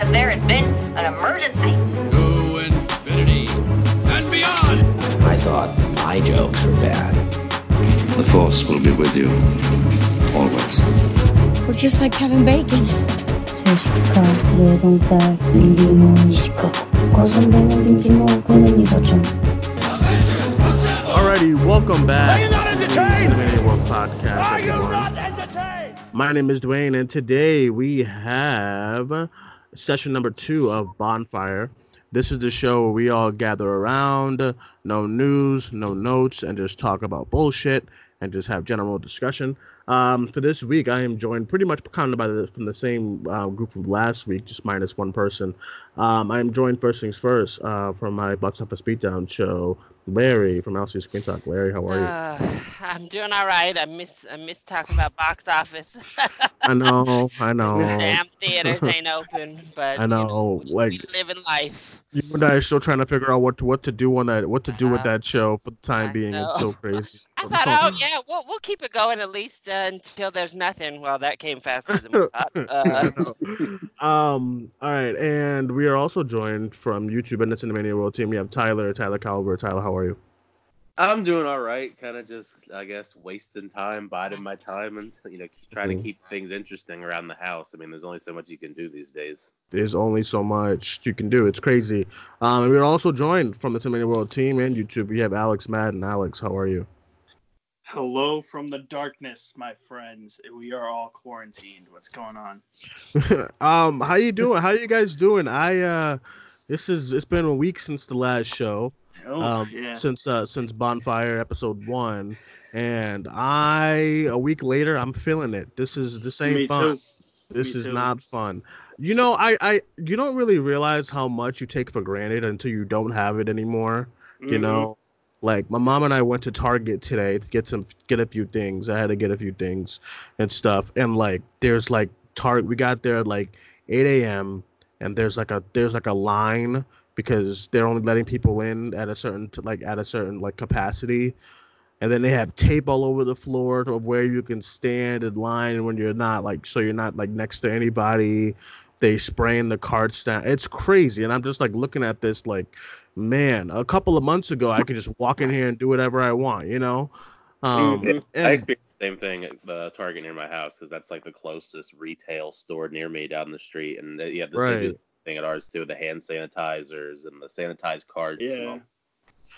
because there has been an emergency. To infinity and beyond! I thought my jokes were bad. The Force will be with you. Always. We're just like Kevin Bacon. Alrighty, welcome back. Are you not entertained? To the Podcast. Are you not entertained? My name is Duane, and today we have session number two of Bonfire. This is the show where we all gather around, no news, no notes, and just talk about bullshit and just have general discussion. Um, for this week, I am joined pretty much kind of by the from the same uh, group from last week, just minus one person. Um, I am joined first things first uh, from my Box Office Beatdown show, Larry from LC Screen Talk. Larry, how are you? Uh, I'm doing all right. I miss I miss talking about box office. I know, I know, Damn theaters ain't open, but I you know. Like living life. You and I are still trying to figure out what to, what to do on that, what to do with Uh, that show for the time I being. It's so crazy. I thought, oh yeah, we'll we'll keep it going at least uh, until there's nothing. Well, that came faster than we thought. Uh, um. All right, and we are also joined from YouTube and the Cinemania World team. We have Tyler, Tyler Calver. Tyler, how are you? I'm doing all right. Kind of just, I guess, wasting time, biding my time, and you know, trying Mhm. to keep things interesting around the house. I mean, there's only so much you can do these days. There's only so much you can do. It's crazy. Um, and we're also joined from the Cinemania World team and YouTube. We have Alex Madden. Alex, how are you? Hello from the darkness, my friends. We are all quarantined. What's going on? um, how you doing? How you guys doing? I uh, this is it's been a week since the last show. Oh, um, yeah. since uh, since Bonfire episode one, and I a week later I'm feeling it. This is this ain't Me fun. too. This Me is too. not fun. You know, I I you don't really realize how much you take for granted until you don't have it anymore. You Mhm. know, like my mom and I went to Target today to get some get a few things. I had to get a few things and stuff, and like there's like Target. We got there at like 8 a.m. and there's like a there's like a line because they're only letting people in at a certain like at a certain like capacity. And then they have tape all over the floor of where you can stand in line when you're not like so you're not like next to anybody. They spraying the carts down. It's crazy. And i'm just like looking at this like man a couple of months ago i could just walk in here and do whatever i want you know? Um Mhm. I and- experienced the same thing at the Target near my house because that's like the closest retail store near me down the street, and they- you the Right. The thing at ours too, the hand sanitizers and the sanitized cards. and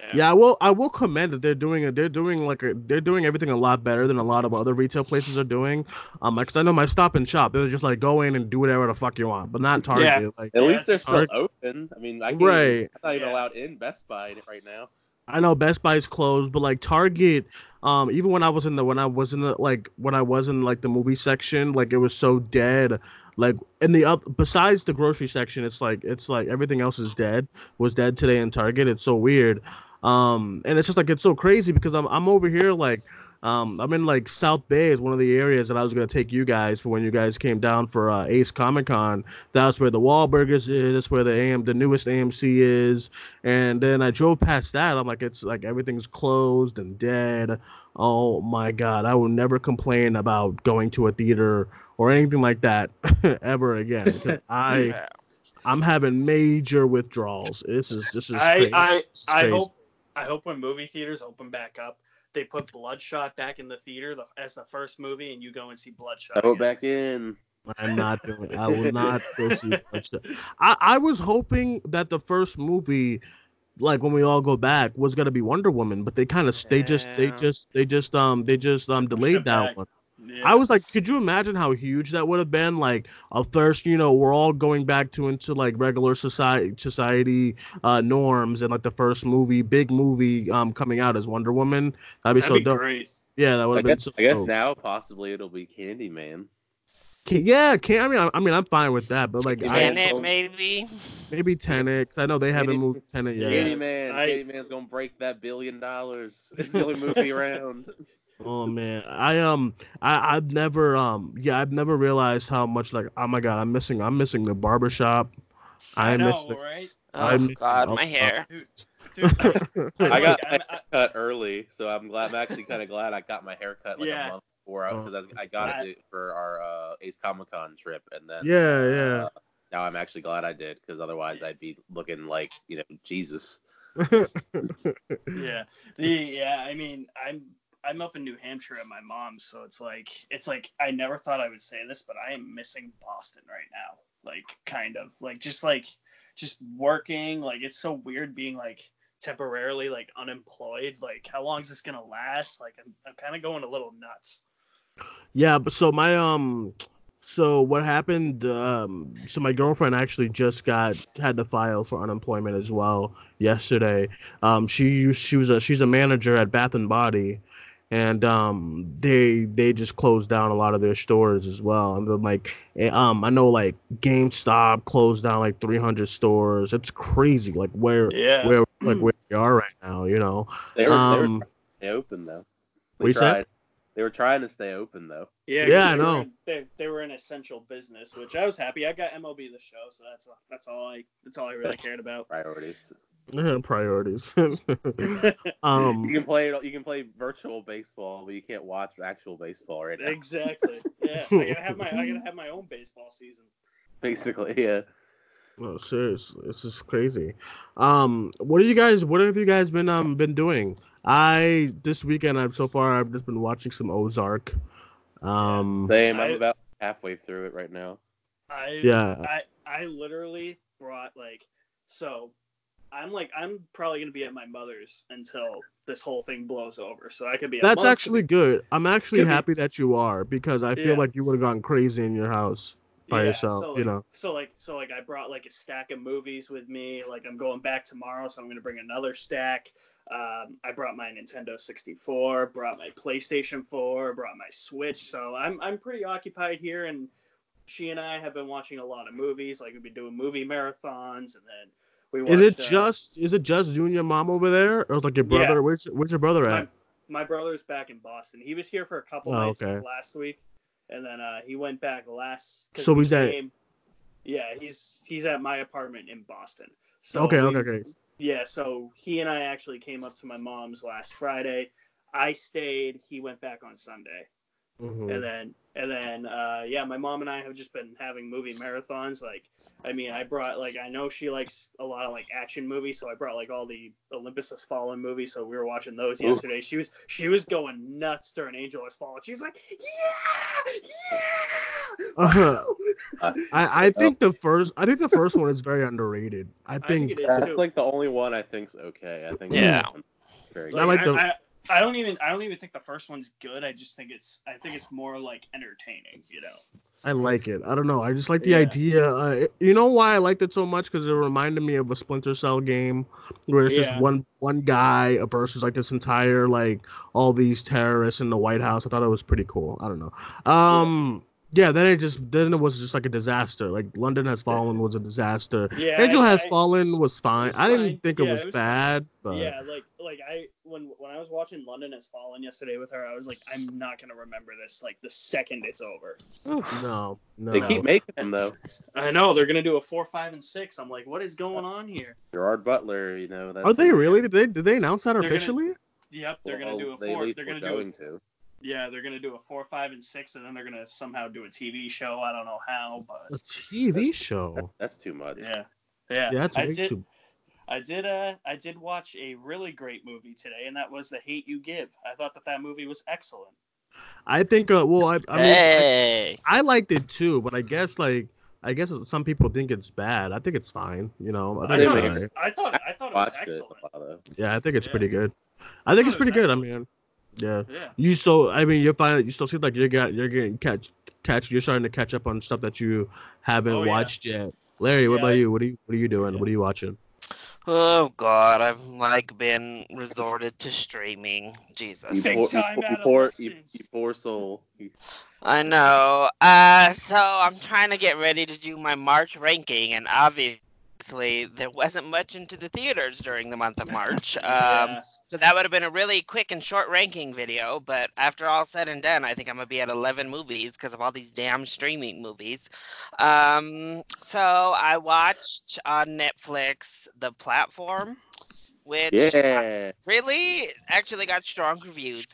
Yeah. Yeah, I will. I will commend that they're doing it. They're doing like a, they're doing everything a lot better than a lot of other retail places are doing. Um, because I know my Stop and Shop, they're just like go in and do whatever the fuck you want, but not Target. Yeah. Like At Yeah, least they're it's still hard. open. I mean, I can't Right. I'm not even Yeah. allowed in Best Buy right now. I know Best Buy's closed, but like Target, um, even when I was in the when I was in the like when I was in like the movie section, like it was so dead. Like in the up besides the grocery section, it's like it's like everything else is dead. Was dead today in Target. It's so weird. Um, and it's just like it's so crazy because I'm I'm over here like um I'm in like South Bay is one of the areas that I was gonna take you guys for when you guys came down for uh, Ace Comic Con. That's where the Wahlburgers is. That's where the AM the newest AMC is. And then I drove past that. I'm like, it's like everything's closed and dead. Oh my god, I will never complain about going to a theater or anything like that ever again. I yeah. I'm having major withdrawals. This is this is I crazy. I is I crazy. hope I hope when movie theaters open back up, they put Bloodshot back in the theater the, as the first movie, and you go and see Bloodshot. I go back in. I'm not doing. it. I will not go see Bloodshot. I I was hoping that the first movie. Like when we all go back, was gonna be Wonder Woman, but they kind of they just they just they just um they just um delayed that back. one. Yeah. I was like, could you imagine how huge that would have been? Like, a first, you know, we're all going back to into like regular society society uh norms, and like the first movie, big movie, um, coming out as Wonder Woman. That'd be That'd so be dope. great. Yeah, that would I have been guess, so. I guess dope. now possibly it'll be Candyman. Can, yeah, can I mean, I, I mean, I'm fine with that, but like, Yeah, I, man. Tenet, maybe. maybe Tenet. 'cause I know they haven't moved Tenet yet. Candyman. I- Candyman's gonna break that billion dollars. It's the only movie around. Oh man, I um, I I've never um, yeah, I've never realized how much like, oh my god, I'm missing, I'm missing the barbershop. I I know, miss the, right? I Oh miss God, the- my hair. Dude, I got I'm- cut early, so I'm glad. I'm actually kind of glad I got my hair cut like Yeah. a month before Oh. because I, I got it for our uh, Ace Comic Con trip, and then Yeah, yeah. uh, now I'm actually glad I did because otherwise I'd be looking like you know Jesus. yeah the yeah i mean i'm i'm up in new hampshire at my mom's so it's like it's like i never thought i would say this but i am missing boston right now. Like kind of like just like just working like it's so weird being like temporarily like unemployed. Like how long is this gonna last? Like i'm, I'm kind of going a little nuts. Yeah, but so my um so what happened um so my girlfriend actually just got had to file for unemployment as well yesterday. Um she used she was a she's a manager at Bath and Body and um they they just closed down a lot of their stores as well. And like eh, um I know like GameStop closed down like 300 stores. It's crazy like where yeah where like where we are right now, you know. They were, they were Um trying to stay open though. what you They said? tried. They were trying to stay open though. yeah Yeah, I they were know. in- they, they were an essential business which i was happy i got mlb the show so that's that's all i that's all i really cared about Priorities. Priorities. um, you can play you can play virtual baseball, but you can't watch actual baseball right now. exactly yeah i gotta have my i gotta have my own baseball season Basically, yeah. No, seriously, this is crazy. Um, what are you guys? What have you guys been um been doing? I this weekend I've so far I've just been watching some Ozark. Um, Same. I'm I- about halfway through it right now. I yeah, I I literally brought like so I'm like I'm probably gonna be at my mother's until this whole thing blows over. So I could be that's actually good. I'm actually could be- happy that you are because I feel Yeah. like you would have gone crazy in your house by yourself. So you know, So like so like I brought like a stack of movies with me. Like I'm going back tomorrow, so I'm gonna bring another stack. Um, I brought my Nintendo 64, brought my PlayStation 4, brought my Switch. So I'm I'm pretty occupied here, and she and I have been watching a lot of movies. Like we've been doing movie marathons, and then we watched. is it uh, just is it just you and your mom over there, or is like your Yeah. brother? Where's where's your brother my, at? my brother's back in Boston. He was here for a couple Oh, nights okay. last week, and then uh, he went back last. So he's at- Yeah, he's he's at my apartment in Boston. So okay, we- okay, okay. Yeah, so he and I actually came up to my mom's last Friday. I stayed. He went back on Sunday, Mhm. and then and then uh, yeah, my mom and I have just been having movie marathons. Like, I mean, I brought like I know she likes a lot of like action movies, so I brought like all the Olympus Has Fallen movies. So we were watching those Ooh. yesterday. She was she was going nuts during Angel Has Fallen. She was like, yeah, yeah. Uh-huh. wow." I I think the first I think the first one is very underrated. I think think it is. That's too. like the only one I think's okay. I think. Yeah. that one's Very I. Like, like I, the- I, I don't even I don't even think the first one's good. I just think it's I think it's more like entertaining, you know. I like it. I don't know. I just like the Yeah. idea. Uh, you know why I liked it so much? Because it reminded me of a Splinter Cell game, where it's Yeah. just one one guy versus like this entire like all these terrorists in the White House. I thought it was pretty cool. I don't know. Um, yeah. Then it just then it was just like a disaster. Like London Has Fallen was a disaster. Yeah. Angel I- Has I- Fallen was fine. was I didn't fine. think it was, it was bad, but Yeah, like like I when when I was watching London Has Fallen yesterday with her, I was like, I'm not gonna remember this like the second it's over. no, no. They keep making them though. I know they're gonna do a four, five, and six. I'm like, what is going on here? Gerard Butler, you know. That's Are they really? Did they did they announce that They're gonna- officially? Yep, they're Well, gonna do a they at four. least They're gonna do going a, to. Yeah, they're gonna do a four, five, and six, and then they're gonna somehow do a TV show. I don't know how, but A but TV show. That's too much. yeah, yeah. Yeah, that's I did. too. I did. Uh, I did watch a really great movie today, and that was The Hate You Give. I thought that that movie was excellent. I think. Uh, well, I, I mean, I- hey. I liked it too, but I guess like I guess some people think it's bad. I think it's fine. You know, I I, think didn't thought it's it think was. I thought. I thought it was Watched it. excellent. a lot, though. Yeah, I think it's Yeah. pretty good. I think thought it's pretty was good. I mean, yeah. Yeah. You so I mean you find you still seem like you're got you're getting catch catch you're starting to catch up on stuff that you haven't Oh, yeah. watched yet. Larry, what Yeah. about you? What are you what are you doing? Yeah. What are you watching? Oh God, I've like been resorted to streaming. Jesus. Big poor, time you, poor, you, you poor soul. I know. Uh, so I'm trying to get ready to do my March ranking, and obviously there wasn't much into the theaters during the month of March. Um, Yeah. so that would have been a really quick and short ranking video. But after all said and done, I think I'm gonna be at 11 movies because of all these damn streaming movies. Um, so I watched on Netflix The Platform, which Yeah. really actually got strong reviews.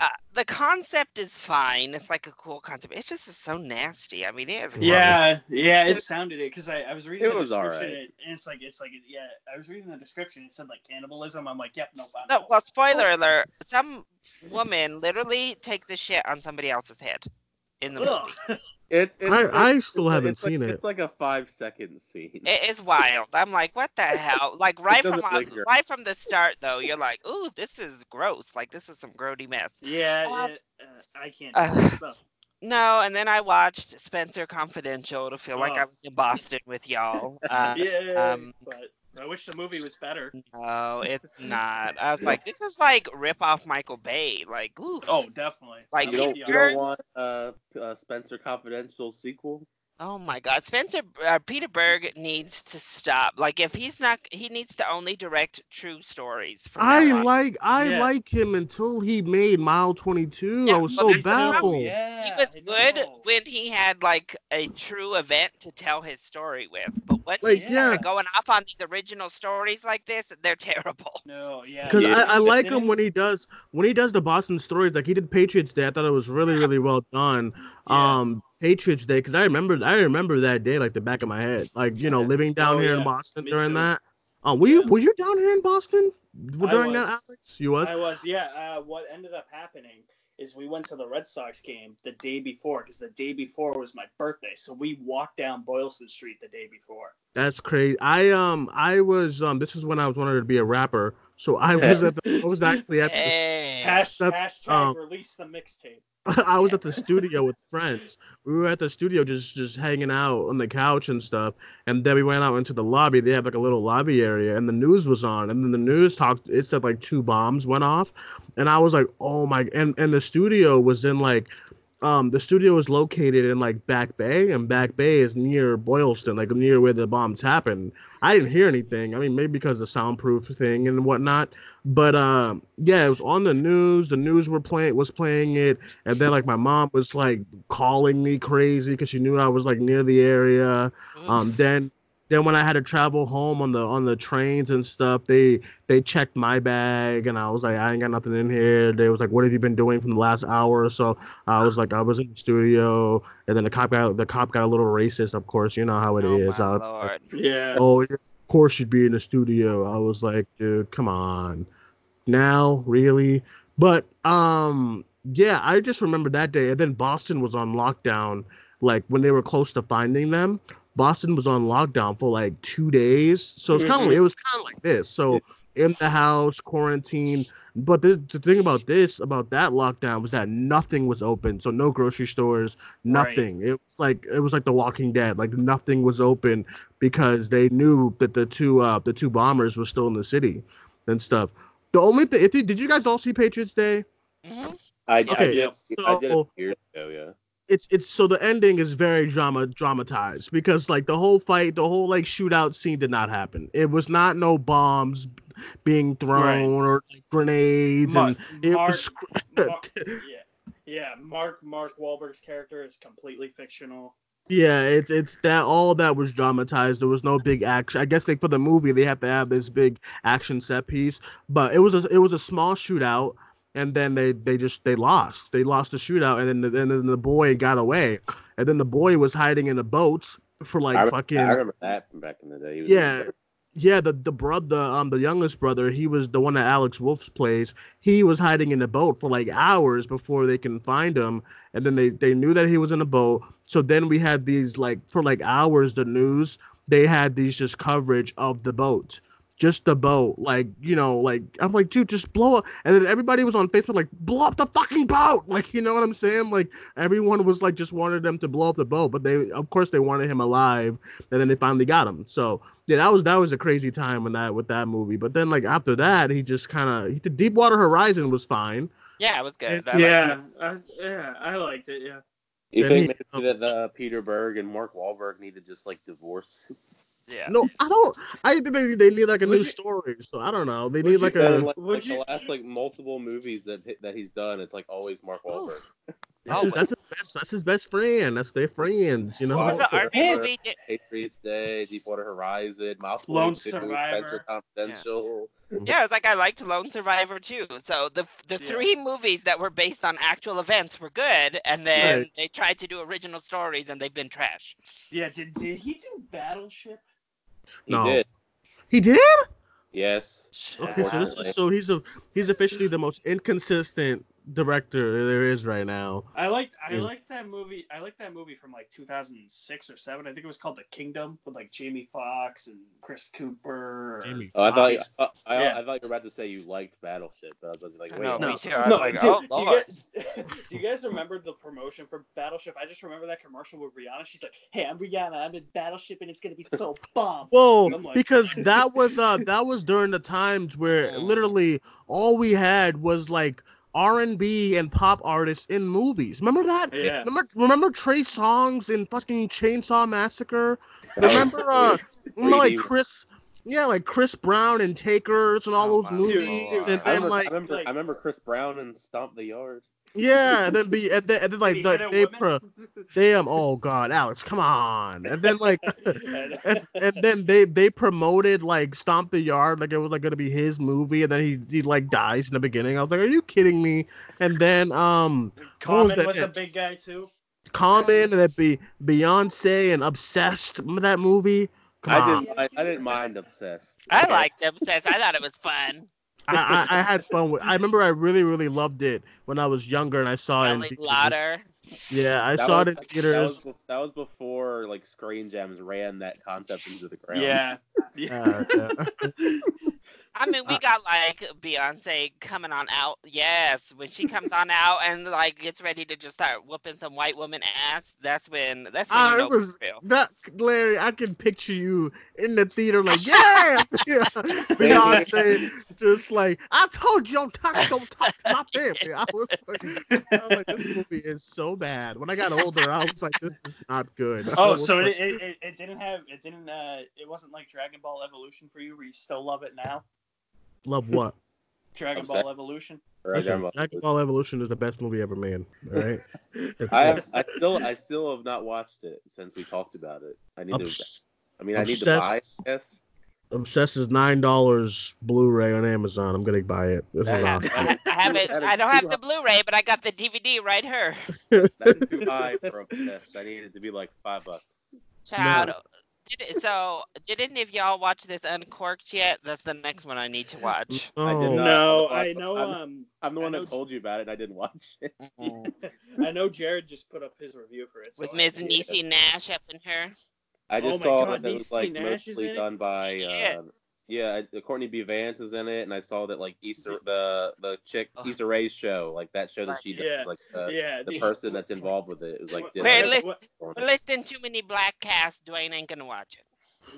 Uh, the concept is fine. It's like a cool concept. It's just so nasty. I mean, it is. gross. Yeah, yeah, it sounded it because I, I was reading It the was description alright. and it's like it's like yeah, I was reading the description. It said like cannibalism. I'm like, yep, no, I'm No, well, spoiler alert. Some woman literally takes a shit on somebody else's head in the Ugh. movie. It, it's, I- it's- I still it's- haven't it's like- seen it. It's like a five second scene. It is wild. I'm like, what the hell? Like right from doesn't uh, linger. right from the start, though, you're like, ooh, this is gross. Like this is some grody mess. Yeah, Uh, it, uh, I can't uh, that. No, and then I watched Spencer Confidential to feel like I Oh. was in Boston with y'all. Uh, Yeah, um, but I wish the movie was better. no, it's not. I was like, this is like rip off Michael Bay. Like, ooh. Oh, definitely. Like, You don't, you don't want uh, uh, Spencer Confidential sequel? Oh my God, Spencer uh, Peter Berg needs to stop. Like, if he's not, he needs to only direct true stories. From I like I Yeah. like him until he made Mile Twenty Two. Yeah, I was well, so that's baffled. Yeah, He was good when he had like a true event to tell his story with, but when Like, he's yeah. going off on these original stories like this, they're terrible. No, yeah. Because Yeah. I, I like him when he does when he does the Boston stories. Like he did Patriots Day. I thought it was really really well done. Yeah. Um, Patriots Day because I remember I remember that day like the back of my head. Like you know living down Oh, here in. Boston Me during too. that. Um, were you were you down here in Boston during that. Alex? You was. I was, yeah. Uh, what ended up happening is we went to the Red Sox game the day before because the day before was my birthday. So we walked down Boylston Street the day before. That's crazy. I um I was um this is when I was wanted to be a rapper. So I was at the I was actually at the Hey. Hash, That's- hashtag um, release the mixtape. I was at the studio with friends. We were at the studio just just hanging out on the couch and stuff. And then we went out into the lobby. They have like a little lobby area, and the news was on. And then the news talked. It said like two bombs went off, and I was like, oh my! And and the studio was in like. Um, the studio was located in like Back Bay, and Back Bay is near Boylston, like near where the bombs happened. I didn't hear anything. I mean, maybe because of the soundproof thing and whatnot. But um, yeah, it was on the news. The news were playing was playing it, and then like my mom was like calling me crazy because she knew I was like near the area. Um, then then when I had to travel home on the on the trains and stuff, they they checked my bag, and I was like, I ain't got nothing in here. They was like, What have you been doing from the last hour or so? I was like, I was in the studio, and then the cop got the cop got a little racist. Of course, you know how it is. oh I my was lord. Yeah. oh, yeah, of course you'd be in the studio. I was like, dude, come on. Now, really? But um, yeah, I just remember that day. And then Boston was on lockdown, like when they were close to finding them. Boston was on lockdown for like two days. So it's kind of Mhm. it was kind of like this. So in the house, quarantine. But the, the thing about this, about that lockdown, was that nothing was open. So no grocery stores, Right. nothing. It was like it was like The Walking Dead. Like nothing was open because they knew that the two uh the two bombers were still in the city and stuff. The only thing, if you, did you guys all see Patriots Day? Mhm. I, I Okay, did. I did so- it years ago. Yeah. It's it's so the ending is very drama dramatized because like the whole fight, the whole like shootout scene did not happen. It was not no bombs being thrown Right. or like, grenades Mark, and it Mark, was Mark- yeah, yeah. Mark Mark Wahlberg's character is completely fictional. Yeah, it's it's that all that was dramatized. There was no big action. I guess like for the movie they have to have this big action set piece, but it was a, it was a small shootout, and then they they just they lost. They lost the shootout, and then the, and then the boy got away, and then the boy was hiding in the boats for like I, fucking I remember that from back in the day. Yeah. Yeah, the the brother, um, the youngest brother, he was the one that Alex Wolf plays. He was hiding in the boat for like hours before they can find him, and then they they knew that he was in a boat. So then we had these like for like hours, the news they had these just coverage of the boat, just the boat, like you know, like I'm like, dude, just blow up. And then everybody was on Facebook like, blow up the fucking boat, like you know what I'm saying? Like everyone was like just wanted them to blow up the boat, but they of course they wanted him alive, and then they finally got him. So yeah, that was that was a crazy time when that with that movie. But then like after that, he just kind of the did Deepwater Horizon was fine. Yeah, it was good. I liked yeah, it. I, yeah, I liked it. Yeah. You Then think he- maybe that the Peter Berg and Mark Wahlberg need to just like divorce? Yeah. No, I don't. I think they, they need like a Would new you- story. So I don't know. They need like a like, Would like you- the last like multiple movies that that he's done, it's like always Mark oh. Wahlberg. That's, Oh, his, that's his best. That's his best friend. That's their friends. You know. What was the army movie? Patriots Day, Deepwater Horizon, Mouse Lone Survivor. Spencer Confidential. Yeah, it's like I liked Lone Survivor too. So the the Yeah. three movies that were based on actual events were good, and then Right. they tried to do original stories, and they've been trash. Yeah, did, did he do Battleship? He No. did. He did. Yes. Okay, so this is so he's a he's officially the most inconsistent director there is right now. I liked I Yeah. liked that movie. I liked that movie from like 2006 or seven. I think it was called The Kingdom with like Jamie Foxx and Chris Cooper. Jamie Oh, I thought Foxx. I, I, Yeah. I thought you were about to say you liked Battleship, but I was about to be like, wait, know, no. me too. No, like, do, oh, do you guys, do you guys remember the promotion for Battleship? I just remember that commercial with Rihanna. She's like, "Hey, I'm Rihanna. I'm in Battleship, and it's gonna be so bomb." Whoa, like- because that was uh that was during the times where Mm. literally all we had was like R and pop artists in movies. Remember that? Yeah. Remember, remember Trey Songz in fucking Chainsaw Massacre? Remember uh remember like Chris yeah, like Chris Brown and Takers and all Oh those my movies, and I remember, like I remember, like- I remember Chris Brown and Stomp the Yard. Yeah, and then be and then, and then like He the, they pro, damn oh god Alex come on and then like and, And- and then they they promoted like stomp the yard like it was like gonna be his movie and then he he like dies in the beginning i was like are you kidding me and then um What was that? was a big guy too. common and that be beyonce and obsessed remember that movie Come I on. didn't. I, I didn't mind Obsessed. I liked Obsessed. I thought it was fun. I, I, I had fun with i remember i really really loved it when i was younger and i saw it in Ali theaters. Larter. yeah i That saw was, it in That theaters was, that was before like Screen Gems ran that concept into the ground. Yeah. Uh, yeah. I mean, we Uh, got like Beyonce coming on out. Yes, when she comes on out and like gets ready to just start whooping some white woman ass, that's when that's when Ah, you it was it's real. that Larry. I can picture you in the theater, like, yeah, yeah. Beyonce, just like, I told you, don't talk, don't talk to my family. I was like, I was like, this movie is so bad. When I got older, I was like, this is not good. Oh, so it, like, it, it, it didn't have it didn't uh it wasn't like Dragon Ball Evolution for you where you still love it now. Love what? Dragon Ball Evolution. Or I Listen, Dragon Ball Evolution is the best movie ever made. All right. I, have, I still, I still have not watched it since we talked about it. I need to. I mean, I need to buy. It, obsessed. I is nine dollars Blu-ray on Amazon. I'm gonna buy it. This is I, awesome. I, I have it. I don't have the Blu-ray, but I got the DVD right here. That's too high for obsessed. I need it to be like five bucks. Child. Did it, so, did any of y'all watch this Uncorked yet? That's the next one I need to watch. I did Oh, not. no, I'm- know I'm- um I'm the one that told you about it. and I didn't watch it. I know Jared just put up his review for it. so With I- Ms. Niecy Nash up in her. I Oh just my saw God, that it was like Nash mostly done by. Yes. Uh, yeah, I- Courtney B. Vance is in it, and I saw that like Issa, mm-hmm. the the chick Ugh. Issa Rae's show, like that show that she does, Yeah. like the, yeah, the person that's involved with it is like. did Wait, like, listen- what- on We're listing too many black casts. Duane ain't gonna watch it.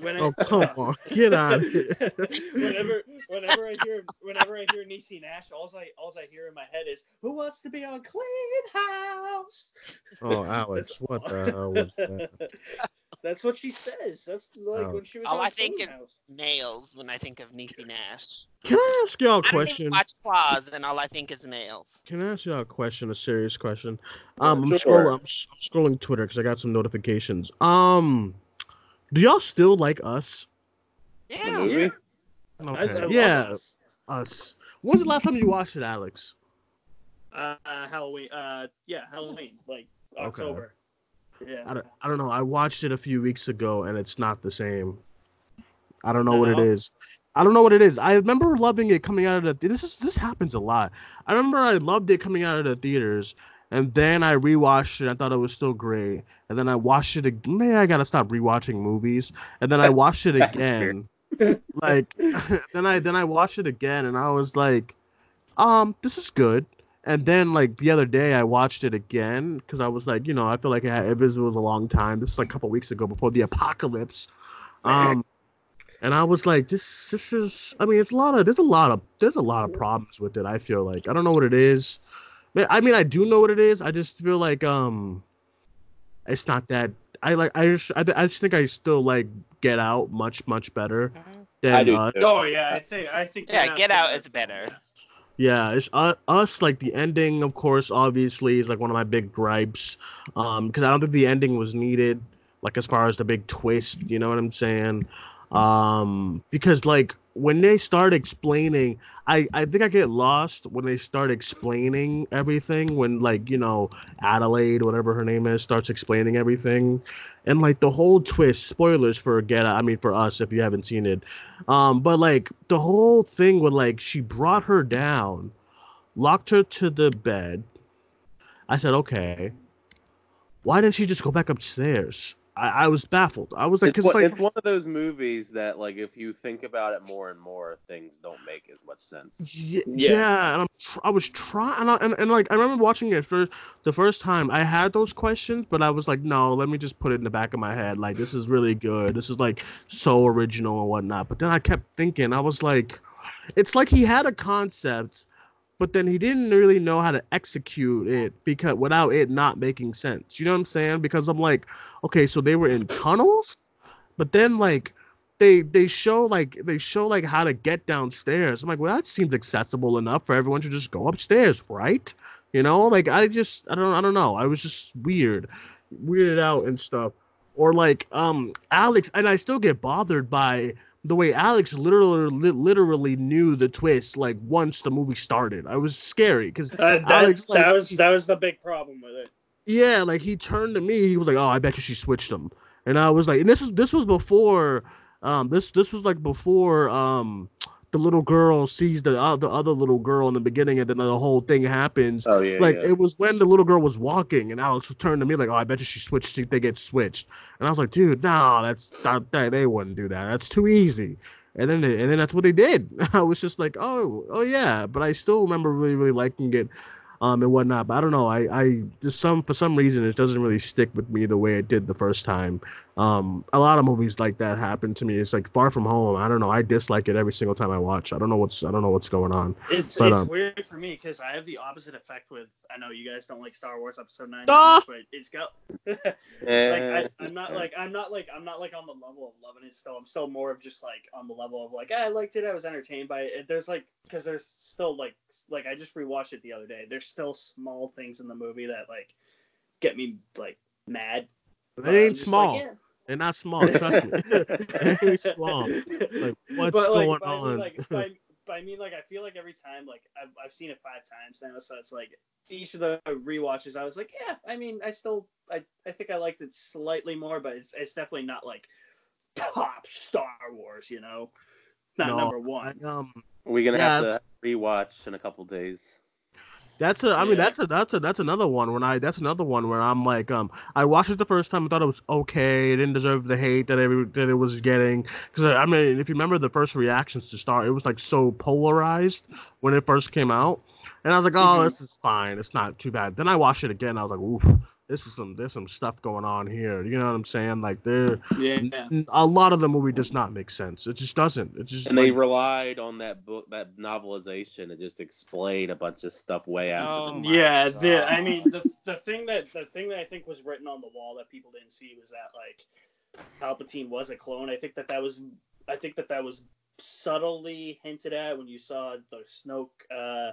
when I- Oh come on, get out of here. whenever whenever I hear whenever I hear Niecy Nash, all I all I hear in my head is "Who wants to be on Clean House?" Oh, Alex, what the hell was that? That's what she says. That's like Oh. when she was Oh, on I think Clean it- Nails when I think of Niecy Nash. Can I ask y'all a I don't even watch Claws, and all I think is nails. Can I ask y'all a question? A serious question. Um, I'm Sure. scrolling. I'm, s- I'm scrolling Twitter because I got some notifications. Um, do y'all still like us? The Yeah. movie? I, I Okay. yeah, us. us. When's the last time you watched it, Alex? Uh, Halloween. Uh, yeah, Halloween, like October. Yeah. I don't, I don't know. I watched it a few weeks ago and it's not the same. I don't know what it No? I don't know what it is. I remember loving it coming out of the this is, this happens a lot. I remember I loved it coming out of the theaters and then I rewatched it. I thought it was still great. And then I watched it again. Man, I gotta stop rewatching movies. And then I watched it again. like then I then I watched it again and I was like, um, this is good. And then like the other day I watched it again because I was like, you know, I feel like it, had, it was a long time. This was like a couple weeks ago before the apocalypse. Um and I was like, this this is I mean it's a lot of there's a lot of there's a lot of problems with it, I feel like. I don't know what it is. But- I mean I do know what it is. I just feel like um it's not that I like I just I, I just think I still like Get Out much much better than I do uh. Oh yeah, I think I think. Yeah, Out's Get Out best is better. Yeah, it's uh, us like the ending, of course, obviously is like one of my big gripes. Um, because I don't think the ending was needed, like as far as the big twist, you know what I'm saying? Um, because like when they start explaining, I I think I get lost when they start explaining everything. When like you know Adelaide, whatever her name is, starts explaining everything, and like the whole twist. Spoilers for Get Out. I mean for us if you haven't seen it. Um, but like the whole thing with like she brought her down, locked her to the bed. I said, okay. Why didn't she just go back upstairs? I, I was baffled. I was like, It's, cause one- like it's one of those movies that, like, if you think about it more and more, things don't make as much sense. Yeah, yeah. and I'm tr- I was trying, and, and, and like I remember watching it first the first time. I had those questions, but I was like, no, let me just put it in the back of my head. Like this is really good. This is like so original and whatnot. But then I kept thinking, I was like, it's like he had a concept, but then he didn't really know how to execute it because without it not making sense. You know what I'm saying? Because I'm like, okay, so they were in tunnels, but then like they they show like they show like how to get downstairs. I'm like, well, that seems accessible enough for everyone to just go upstairs, right? You know, like I just I don't I don't know. I was just weird, weirded out and stuff. Or like um Alex, and I still get bothered by the way Alex literally literally knew the twist like once the movie started. I was scary because Uh, Alex, like, that was that was the big problem with it. Yeah, like he turned to me. He was like, "Oh, I bet you she switched them," and I was like, "And this was this was before, um, this this was like before um, the little girl sees the uh, the other little girl in the beginning, and then the whole thing happens. Oh yeah, like yeah. it was when the little girl was walking, and Alex turned to me like, "Oh, I bet you she switched. They get switched," and I was like, "Dude, no, that's that, that they wouldn't do that. That's too easy." And then they, and then that's what they did. I was just like, "Oh, oh yeah," but I still remember really really liking it um and whatnot. But I don't know. I I just some for some reason it doesn't really stick with me the way it did the first time. Um, a lot of movies like that happen to me. It's like Far From Home. I don't know. I dislike it every single time I watch. I don't know what's I don't know what's going on. It's But, it's um, weird for me because I have the opposite effect with. I know you guys don't like Star Wars Episode Nine, Ah! but it's got. Like I, I'm not like I'm not like I'm not like on the level of loving it still. I'm still more of just like on the level of like "Ah, I liked it. I was entertained by it. There's like because there's still like like I just rewatched it the other day. There's still small things in the movie that like get me like mad. They ain't small. Like, yeah. They're not small. Trust me. they ain't small. Like what's But, like, going but I mean, on? like, but I, I mean, like, I feel like every time, like, I've, I've seen it five times now, so it's like each of the rewatches, I was like, yeah, I mean, I still, I, I think I liked it slightly more, but it's, it's definitely not like top Star Wars, you know, not No, number one. I, um, We're gonna Yeah, have to rewatch in a couple days. That's a. I mean, Yeah. that's a. That's a. That's another one. When I. That's another one where I'm like, um, I watched it the first time. I thought it was okay. It didn't deserve the hate that every that it was getting. Because I mean, if you remember the first reactions to Star, it was like so polarized when it first came out, and I was like, oh, Mhm. this is fine. It's not too bad. Then I watched it again. I was like, oof, this is some. There's some stuff going on here. You know what I'm saying? Like there, Yeah, n- a lot of the movie does not make sense. It just doesn't. It just And they relied on that book, that novelization, to just explain a bunch of stuff way out. Oh the my yeah. The, God. I mean, the, the thing that the thing that I think was written on the wall that people didn't see was that like Palpatine was a clone. I think that that was, I think that that was subtly hinted at when you saw the Snoke, uh,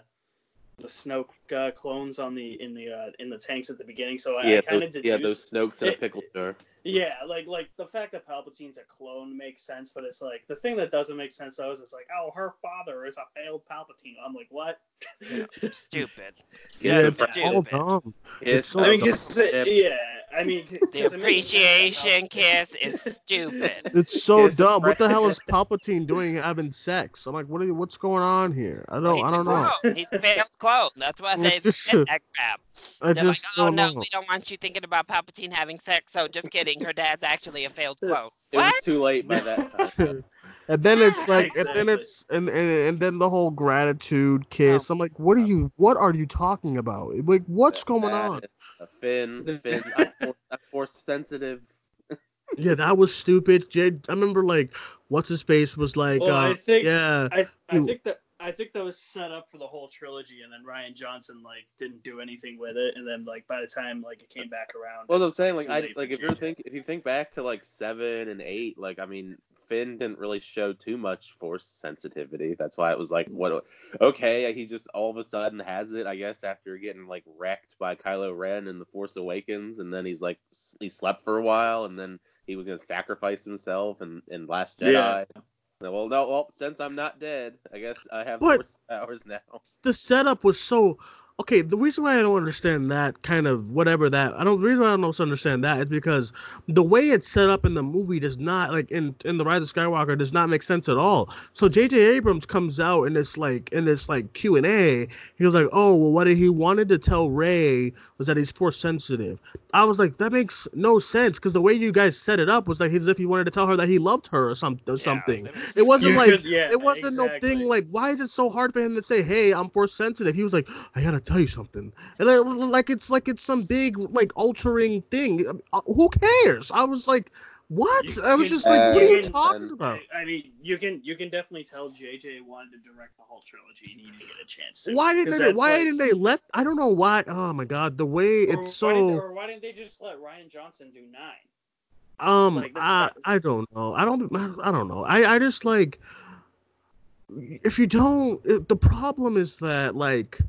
the Snoke uh, clones on the in the uh, in the tanks at the beginning. So I, yeah, I kind of deduced. yeah, those Snokes in a pickle jar. Yeah, like like the fact that Palpatine's a clone makes sense, but it's like the thing that doesn't make sense though is it's like, oh, her father is a failed Palpatine. I'm like, what? Stupid. Yeah, it's it's all stupid. dumb. It's so I mean, dumb. 'cause, uh, yeah, I mean, The it makes sense that appreciation kiss is stupid. It's so It's dumb. What the hell is Palpatine doing having sex? I'm like, what are you, what's going on here? I don't He's I a don't know. clone. He's a failed clone. That's why they It's just- did that crap. I They're just like, oh don't no, know. we don't want you thinking about Palpatine having sex. So just kidding. Her dad's actually a failed clone. It What? was too late by that time. and then it's like and then it's and, and and then the whole gratitude kiss. I'm like, what are you what are you talking about? Like what's going on? A Finn, Finn, I'm force, I'm force sensitive. Yeah, that was stupid. Jed I remember like what's his face was like Well, uh, I think yeah. I I Ooh. think that I think that was set up for the whole trilogy, and then Rian Johnson like didn't do anything with it, and then like by the time like it came back around, Well, I'm saying like I like if you think if you think back to like seven and eight, like I mean Finn didn't really show too much force sensitivity. That's why it was like, what? Okay, he just all of a sudden has it. I guess after getting like wrecked by Kylo Ren in the Force Awakens, and then he's like he slept for a while, and then he was gonna sacrifice himself in, in Last Jedi. Yeah. Well, no. Well, since I'm not dead, I guess I have force powers now. the setup was so okay. The reason why I don't understand that kind of whatever that I don't. The reason why I don't understand that is because the way it's set up in the movie does not like in in the Rise of Skywalker does not make sense at all. So J.J. Abrams comes out in this like in this like Q and A. He was like, "Oh well, what he wanted to tell Rey was that he's force sensitive." I was like, "That makes no sense," because the way you guys set it up was like as if he wanted to tell her that he loved her or some or something. It wasn't like could- yeah, it wasn't no thing like why is it so hard for him to say hey i'm force sensitive he was like i gotta tell you something and like, like it's like it's some big like altering thing Uh, who cares i was like what You i was can- just like what are you can- talking about I mean, you can you can definitely tell JJ wanted to direct the whole trilogy and he didn't get a chance to. why didn't they why like- didn't they let i don't know why oh my god the way or it's why didn't- so or why didn't they just let Rian Johnson do nine? Um, Like, I I don't know. I don't I don't know. I I just like if you don't. It, the problem is that like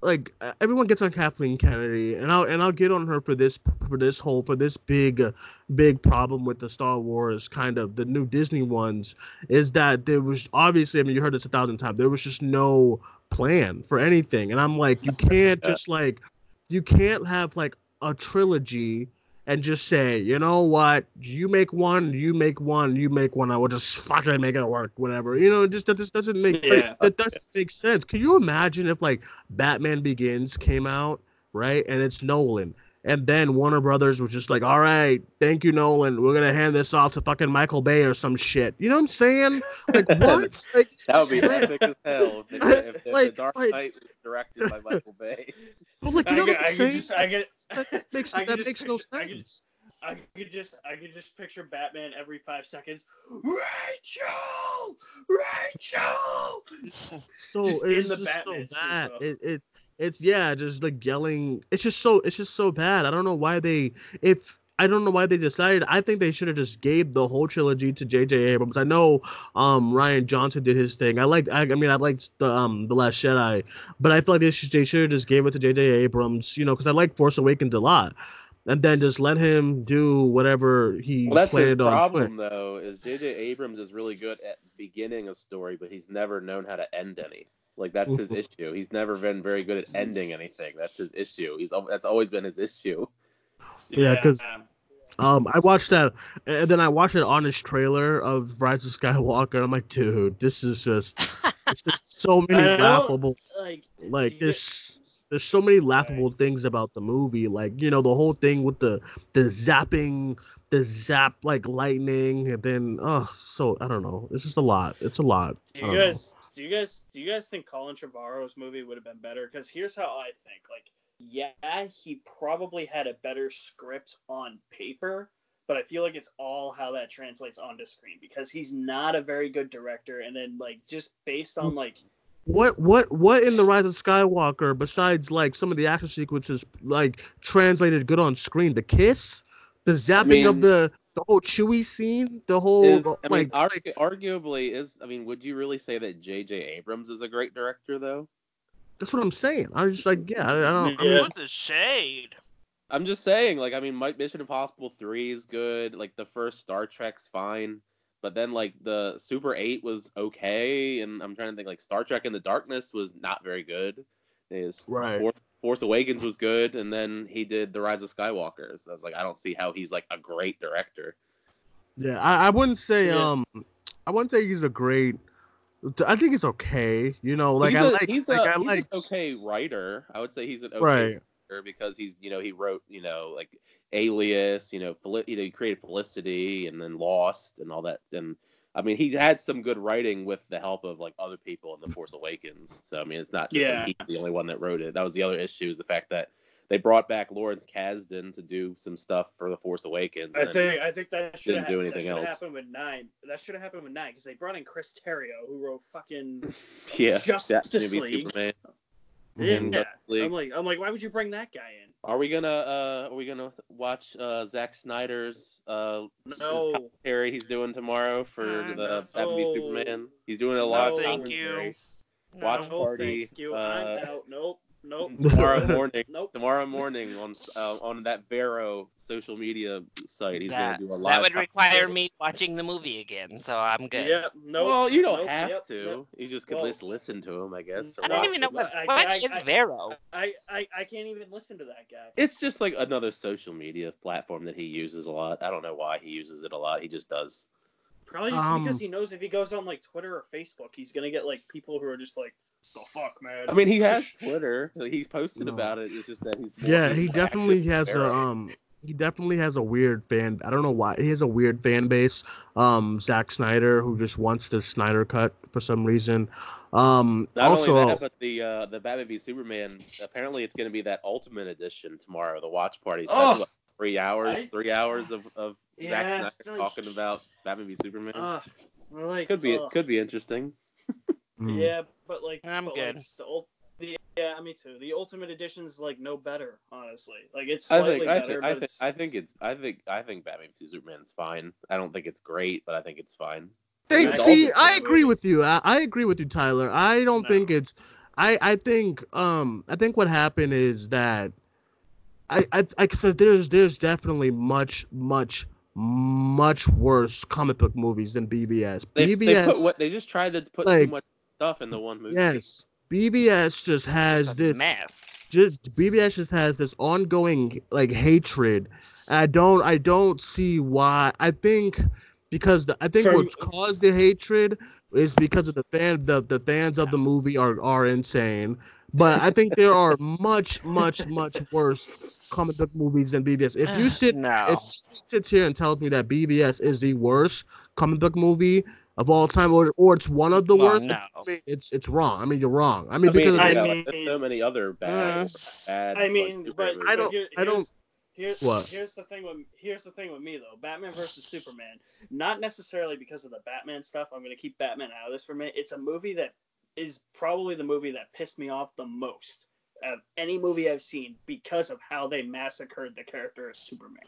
like everyone gets on Kathleen Kennedy, and I'll and I'll get on her for this for this whole for this big uh, big problem with the Star Wars kind of the new Disney ones is that there was obviously I mean you heard this a thousand times there was just no plan for anything, and I'm like you can't just like you can't have like a trilogy and just say, you know what, you make one, you make one, you make one, I will just fucking make it work, whatever. You know, just that just doesn't make Yeah. that doesn't make sense. Can you imagine if like Batman Begins came out, right, and it's Nolan, and then Warner Brothers was just like, all right, thank you, Nolan, we're gonna hand this off to fucking Michael Bay or some shit. You know what I'm saying? Like what? like, That would be epic as hell if, the, if, if Like- the Dark like- Knight was directed by Michael Bay. but like, you I know could, what I I'm saying? just I could that makes I that just makes no picture- I could- sense. I could just I could just picture Batman every five seconds. Rachel, Rachel. so Just in it's the just Batman so bad. It, it it's yeah, just like yelling. It's just so it's just so bad. I don't know why they if I don't know why they decided. I think they should have just gave the whole trilogy to J.J. Abrams. I know um Rian Johnson did his thing. I liked. I, I mean, I liked the um the Last Jedi, but I feel like they should they should have just gave it to J.J. Abrams. You know, because I like Force Awakens a lot, and then just let him do whatever he Well, that's his planned on. problem, though, is J.J. Abrams is really good at beginning a story, but he's never known how to end any. Like that's his issue. He's never been very good at ending anything. That's his issue. He's that's always been his issue. Yeah, 'cause- Um, I watched that, and then I watched an honest trailer of Rise of Skywalker. And I'm like, dude, this is just, it's just so many laughable, like like you there's, there's so many laughable things about the movie. Like you know the whole thing with the the zapping, the zap like lightning, and then oh, so I don't know. It's just a lot. It's a lot. Do you don't know. guys do you guys do you guys think Colin Trevorrow's movie would have been better? Because here's how I think. Like, yeah, he probably had a better script on paper, but I feel like it's all how that translates onto screen because he's not a very good director. And then like just based on like What what what in the Rise of Skywalker besides like some of the action sequences like translated good on screen? The kiss, the zapping of mean- the the whole Chewie scene, the whole Is- I like, mean, argu- arguably, is I mean, would you really say that J.J. Abrams is a great director, though? That's what I'm saying. I was just like, yeah, I, I don't. I mean, What the shade? I'm just saying, like, I mean, Mike Mission Impossible Three is good. Like, the first Star Trek's fine, but then like the Super Eight was okay, and I'm trying to think like Star Trek in the Darkness was not very good. His Right. Force, Force Awakens was good, and then he did The Rise of Skywalker. So I was like, I don't see how he's like a great director. yeah, I, I wouldn't say Yeah. um, I wouldn't say he's a great. I think it's okay. You know, like he's I a, like, he's, like a, I he's like, an okay writer. I would say he's an okay right. writer because he's you know he wrote you know like Alias, you know, Fel- you know he created Felicity and then Lost and all that. And I mean he had some good writing with the help of like other people in The Force Awakens. So I mean it's not just Yeah. like he's the only one that wrote it. That was the other issue is the fact that they brought back Lawrence Kasdan to do some stuff for The Force Awakens. I think I think that should have didn't do happened, that else. happened with nine. That should have happened with nine because they brought in Chris Terrio who wrote fucking yeah, Justice League. Superman. yeah. Yeah. I'm like I'm like why would you bring that guy in? Are we gonna uh are we gonna watch uh Zack Snyder's uh No. commentary he's doing tomorrow for Uh, the Batman no. Superman? He's doing a lot No, of thank you. Watch No, party. thank you. uh, I'm out. Nope. Nope. tomorrow morning. Nope. Tomorrow morning on uh, on that Vero social media site, he's That, gonna do a live. that would require commentary. me watching the movie again, so I'm good. Yep. Nope. Well, you don't nope, have yep, to. yep. You just could Well, just listen to him, I guess. I don't even know what, I- what I- is I- Vero. I, I I can't even listen to that guy. It's just like another social media platform that he uses a lot. I don't know why he uses it a lot. He just does. Probably Um, because he knows if he goes on like Twitter or Facebook, he's gonna get like people who are just like, "The fuck, man." I mean, he has Twitter. He's posted No. about it. It's just that he's Yeah, he definitely has a um he definitely has a weird fan I don't know why he has a weird fan base. Um Zack Snyder who just wants the Snyder cut for some reason. Um Not also only that, but the uh, the Batman v Superman. Apparently, it's going to be that Ultimate Edition tomorrow. The watch party. So Oh! that's three hours. I- three hours of of Yeah, Zack Snyder like- talking about Batman v Superman. Ugh, we're like, could be ugh. could be interesting. mm, Yeah, but like, I'm but, good. Like, the ult- the yeah, me too. The Ultimate Edition's like no better, honestly. Like it's I slightly think I better, think but I think it's I think it's I think I think Batman v Superman's fine. I don't think it's great, but I think it's fine. They, Yeah, see, I movie. agree with you. I, I agree with you, Tyler. I don't No. think it's. I I think um I think what happened is that I I I said there's there's definitely much much much worse comic book movies than BVS. They, BVS they put what they just tried to put like, too much stuff in the one movie. yes. BVS just has this mess. just BVS just has this ongoing like hatred. And I don't I don't see why. I think because the I think From- what caused the hatred is because of the fan the, the fans of the movie are are insane. But I think there are much much much worse comic book movies than BVS. If you sit no. if you sits here and tells me that BVS is the worst comic book movie of all time, or, or it's one of the Well, worst, no. I mean, it's it's wrong. I mean, you're wrong. I mean, I because mean, of I yeah, the- like, there's so many other uh, bad, bad. I mean, superhero but. I but don't- here- I don't- here's- Here's, What? here's the thing with here's the thing with me though. Batman versus Superman, not necessarily because of the Batman stuff. I'm gonna keep Batman out of this for a minute. It's a movie that is probably the movie that pissed me off the most of any movie I've seen because of how they massacred the character of Superman.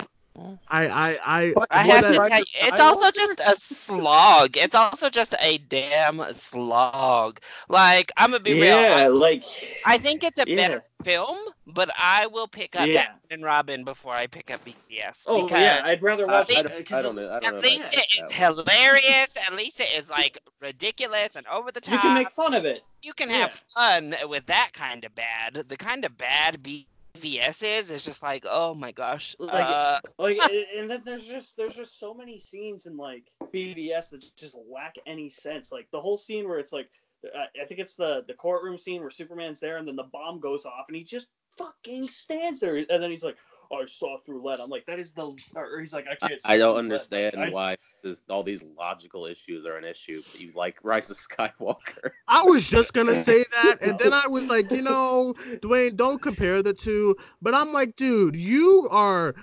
I I I, I have to I- tell you, it's I also wonder- just a slog. It's also just a damn slog. Like I'm gonna be real. I, like I think it's a Yeah. better film, but I will pick up Yeah. Batman and Robin before I pick up BTS. oh because yeah, I'd rather I, watch. I, it don't, I because don't know. I don't. At about least it is hilarious. At least it is like ridiculous and over the top. You can make fun of it. You can have fun with that kind of bad. The kind of bad BVS is is just like, oh my gosh. Like, uh, like and- then there's just there's just so many scenes in like BVS that just lack any sense. Like the whole scene where it's like I think it's the the courtroom scene where Superman's there and then the bomb goes off and he just fucking stands there and then he's like, "Oh, I saw through lead." I'm like, "That is the," or he's like, "I I, can't." see I don't through lead." understand I- why this, all these logical issues are an issue. But you like Rise of Skywalker. I was just gonna say that, and then I was like, you know, Duane, don't compare the two. But I'm like, dude, you are,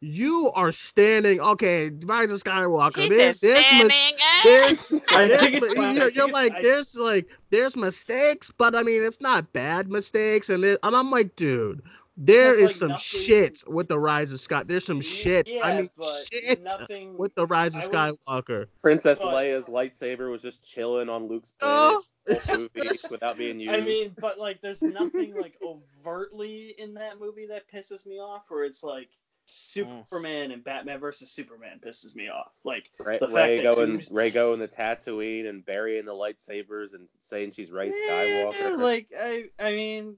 you are standing. Okay, Rise of Skywalker. he There's, said there's, mis- standing up. there's, I there's think it's mi- fine. I you're, you're it's- like, I- there's like, there's mistakes, but I mean, it's not bad mistakes, and it, and I'm like, dude. There Because, is like, some nothing- shit with the Rise of Scott. There's some shit. Yeah, I mean, shit nothing with the Rise of I would- Skywalker. Princess But- Leia's lightsaber was just chilling on Luke's Oh. planet movie without being used. I mean, but like, there's nothing like overtly in that movie that pisses me off. Where it's like Superman and Batman versus Superman pisses me off. Like Rey, the fact Rey that going, Dooms- Rey going the Tatooine and burying the lightsabers and saying she's Rey Eh, Skywalker. like I, I mean,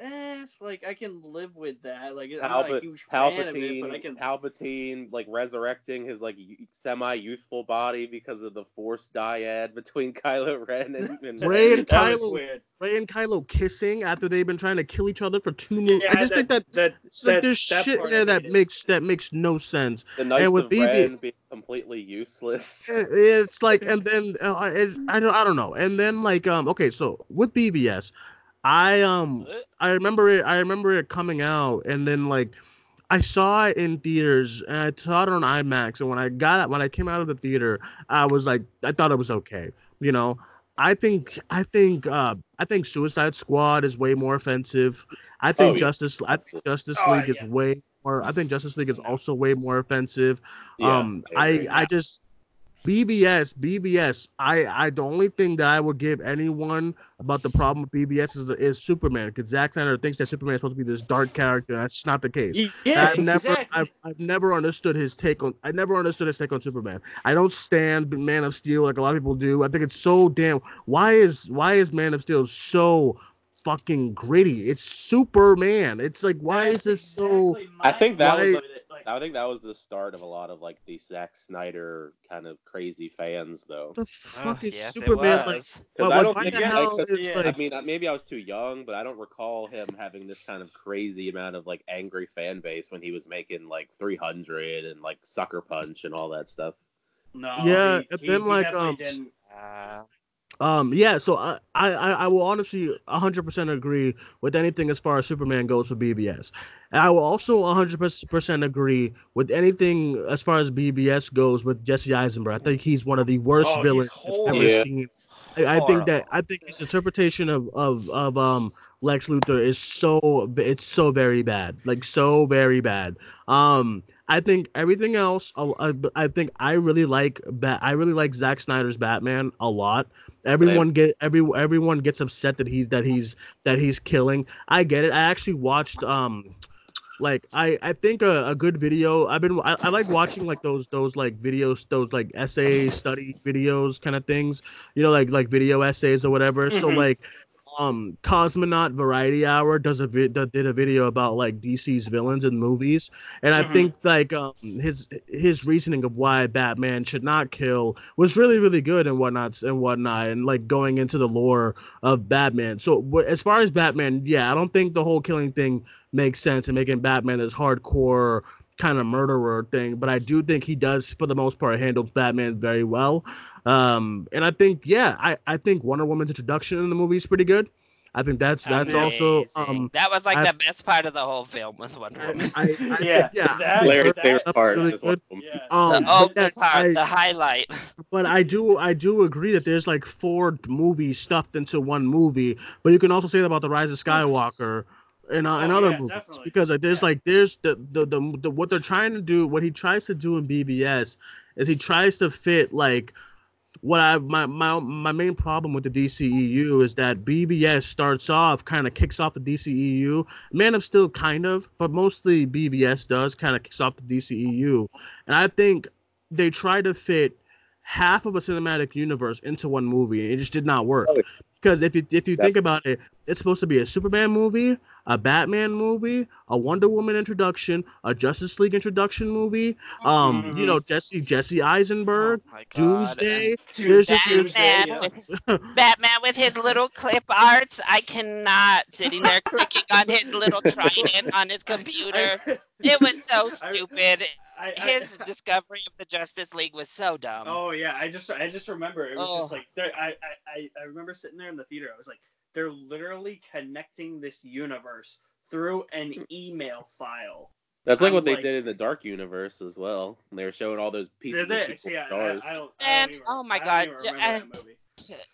eh, like I can live with that. Like I'm not a Palpa- huge fan of it, but I can. Palpatine, like resurrecting his like semi-youthful body because of the Force dyad between Kylo Ren and, and Rey and Kylo- Rey and Kylo kissing after they've been trying to kill each other for two movies. I Yeah, just think that that it's like that- there's that shit there I that makes that makes no sense. the Knights with of BB Ren being completely useless. It- It's like, and then uh, it, I don't, I don't know. And then like, um, okay, so with BVS, I um, I remember it. I remember it coming out, and then like, I saw it in theaters, and I saw it on IMAX. And when I got when I came out of the theater, I was like, I thought it was okay, you know. I think I think uh I think Suicide Squad is way more offensive. I think Oh, yeah. Justice I think Justice Oh, League is way more I think Justice League is also way more offensive. Yeah, um I. I just BVS BVS I I the only thing that I would give anyone about the problem with BVS is is Superman because Zack Snyder thinks that Superman is supposed to be this dark character. and That's not the case. Yeah, I've never, exactly. I've, I've never understood his take on. I never understood his take on Superman. I don't stand Man of Steel like a lot of people do. I think it's so damn. Why is why is Man of Steel so fucking gritty? It's Superman. It's like why is this so? I think that was Why- like, I think that was the start of a lot of like the Zack Snyder kind of crazy fans though. The fuck is yes, Superman like? was. Because I don't think the like, hell yeah. like- I mean, uh, maybe I was too young, but I don't recall him having this kind of crazy amount of like angry fan base when he was making like 300 and like Sucker Punch and all that stuff. No, Yeah, he, and he, then, he like, um, didn't. Uh, Um, yeah, so I, I, I I will honestly 100% agree with anything as far as Superman goes for BVS. And I will also 100% agree with anything as far as BVS goes with Jesse Eisenberg. I think he's one of the worst Oh, villains I've ever. Yeah. seen. I, I think that I think his interpretation of, of of um Lex Luthor is so it's so very bad, like so very bad. Um, I think everything else. uh, I, I think I really like Bat. I really like Zack Snyder's Batman a lot. Everyone get every everyone gets upset that he's that he's that he's killing. I get it. I actually watched um like I I think a, a good video. I've been I, I like watching like those those like videos those like essay study videos kind of things. You know like like video essays or whatever. So Mhm. like um Cosmonaut Variety Hour does a vid- did a video about like DC's villains in movies, and I Mhm. think like um his his reasoning of why Batman should not kill was really really good and whatnot and whatnot, and like going into the lore of Batman. So wh- as far as Batman, yeah, I don't think the whole killing thing makes sense and making Batman this hardcore kind of murderer thing, but I do think he does for the most part handles Batman very well. Um, and I think yeah, I I think Wonder Woman's introduction in the movie is pretty good. I think that's that's also um that was like I- the best part of the whole film was Wonder Woman. I, I, Yeah, yeah that- Larry's that- favorite that's part really good. Yeah. um the but opening part, I- the highlight. but I do I do agree that there's like four movies stuffed into one movie. But you can also say that about the Rise of Skywalker and uh, and Oh, other yeah, movies definitely. because like there's Yeah. like there's the the, the the what they're trying to do what he tries to do in BVS is he tries to fit like what I my my my main problem with the DCEU is that BVS starts off kind of kicks off the DCEU. Man of Steel kind of, but mostly BVS does kind of kicks off the DCEU. And I think they try to fit half of a cinematic universe into one movie. and It just did not work. Because if you if you think about it, it's supposed to be a Superman movie, a Batman movie, a Wonder Woman introduction, a Justice League introduction movie. Um, you Mhm. know Jesse Jesse Eisenberg, Oh my God. Doomsday. Dude, There's that Batman, yeah. with, Batman with his little clip arts. I cannot sitting there clicking on his little trident on his computer. It was so stupid. I, I, His discovery of the Justice League was so dumb. Oh yeah, I just I just remember it was just Oh. like there, I, I I I remember sitting there in the theater. I was like, they're literally connecting this universe through an email file. That's like I'm what they like- did in the Dark Universe as well. They were showing all those pieces. They're of there. people's I, I, don't. I don't even, oh my I God, even j- remember I- that movie.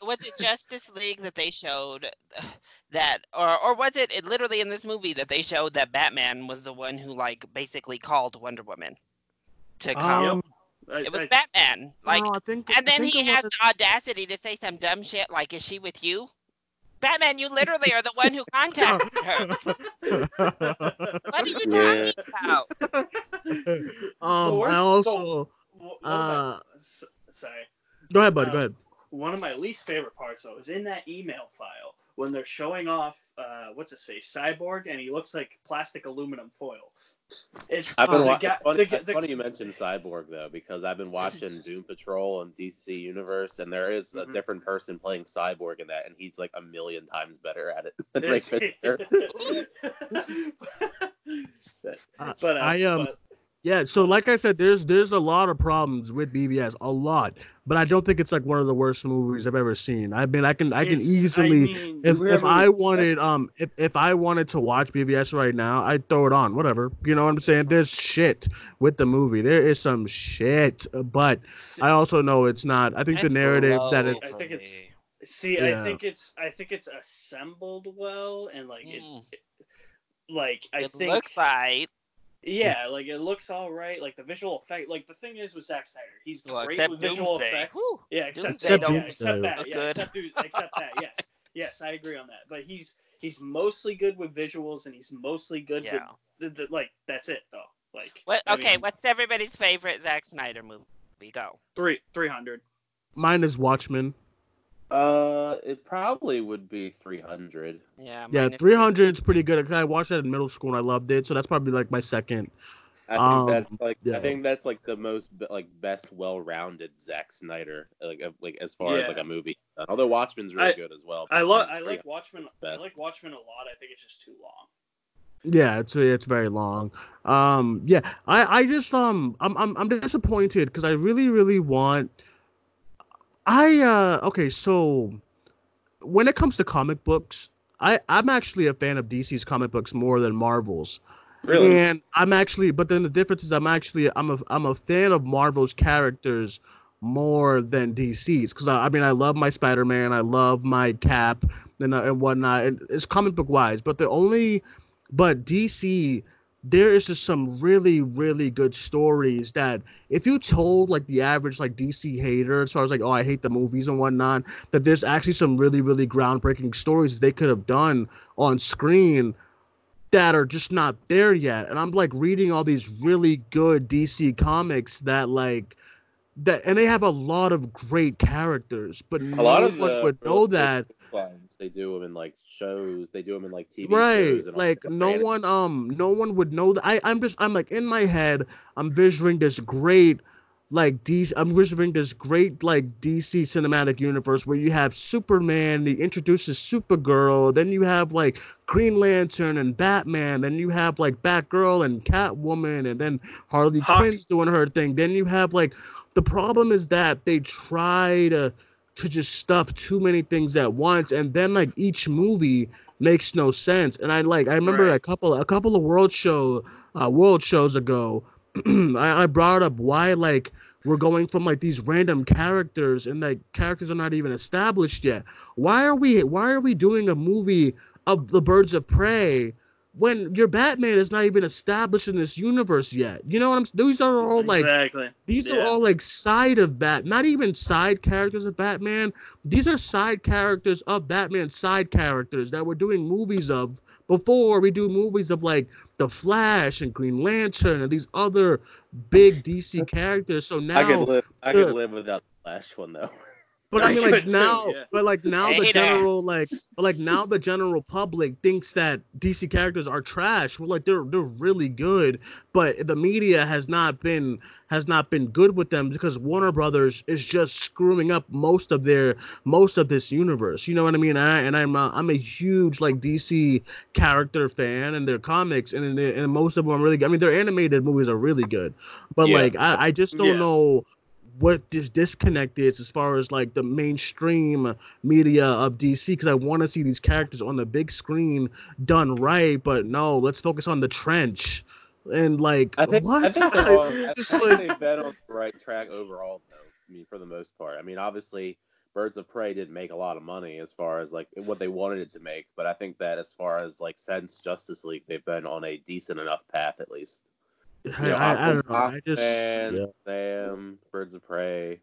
was it Justice League that they showed that, or or was it, it literally in this movie that they showed that Batman was the one who like basically called Wonder Woman to come? Um, it was I- Batman. Like, no, I think, and I then think he has the audacity to say some dumb shit like, "Is she with you?" Batman, you literally are the one who contacted her. What are you Yeah. talking about? um, worst- I also One of my- uh, sorry. go ahead, buddy. Go uh, ahead. One of my least favorite parts though is in that email file when they're showing off uh, what's his face, Cyborg, and he looks like plastic aluminum foil. It's I've been the wa- guy- it's funny, the guy- it's the- funny you mentioned Cyborg though, because I've been watching Doom Patrol and DC Universe, and there is a Mhm. different person playing Cyborg in that, and he's like a million times better at it than Ray Fisher. but, Uh, but, uh, I, um, but- Yeah, so like I said, there's there's a lot of problems with BVS, a lot, but I don't think it's like one of the worst movies I've ever seen. I mean, I can I can it's- easily mean, if if I wanted um if, if I wanted to watch BVS right now, I'd throw it on, whatever. You know what I'm saying? There's shit with the movie. There is some shit, but I also know it's not. I think the It's narrative that low it's I think it's- See, Yeah. I think it's I think it's assembled well and like Mm. it, like I it think looks like yeah, like it looks all right. Like the visual effect, like the thing is with Zack Snyder, he's Well, great except with visual Doomsday. effects. Whew. Yeah, except Doomsday that, don't yeah, except that, yeah, good. except, except that, yes, yes, I agree on that. But he's he's mostly good with visuals, and he's mostly good yeah. with the, the, like that's it though. Like What? I Okay, mean, what's everybody's favorite Zack Snyder movie? Go. three three hundred. Mine is Watchmen. Uh, it probably would be 300. Yeah. Yeah, 300 is pretty good. I watched that in middle school and I loved it, so that's probably like my second. I think Um, that's like yeah. I think that's like the most like best well-rounded Zack Snyder like like as far as like a movie. Although Watchmen's really I- good as well. I love I like Watchmen. I like Watchmen a lot. I think it's just too long. Yeah, it's it's very long. Um, yeah, I I just um I'm I'm I'm disappointed because I really really want. I uh okay so when it comes to comic books, I I'm actually a fan of DC's comic books more than Marvel's. Really? And I'm actually, but then the difference is I'm actually I'm a I'm a fan of Marvel's characters more than DC's because I, I mean I love my Spider Man, I love my Cap and uh, and whatnot. And it's comic book wise, but the only but DC there is just some really really good stories that if you told like the average like DC hater as far as like oh I hate the movies and whatnot that there's actually some really really groundbreaking stories they could have done on screen that are just not there yet. And I'm like reading all these really good DC comics that like that and they have a lot of great characters, but a no lot of one would know that. lines, they do them in like shows. They do them in like TV Right. shows. And all Like that. no one um no one would know that. I, I'm just I'm like in my head, I'm visualizing this great like DC I'm visualizing this great like DC cinematic universe where you have Superman, he introduces Supergirl, then you have like Green Lantern and Batman, then you have like Batgirl and Catwoman, and then Harley Hawk- Quinn's doing her thing. Then you have like the problem is that they try to to just stuff too many things at once, and then like each movie makes no sense. And I like I remember Right. a couple a couple of world show uh, world shows ago, I, I brought up why like we're going from like these random characters and like characters are not even established yet. Why are we why are we doing a movie of the birds of prey when your Batman is not even established in this universe yet? You know what I'm s- these are all like exactly. these are all like side of Bat, not even side characters of Batman. These are side characters of Batman, side characters that we're doing movies of before we do movies of like The Flash and Green Lantern and these other big DC characters. So now I could live. I could live without the last one though. But I I mean, like could too, now, yeah. but like now, the Hater. general like, but like now, the general public thinks that DC characters are trash. Well, like they're they're really good, but the media has not been has not been good with them because Warner Brothers is just screwing up most of their most of this universe. You know what I mean? And, I, and I'm uh, I'm a huge like DC character fan and their comics, and and, and most of them are really. good. I mean, their animated movies are really good, but Yeah. like I, I just don't Yeah. know what this disconnect is as far as like the mainstream media of DC because I want to see these characters on the big screen done right, but no, let's focus on the trench and like I think what? I think, they're on, I think like... they've been on the right track overall, though. I mean, for the most part. I mean, obviously, Birds of Prey didn't make a lot of money as far as like what they wanted it to make, but I think that as far as like since Justice League, they've been on a decent enough path at least. I, know, I, I don't know. I just Aquaman, yeah. Sam, Birds of Prey.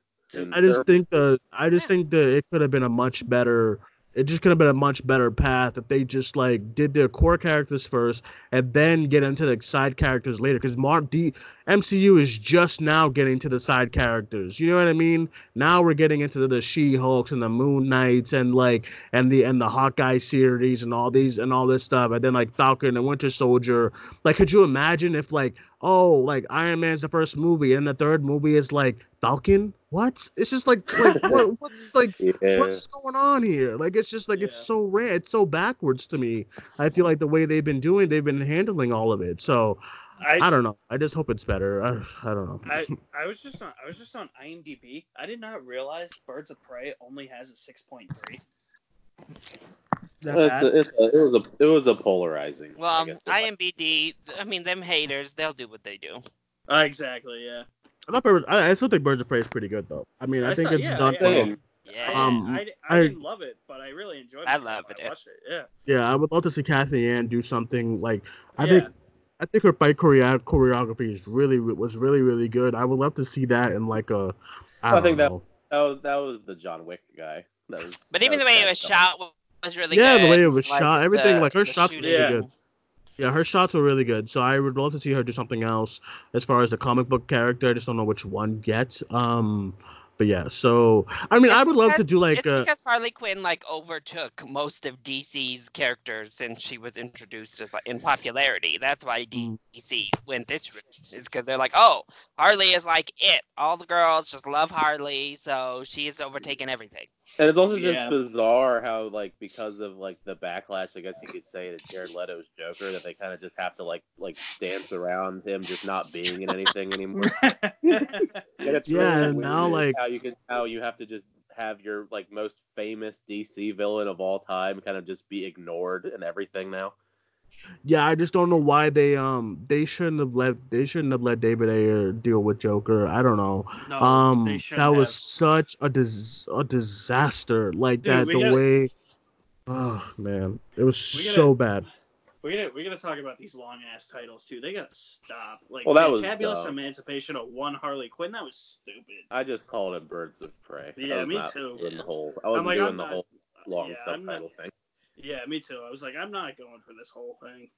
I just think the I just think that it could have been a much better it just could have been a much better path if they just like did their core characters first and then get into the side characters later because Mark D MCU is just now getting to the side characters. You know what I mean? Now we're getting into the, the She Hulks and the Moon Knights and like and the and the Hawkeye series and all these and all this stuff and then like Falcon and Winter Soldier. Like, could you imagine if like oh like Iron Man's the first movie and the third movie is like Falcon? What? It's just like like what what's like yeah. what's going on here? Like it's just like it's so rare, it's so backwards to me. I feel like the way they've been doing, they've been handling all of it. So I, I, don't know. I just hope it's better. I, I don't know. I I was just on I was just on IMDb. I did not realize Birds of Prey only has a six point three. That It's a, it's a, it was a it was a polarizing. Well, I um, guess, like- I mean, them haters. They'll do what they do. Uh, exactly. Yeah. I, thought Birds, I, I still think Birds of Prey is pretty good though. I mean, I, I think saw- it's yeah, done yeah. well. Saying, Yeah. Um, I, I, I- didn't love it, but I really enjoyed it. I loved I it. watched it. Yeah. Yeah, I would love to see Cathy Yan do something like I yeah. think I think her fight choreo- choreography is really was really really good. I would love to see that in like a I, I don't think that- know. That was that was the John Wick guy. That was. But that even the way it was stuff. shot was really good. yeah, good. the way it was Like, shot, everything the- like her the shots were really Yeah. good. Yeah, her shots were really good. So I would love to see her do something else as far as the comic book character. I just don't know which one yet. Um, but yeah, so I mean, It's I would love to do like it's uh, because Harley Quinn like overtook most of DC's characters since she was introduced as like in popularity. That's why Mm. DC went this route. Is because they're like, oh, Harley is like it. All the girls just love Harley, so she is overtaking everything. And it's also just Yeah. bizarre how, like, because of like the backlash, I guess you could say to Jared Leto's Joker, that they kind of just have to like like dance around him just not being in anything anymore. And it's Yeah, really and now, like- how you can how you have to just have your like most famous DC villain of all time kind of just be ignored and everything now. Yeah, I just don't know why they um they shouldn't have let they shouldn't have let David Ayer deal with Joker. I don't know. no, um they that shouldn't was such a dis- a disaster like Dude, that the gotta- way oh man it was gotta- so bad We gotta we gotta talk about these long ass titles too. They gotta stop. Like Well, that was Fantabulous dumb. Emancipation of one Harley Quinn. That was stupid. I just called it Birds of Prey. I Yeah, was me too. Doing the whole, I wasn't like, doing I'm the not- whole long yeah, I'm not- subtitle thing. Yeah, me too. I was like, I'm not going for this whole thing.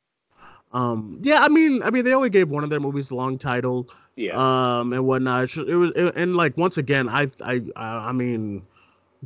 um yeah i mean i mean they only gave one of their movies the long title Yeah, um and whatnot it was it, and like once again I, I i i mean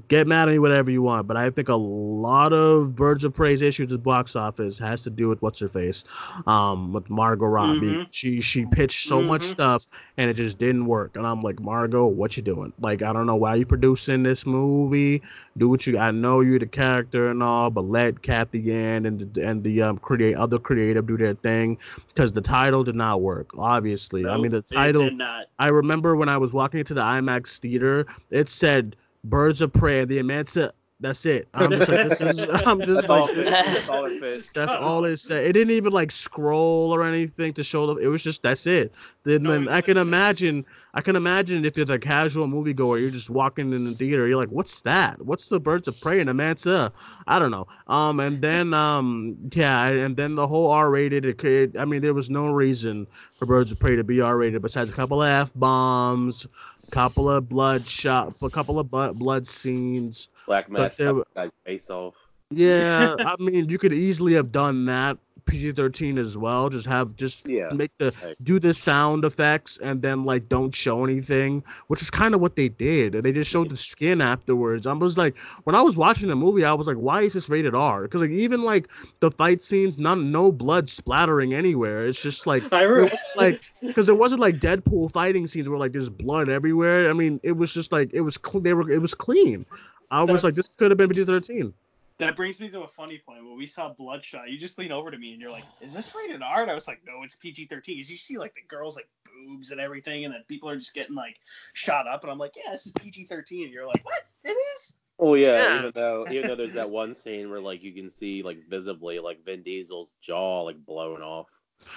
get mad at me whatever you want but i think a lot of birds of prey's issues at box office has to do with what's her face um with margot robbie Mhm. she she pitched so much Mhm. stuff and it just didn't work and i'm like margot what you doing like i don't know why you producing this movie do what you i know you're the character and all but let Cathy Yan and the, and the um create other creative do their thing because the title did not work obviously i mean the title did not. I remember when I was walking into the IMAX theater, it said "Birds of Prey." The Amansa. That's it. I'm just like, this is, I'm just that's all, like, it- that's all that's all it said. It didn't even like scroll or anything to show them. It was just that's it. Then No, then I can imagine. I can imagine if you're a casual moviegoer, you're just walking in the theater. You're like, "What's that? What's the Birds of Prey and Amansa?" I don't know. Um, and then um, yeah, and then the whole R-rated. It could. I mean, there was no reason for Birds of Prey to be R-rated besides a couple of f bombs, couple of blood shot, a couple of blood blood scenes. Black mask there guy's face off. Yeah, I mean, you could easily have done that PG-13 as well. Just have just Yeah. make the Right. do the sound effects and then like don't show anything, which is kind of what they did. They just showed the skin afterwards. I was like, when I was watching the movie, I was like, why is this rated R? Because like even like the fight scenes, none no blood splattering anywhere. It's just like I it was like because it wasn't like Deadpool fighting scenes where like there's blood everywhere. I mean, it was just like it was cl- they were it was clean. I was like, this could have been PG-13. That brings me to a funny point. When we saw Bloodshot, you just lean over to me and you're like, "Is this rated R?" And I was like, "No, it's PG-13." Because you see like the girls like boobs and everything, and then people are just getting like shot up, and I'm like, "Yeah, this is PG-13." And you're like, "What? It is?" Oh yeah, Yeah. even though even though there's that one scene where like you can see like visibly like Vin Diesel's jaw like blown off.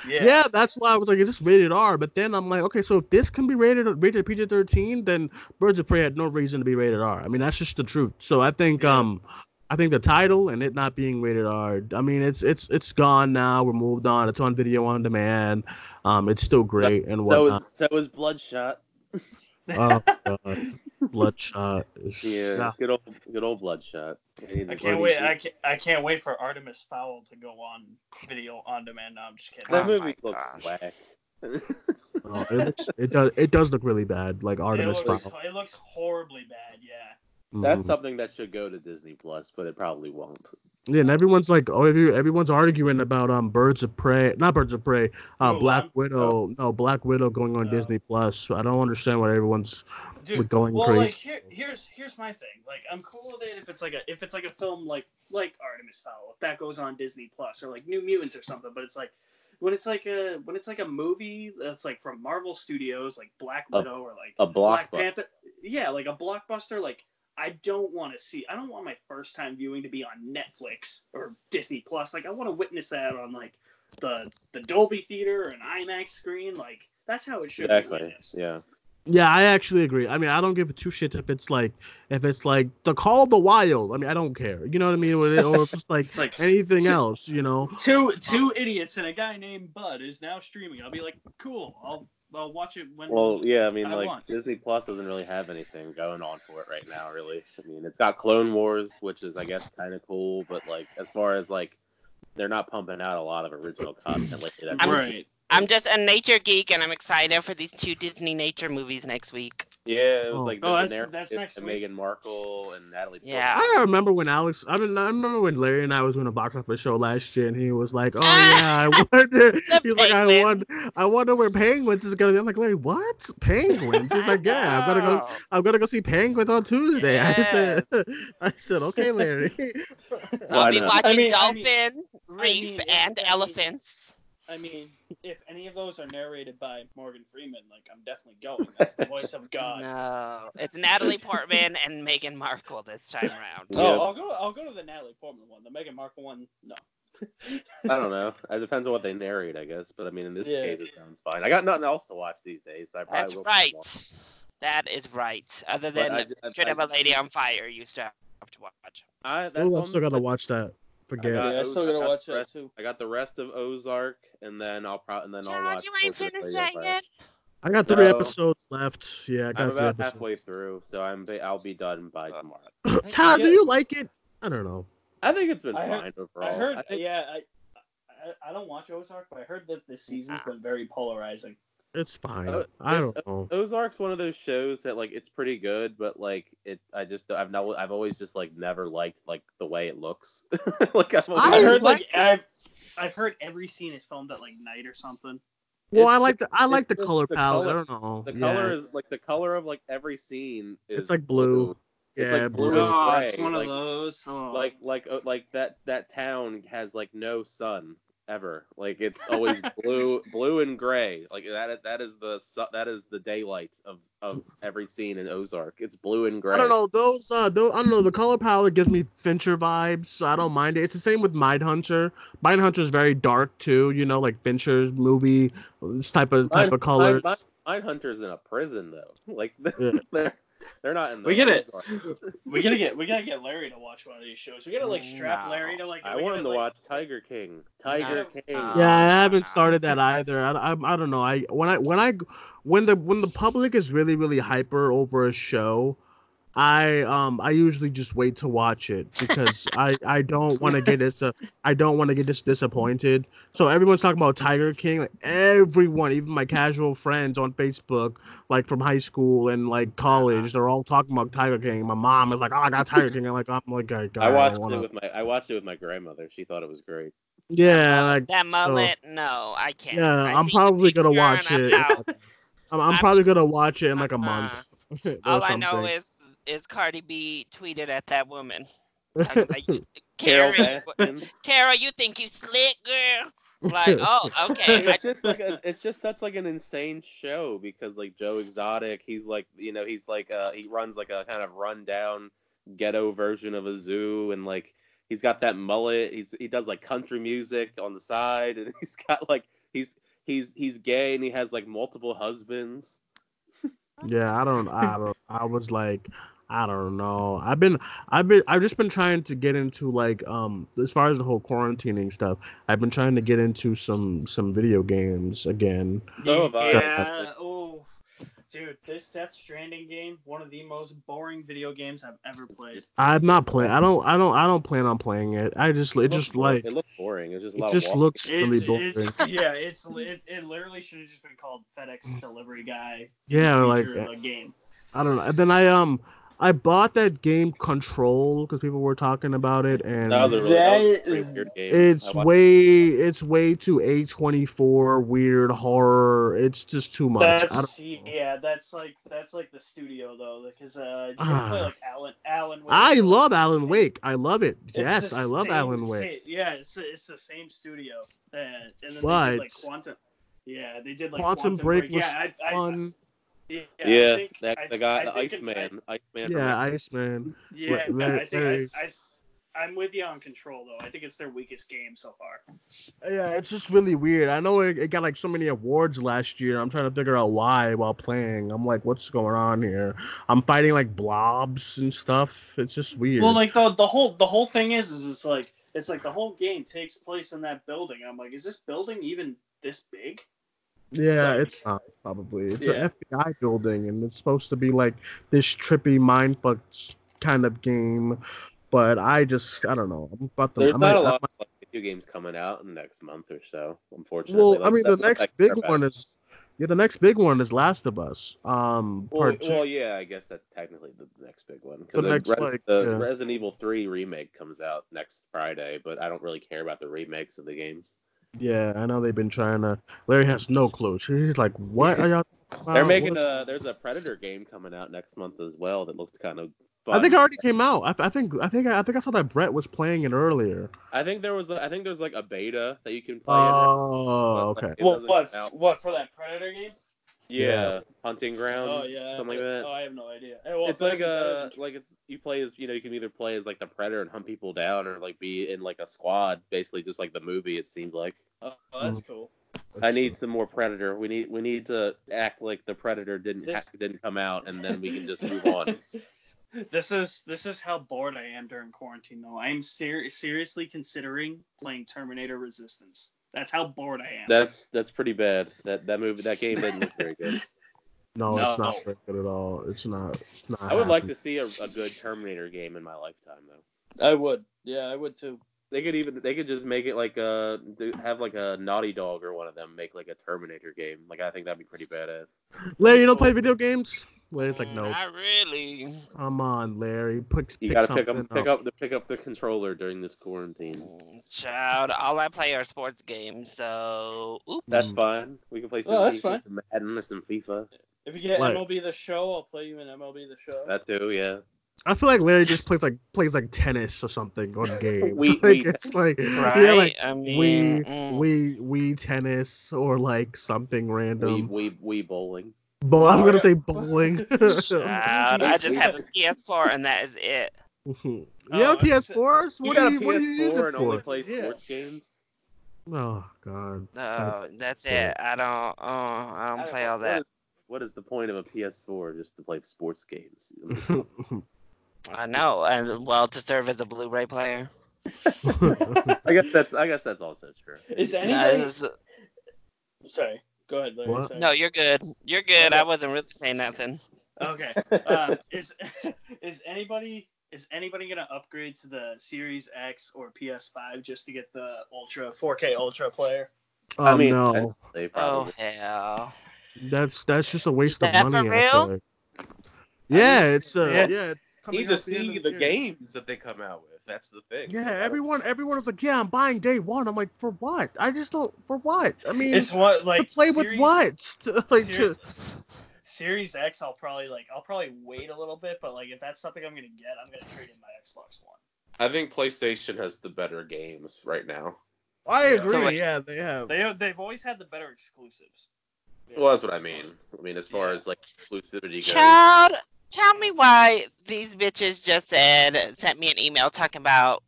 Yeah. yeah, that's why I was like, is this rated R? But then I'm like, okay, so if this can be rated rated PG thirteen, then Birds of Prey had no reason to be rated R. I mean, that's just the truth. So I think Yeah. um I think the title and it not being rated R, I mean it's it's it's gone now. We're moved on. It's on video on demand. Um it's still great and So whatnot. was so was Bloodshot. Oh god. Bloodshot is Yeah, good old good old Bloodshot. I can't wait. I can't, I can't wait for Artemis Fowl to go on video on demand. No, I'm just kidding. That Oh movie looks gosh. whack. oh, it, looks, it does it does look really bad, like It Artemis looks, Fowl. it looks horribly bad. Yeah. That's Mhm. something that should go to Disney Plus, but it probably won't. Yeah, and everyone's like, oh, everyone's arguing about um Birds of Prey, not Birds of Prey, uh, Mulan? Black Widow, no Black Widow going on Oh. Disney Plus. I don't understand why everyone's Dude, going well, crazy. like here, here's here's my thing. Like, I'm cool with it if it's like a if it's like a film like like Artemis Fowl, if that goes on Disney Plus or like New Mutants or something. But it's like when it's like a when it's like a movie that's like from Marvel Studios, like Black A- Widow or like A Black blockbuster. Panther. Yeah, like a blockbuster. Like I don't want to see. I don't want my first time viewing to be on Netflix or Disney Plus. Like I want to witness that on like the the Dolby theater or an IMAX screen. Like that's how it should be Exactly. Yeah. Yeah, I actually agree. I mean, I don't give a two shits if it's like if it's like the Call of the Wild. I mean, I don't care. You know what I mean? Or or if it's like, It's like- anything else. You know? Two two idiots and a guy named Bud is now streaming. I'll be like, cool. I'll I'll watch it when. Well, yeah, I mean, I like want. Disney Plus doesn't really have anything going on for it right now, really. I mean, it's got Clone Wars, which is, I guess, kind of cool, but like as far as like, they're not pumping out a lot of original content lately. That's I'm- right. I'm just a nature geek, and I'm excited for these two Disney nature movies next week. Yeah, it was Oh. like Oh, that's- that's next week. Meghan Markle and Natalie. Yeah. I remember when Alex. I mean, I remember when Larry and I was doing a box office show last year, and he was like, "Oh yeah, I wonder." He's like, "I penguin. wonder, I wonder where Penguins is gonna." be. I'm like, "Larry, what? Penguins?" He's like, "Yeah, I'm gonna go. I'm gonna go see Penguins on Tuesday." I said, "I said, okay, Larry." I'll be watching I mean- I mean- dolphin, I reef, mean, and I mean- elephants. I mean, if any of those are narrated by Morgan Freeman, like I'm definitely going. That's the voice of God. No, it's Natalie Portman and Meghan Markle this time around. Oh, Yeah. I'll go. I'll go to the Natalie Portman one. The Meghan Markle one, no. I don't know. It depends on what they narrate, I guess. But I mean, in this Yeah. case, it sounds fine. I got nothing else to watch these days. So I probably That's will right. That is right. Other than I- the I- Portrait I of a just- Lady on Fire, you still have to watch. I, that's Oh, on I'm still the- gotta watch that. Forget. got- yeah, I still gotta got watch the that too. I got the rest of Ozark, and then I'll probably and then I'll John, watch. you ain't Portrait of a finished that yet. I got three No. episodes left. Yeah, I got am about episodes. halfway through, so I'm I'll be done by Uh, tomorrow. Tyler, do you like it? I don't know. I think it's been I heard- fine overall. I heard. think yeah, I, I I don't watch Ozark, but I heard that this season's been very polarizing. It's fine. Uh, I don't know. Ozark's one of those shows that like it's pretty good, but like it, I just I've not I've always just like never liked like the way it looks. like I've always, I, I heard like like I've I've heard every scene is filmed at like night or something. Well, I like the I like the color palette. I don't know. the Yeah. color is like the color of like every scene is It's like blue. It's Yeah, like blue blue. Oh, it's one like, of those. Oh. like like uh, like that that town has like no sun ever. Like it's always blue blue and gray. Like that is- that is the that is the daylight of of every scene in Ozark. It's blue and gray. I don't know those. Uh, those, I don't know. The color palette gives me Fincher vibes. So I don't mind it. It's the same with Mindhunter. Mindhunter is very dark too. You know, like Fincher's movie, this type of type Mine- of colors. Mine, mine, Hunter's in a prison though. Like Yeah. they're they're not in. The We get it. We gotta get we gotta get Larry to watch one of these shows. We gotta like strap No. Larry to like. I we want gotta, him to like- watch Tiger King. Tiger No. King. Yeah, I haven't started that either. I, I, I don't know. I when I when I when the when the public is really really hyper over a show, I um I usually just wait to watch it because I I don't want to get dis uh, I don't want to get dis- disappointed. So everyone's talking about Tiger King. Like everyone, even my casual friends on Facebook, like from high school and like uh-huh. college, they're all talking about Tiger King. My mom is like, "Oh, I got Tiger King." I'm like, I'm like, I, I watched wanna... it with my I watched it with my grandmother. She thought it was great. yeah, like That so- mullet, no, I can't. Yeah, I I'm probably gonna watch it. I'm, I'm I'm- probably gonna watch it in like a Uh-uh. month. Uh-huh. or All I know is is Cardi B tweeted at that woman. Talking about you, Carol Carol, you think you slick, girl? Like, oh, okay. It's just like a, it's just such like an insane show because like Joe Exotic, he's like you know he's like uh he runs like a kind of rundown ghetto version of a zoo and like he's got that mullet. He's he does like country music on the side and he's got like he's he's he's gay and he has like multiple husbands. yeah, I don't, I don't. I was like, I don't know. I've been, I've been, I've just been trying to get into like, um, as far as the whole quarantining stuff. I've been trying to get into some some video games again. So have I. Yeah. Oh, dude, this Death Stranding game, one of the most boring video games I've ever played. I'm not playing. I don't, I don't, I don't plan on playing it. I just, it looks just boring. like, it looks boring. It's just it just looks It- really it's, boring. yeah, it's it, it literally should have just been called FedEx delivery guy. Yeah, like a game. I don't know. And then I um I bought that game Control because people were talking about it, and That was a really, that was a That weird game. it's I watched- way it's way too A twenty four weird horror. It's just too much. That's yeah, that's like that's like the studio though, because uh, you Ah. can play like Alan Alan. Wake, I love Alan the- Wake. I love it. it's Yes, I love same- Alan Wake. same- yeah, it's it's the same studio, uh, and then they But- did like Quantum. Yeah, they did like Quantum Break was Yeah, I, I, Fun. Yeah, Yeah, I think, that the guy, I the think it's- Iceman, Iceman. Yeah, Iceman. Yeah, Very- I think very- I, I, I'm with you on Control though. I think it's their weakest game so far. Yeah, it's just really weird. I know it, it got like so many awards last year. I'm trying to figure out why while playing. I'm like, what's going on here? I'm fighting like blobs and stuff. It's just weird. Well, like the the whole the whole thing is is it's like it's like the whole game takes place in that building. I'm like, is this building even this big? Yeah, like- it's not probably. It's Yeah. an FBI building, and it's supposed to be like this trippy mindfuck kind of game. But I just, I don't know. I'm about to. There's I not might- a I lot might- of like, video games coming out in the next month or so. Unfortunately. well, I mean, the next big about. one is yeah, the next big one is Last of Us. Um, Well, well, yeah, I guess that's technically the next big one. The Because the, next, Res- like, the yeah. Resident Evil 3 remake comes out next Friday, but I don't really care about the remakes of the games. Yeah, I know they've been trying to. Larry has no clue. He's like, "What are y'all?" Talking? They're making What's- a there's a Predator game coming out next month as well that looks kind of. I think it already came out. I, I think I think I think I saw that Brett was playing it earlier. I think there was a, I think there's like a beta that you can play. Oh, but, like, okay. it What doesn't what what for that Predator game? Yeah, Yeah. hunting ground. Oh yeah, something like that. Oh, I have no idea. Hey, well, it's like a like it's you play as you know you can either play as like the predator and hunt people down or like be in like a squad basically just like the movie it seemed like Oh, that's mm. cool. i need some more predator we need we need to act like the predator didn't ha- didn't come out and then we can just move on This is this is how bored I am during quarantine. Though I am ser- seriously considering playing Terminator Resistance. That's how bored I am. that's that's pretty bad that that movie that game didn't look very good No, it's not very good at all. It's not. It's not i would like to see a, a good terminator game in my lifetime though I would. Yeah, I would too. they could even they could just make it like uh, a have like a naughty dog or one of them make like a terminator game like i think that'd be pretty badass Larry, you don't play video games? Larry's like, Mm, no. Not really. Come on, Larry. Pick, you pick gotta pick something up pick up the pick up the controller during this quarantine Mm, Child, all I play are sports games. So, oop. That's Mm. fine. We can play some Oh, that's fine. some Madden or some FIFA. If you get Right. MLB the Show, I'll play you in MLB the Show. That too, yeah. I feel like Larry just plays like plays like tennis or something on games. We- like, we- it's like Right? yeah, like I we mm. we we tennis or like something random. We random. we we bowling. Bo- I'm Oh, gonna say bowling. Child, I just have a PS4 and that is it. you Oh, have I was- PS4s? You What got do a you, what do you use PS4 it and only for? play Yeah. sports games. Oh God. No, that's Yeah. it. I don't. Uh, I don't play all that. that. is- What is the point of a PS4 just to play sports games? I'm just- I know, and well, to serve as a Blu-ray player. I guess that's I guess that's also true. Is anybody? this is- Sorry. Go ahead, Larry. What? no, you're good. You're good. I wasn't really saying nothing. Okay. Um, is is anybody is anybody gonna upgrade to the Series X or PS5 just to get the Ultra 4K Ultra player? Oh I mean, no, they Oh probably. hell! that's that's just a waste of that for money. I real? feel like. Yeah, it's uh, Yeah. yeah. it's coming need to out the end see of the year. games that they come out with. That's the thing. Yeah, everyone everyone was like, yeah, I'm buying day one. I'm like, for what? I just don't for what? I mean, It's what to like play with Series- what? To, like Ser- to, Series X, I'll probably like I'll probably wait a little bit, but like if that's something I'm gonna get, I'm gonna trade in my Xbox One. I think PlayStation has the better games right now. I Yeah. agree. So, like- yeah, they have. They they've always had the better exclusives. Well, that's what I mean. I mean, as far Yeah. as like exclusivity goes. Child, tell me why these bitches just said sent me an email talking about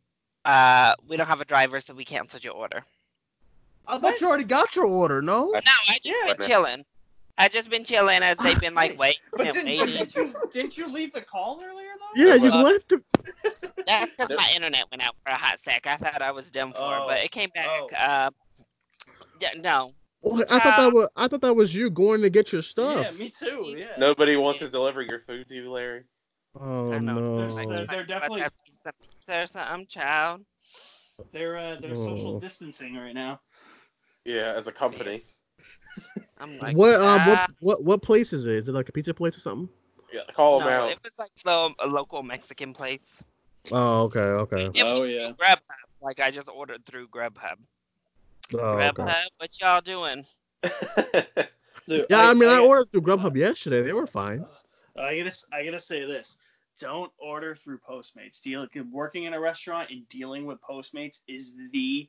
uh we don't have a driver, so we canceled your order. I thought you already got your order. No. No, I just Yeah. been chilling. I just been chilling as they've been like wait, But didn't, but waiting. didn't you didn't you leave the call earlier though? Yeah, you Uh, left. The, That's because my internet went out for a hot sec. I thought I was done for, Oh. but it came back. Oh. Uh, yeah, no, Well, I thought that was I thought that was you going to get your stuff. Yeah, me too. Yeah. Nobody wants to deliver your food to you, Larry. Oh no. There's, uh, they're definitely- what's that pizza child. They're uh, they're social Oh. distancing right now. Yeah, as a company. I'm like, what um what what what place is it? Is it like a pizza place or something? Yeah, call them No, out. it was like the, a local Mexican place. Oh okay okay. It Oh, yeah. through Grubhub. Like I just ordered through Grubhub. Oh, Grubhub, okay. what y'all doing? Dude, Yeah, I, mean I, I, ordered through Grubhub yesterday. They were fine. Uh, I gotta s- I gotta say this. Don't order through Postmates. Deal working in a restaurant and dealing with Postmates is the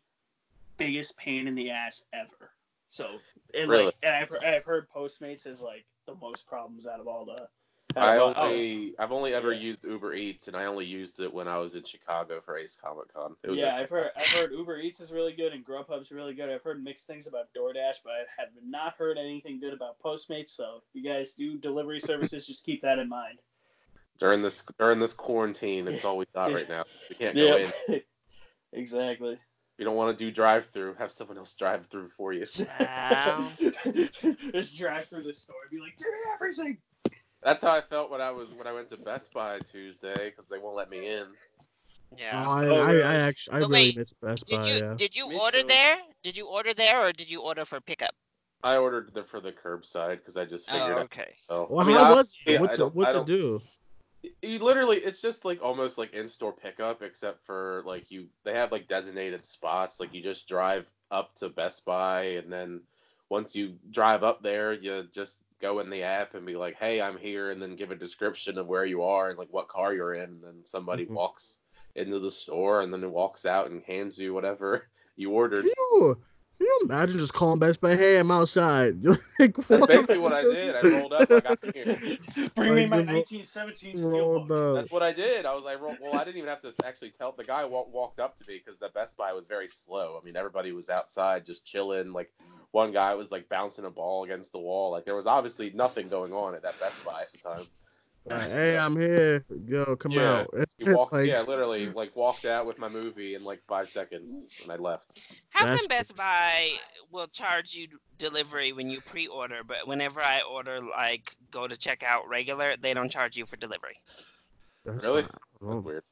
biggest pain in the ass ever. So and Really? like and I've, I've heard Postmates is like the most problems out of all the I wow. only I've only ever Yeah. used Uber Eats, and I only used it when I was in Chicago for Ace Comic Con. Yeah, okay. I've heard I've heard Uber Eats is really good and Grubhub's really good. I've heard mixed things about DoorDash, but I have not heard anything good about Postmates. So if you guys do delivery services, just keep that in mind. during this during this quarantine. It's all we got right now. We can't go in. Exactly. You don't want to do drive through. Have someone else drive through for you. Wow. just drive through the store and be like, give me everything. That's how I felt when I was when I went to Best Buy Tuesday because they won't let me in. Yeah. Oh, I, Oh, I, really? I actually, I But really wait, miss Best Did Buy. you yeah. did you Me order too. there? Did you order there or did you order for pickup? I ordered the, for the curbside because I just figured Oh, out. okay. So, Well, I mean, how was honestly, it? I What's it, don't- what's it do? You literally, it's just like almost like in-store pickup, except for like you, they have like designated spots. Like you just drive up to Best Buy, and then once you drive up there, you just go in the app and be like, "Hey, I'm here," and then give a description of where you are and like what car you're in. And then somebody Mhm. walks into the store, and then walks out and hands you whatever you ordered. You, can you imagine just calling Best Buy, hey, I'm outside? like, That's basically what I did. I rolled up, I got here. Bring me my you 1917 rolled steelbook. up. That's what I did. I was like, well, well, I didn't even have to actually tell. The guy wa- walked up to me because the Best Buy was very slow. I mean, everybody was outside just chilling. Like, one guy was like bouncing a ball against the wall. Like, there was obviously nothing going on at that Best Buy at the time. Like, hey, I'm here. Yo, come Yeah, out. He walked, like, yeah, literally, like walked out with my movie in like five seconds, and I left. How That's come Best Buy will charge you delivery when you pre-order, but whenever I order like go to checkout regular, they don't charge you for delivery? that's Really? not- That's weird.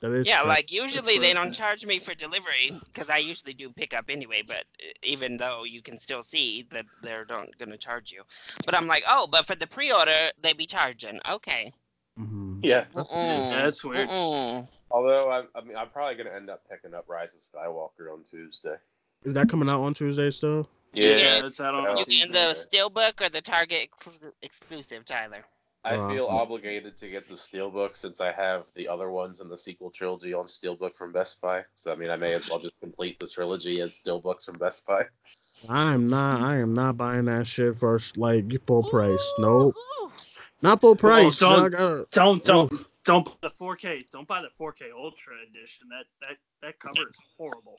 That is Yeah, strange. like usually they weird. don't charge me for delivery because I usually do pick up anyway. But even though you can still see that they're not gonna charge you, but I'm like, oh, but for the pre-order they be charging. Okay. Mhm. Yeah. Mm-mm. That's weird. Mm-mm. Although I, I mean, I'm probably gonna end up picking up Rise of Skywalker on Tuesday. Is that coming out on Tuesday still? Yeah, Yeah. that's out on You You Tuesday. in the steelbook or the Target ex- exclusive, Tyler? I Wow. feel obligated to get the Steelbook since I have the other ones in the sequel trilogy on Steelbook from Best Buy. So I mean, I may as well just complete the trilogy as Steelbooks from Best Buy. I am not. I am not buying that shit for like full price. Nope, Ooh. not full price. don't- I gotta- Don't don't don't buy the 4K. Don't buy the 4K Ultra edition. That that that cover is horrible.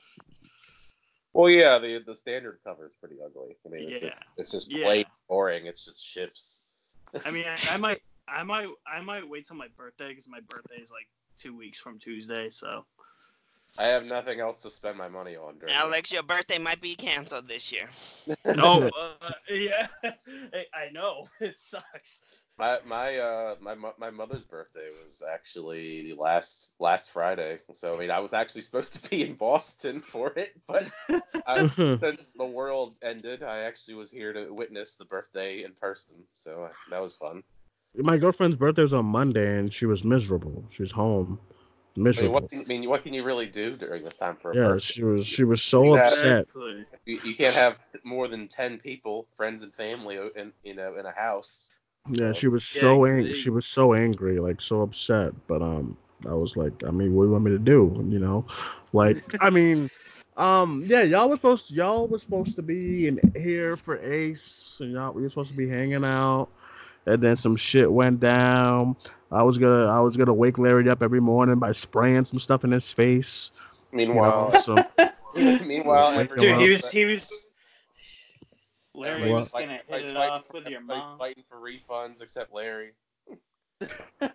Well, yeah, the the standard cover is pretty ugly. I mean, it's just, it's just Yeah. plain boring. It's just ships. I mean, I, I might I might I might wait till my birthday because my birthday is like two weeks from Tuesday. So I have nothing else to spend my money on. During this. Alex, your birthday might be canceled this year. oh uh, yeah, I, I know it sucks. My my uh my my mother's birthday was actually last last Friday. So I mean, I was actually supposed to be in Boston for it, but I, since the world ended, I actually was here to witness the birthday in person. So uh, that was fun. My girlfriend's birthday was on Monday, and she was miserable. She was home, I mean, miserable. what can, I mean, what can you really do during this time for a yeah, birthday? she was. She was so upset. You, you can't have more than ten people, friends and family, in you know in a house. Yeah, she was Yeah, so it- angry. She was so angry, like so upset. But um, I was like, I mean, what do you want me to do? You know, like I mean, um, yeah, y'all was supposed y'all was supposed to be in here for Ace, and y'all we were supposed to be hanging out, and then some shit went down. I was gonna I was gonna wake Larry up every morning by spraying some stuff in his face. You know, Meanwhile, so meanwhile, Wake everyone him Dude, he was he was. Larry What? was gonna hit it fighting- off with your everybody's mom. fighting for refunds except Larry.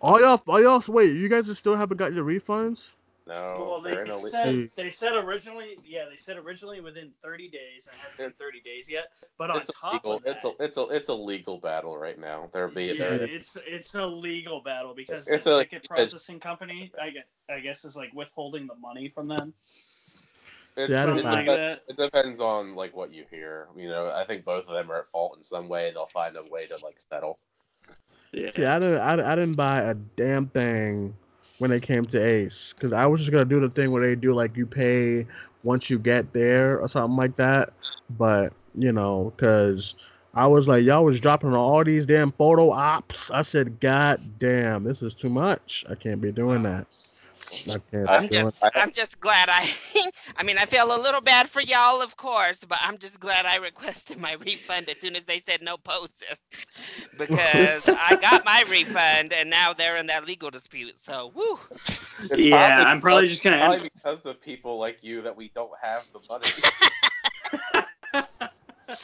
all y'all, all y'all, wait, you guys are still haven't got your refunds? No, Well, they they're a said they said originally, yeah, they said originally within 30 days, and it hasn't been 30 days yet. But on it's a top legal, of that, it's a it's a it's a legal battle right now. They're being yeah, they're, it's it's a legal battle because It's the a- ticket processing company, I guess, I guess, is like withholding the money from them. It's, See, I don't it, Something like depends, that. it depends on like what you hear. You know, I think both of them are at fault in some way. They'll find a way to like settle. Yeah. See, I didn't, I, I didn't buy a damn thing when it came to Ace because I was just gonna do the thing where they do like you pay once you get there or something like that. But you know, because I was like, y'all was dropping all these damn photo ops. I said, God damn, this is too much. I can't be doing that. I can't I'm just I'm just glad I I mean I feel a little bad for y'all of course, but I'm just glad I requested my refund as soon as they said no poses. Because I got my refund and now they're in that legal dispute. So woo. It's Yeah, I'm probably just gonna probably end- because of people like you that we don't have the money.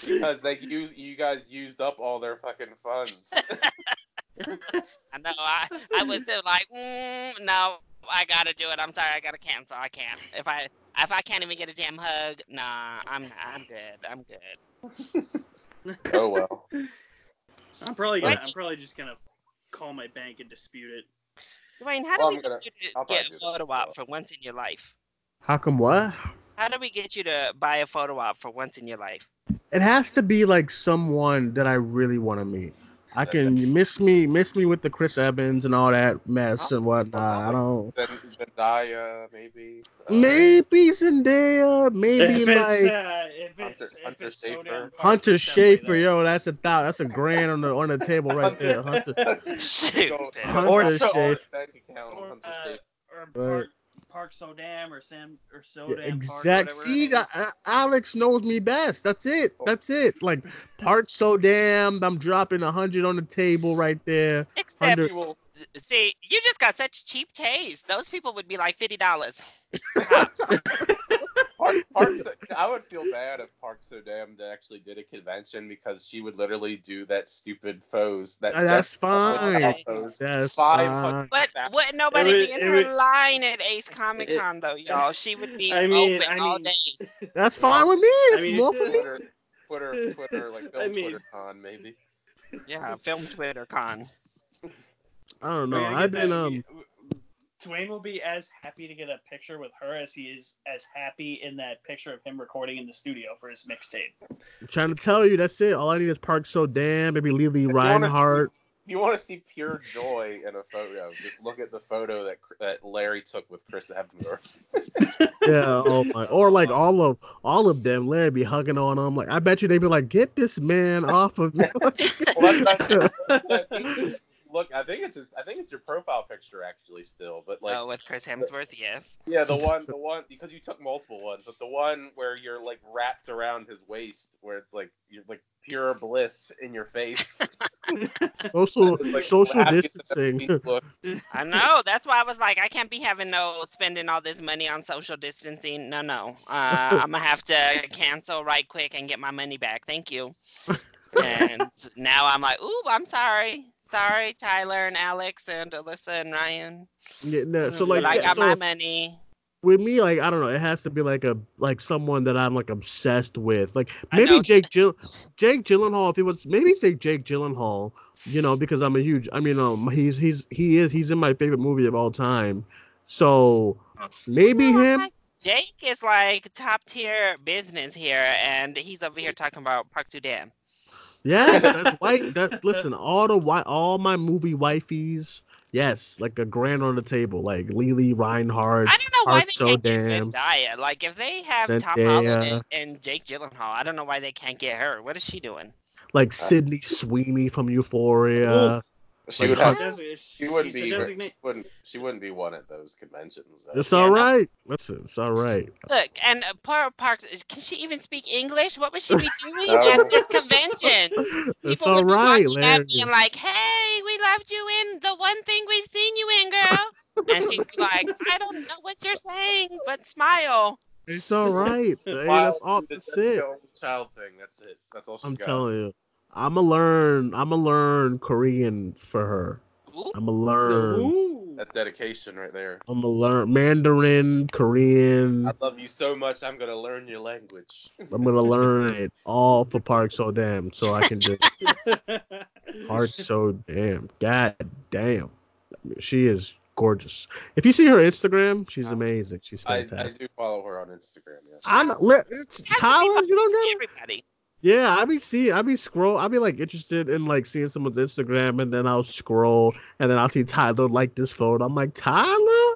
because they use you guys used up all their fucking funds. I know I I was still like, mm, no, I gotta do it. I'm sorry, I gotta cancel. I can't. If I if I can't even get a damn hug, nah, I'm I'm good. I'm good. oh well. I'm probably gonna, I'm probably just gonna call my bank and dispute it. Duane, how do we I'm get you to get a photo op for once in your life? How come what? How do we get you to buy a photo op for once in your life? It has to be like someone that I really want to meet. I can miss me, miss me with the Chris Evans and all that mess and whatnot. I don't. Zendaya, maybe. uh, Maybe Zendaya, maybe if it's like uh, if Hunter- it's Hunter it's so Hunter hard, definitely Schafer. that. Yo, that's a thou. That's a grand on the on the table right there. Hunter. Shoot. Hunter Or so Schafer. bank Or, uh, or Right. Park, Park Sodam or Sam or Sodam Yeah, Park, exact. whatever See, her name that- Alex knows me best. That's it. Oh. That's it. Like Park Sodam. I'm dropping a hundred on the table right there. Except, Under- He will- see, you just got such cheap taste. Those people would be like fifty dollars. Park, Park, I would feel bad if Park Sodam actually did a convention because she would literally do that stupid pose. That Uh, that's fine. pose. That's fine. But wouldn't nobody would- be in her would- line at Ace Comic Con though, y'all? She would be I mean- open I all day. That's fine with me. It's mean, more for me. Twitter, Twitter, Twitter, like I film mean- Twitter con maybe. Yeah, film Twitter con. I don't know. I've been that- um. Duane will be as happy to get a picture with her as he is as happy in that picture of him recording in the studio for his mixtape. trying to tell you, that's it. All I need is Park Sodam, maybe Lili If you wanna Reinhart. You want to see pure joy in a photo, just look at the photo that that Larry took with Chris Hemsworth. Yeah, oh my, or like all of all of them. Larry be hugging on them. Like I bet you they'd be like, "Get this man off of me." Well, that's not, look, I think it's his, I think it's your profile picture actually still, but like oh, with Chris Hemsworth, yes. yeah, the one the one because you took multiple ones, but the one where you're like wrapped around his waist, where it's like you're like pure bliss in your face. social Like, social distancing. I know. That's why I was like, I can't be having no spending all this money on social distancing. No, no. Uh, I'm gonna have to cancel right quick and get my money back. Thank you. And now I'm like, ooh, I'm sorry. Sorry, Tyler and Alex and Alyssa and Ryan. Yeah, no, so like I got so my money. with me, like I don't know, it has to be like a like someone that I'm like obsessed with. Like maybe. Jake Jill, Jake Gyllenhaal. If he was maybe say Jake Gyllenhaal, you know, because I'm a huge. I mean, um, he's he's he is he's in my favorite movie of all time. So maybe him. Jake is like top tier business here, and he's over here talking about Park Sodam. Yes, that's white. That's listen. All the white, all my movie wifeys. Yes, like a grand on the table, like Lili Reinhart. I don't know why Park they So can't Damn. get Zendaya. Like if they have Tom Holland and, and Jake Gyllenhaal, I don't know why they can't get her. What is she doing? like uh, Sydney Sweeney from Euphoria. She Like, would Hun- have. Desi- She wouldn't be. designate- Wouldn't she? Wouldn't be one at those conventions. though. It's Yeah, all no. Listen, it's all right. Look, and uh, Par Park, can she even speak English? What would she be doing No. at this convention? It's People all would be walking Larry. at me and like, "Hey, we loved you in the one thing we've seen you in, girl." and she'd be like, "I don't know what you're saying, but smile." It's all right. Hey, Wild that's all. dude, That's the it. child thing. That's it. That's all she's I'm got. telling you. I'ma learn. I'ma learn Korean for her. I'ma learn. Ooh. That's dedication right there. I'ma learn Mandarin, Korean. I love you so much. I'm gonna learn your language. I'm gonna learn it all for Park Sodam, so I can just Park So Damn. God damn, she is gorgeous. If you see her Instagram, she's amazing. She's I, I fantastic. do follow her on Instagram. Yes. I'm li- it's Tyler. You don't get Everybody. Yeah, I be see, I be scroll, I be like interested in like seeing someone's Instagram, and then I'll scroll, and then I'll see Tyler like this photo. I'm like, Tyler,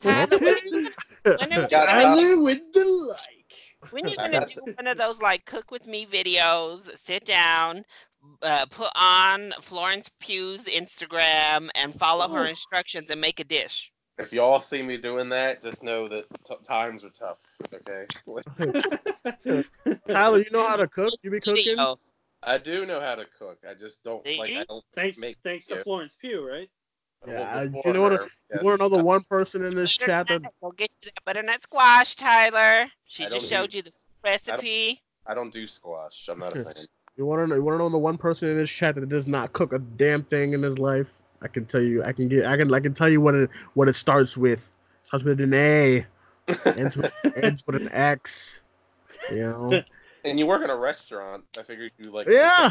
Tyler, Okay. when are you gonna- when are- Tyler with the like. When you I gonna do one of those like cook with me videos? Sit down, uh, put on Florence Pugh's Instagram, and follow her instructions and make a dish. If y'all see me doing that, just know that t- times are tough. Okay. Tyler, you know how to cook? You be cooking? I do know how to cook. I just don't Do like. you? I don't Thanks, make. thanks to. Florence Pugh, right? Yeah, Well, I- before you know what? her, You want to know the yes. one person in this chat that will get you that butternut squash, Tyler. She I just showed eat- you the recipe. I don't do squash. I'm not a fan. you want to know? You want to know the one person in this chat that does not cook a damn thing in his life? I can tell you. I can get. I can. I can tell you what it what it starts with. Starts with an A. Ends with, ends with an X. You know. and you work in a restaurant. I figured you like. Yeah.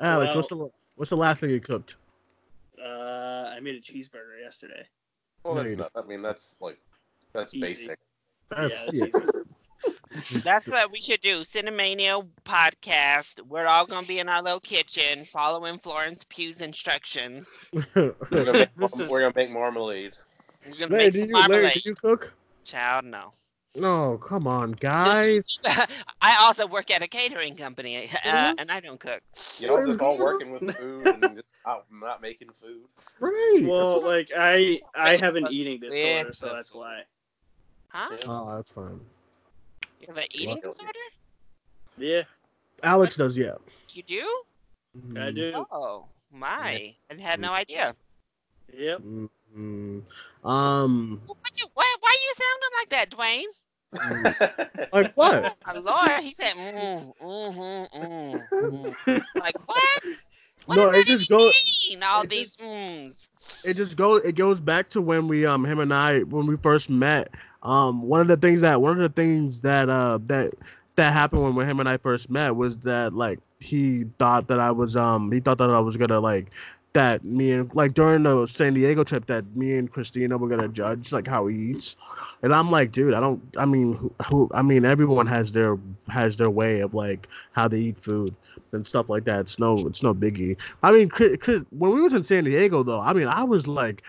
Alex, what's the what's the last thing you cooked? Uh, I made a cheeseburger yesterday. Well, that's not. I mean, that's like that's Easy. basic. That's, yeah, it's yeah. easy. That's what we should do. Cinemania podcast. We're all gonna be in our little kitchen, following Florence Pugh's instructions. We're gonna make, we're gonna make marmalade. We're gonna Larry, make do some you, Larry, do you cook? Child, no. No, come on, guys. I also work at a catering company, uh, Mhm. and I don't cook. Y'all just all working with food and just out not making food. Right. Well, like I I have an But- eating Yeah. disorder, so that's why. Huh? Oh, that's fine. You have an eating disorder? Yeah, Alex does, yeah. You do? I Mm, do. Oh my! I had no idea. Yep. mm, mm. Um, What you? Why? Why you sounding like that, Duane? like what? My lord, he said, mm, mm-hmm, mm, mm. like what? What No, does it that just goes- All it these mms. It just goes. It goes back to when we um him and I when we first met. Um, one of the things that one of the things that uh that that happened when, when him and I first met was that like he thought that I was um he thought that I was gonna like that me and like during the San Diego trip that me and Christina were gonna judge like how he eats, and I'm like, dude, I don't. I mean, who, who? I mean, everyone has their has their way of like how they eat food and stuff like that. It's no, it's no biggie. I mean, Chris, Chris, when we was in San Diego though, I mean, I was like,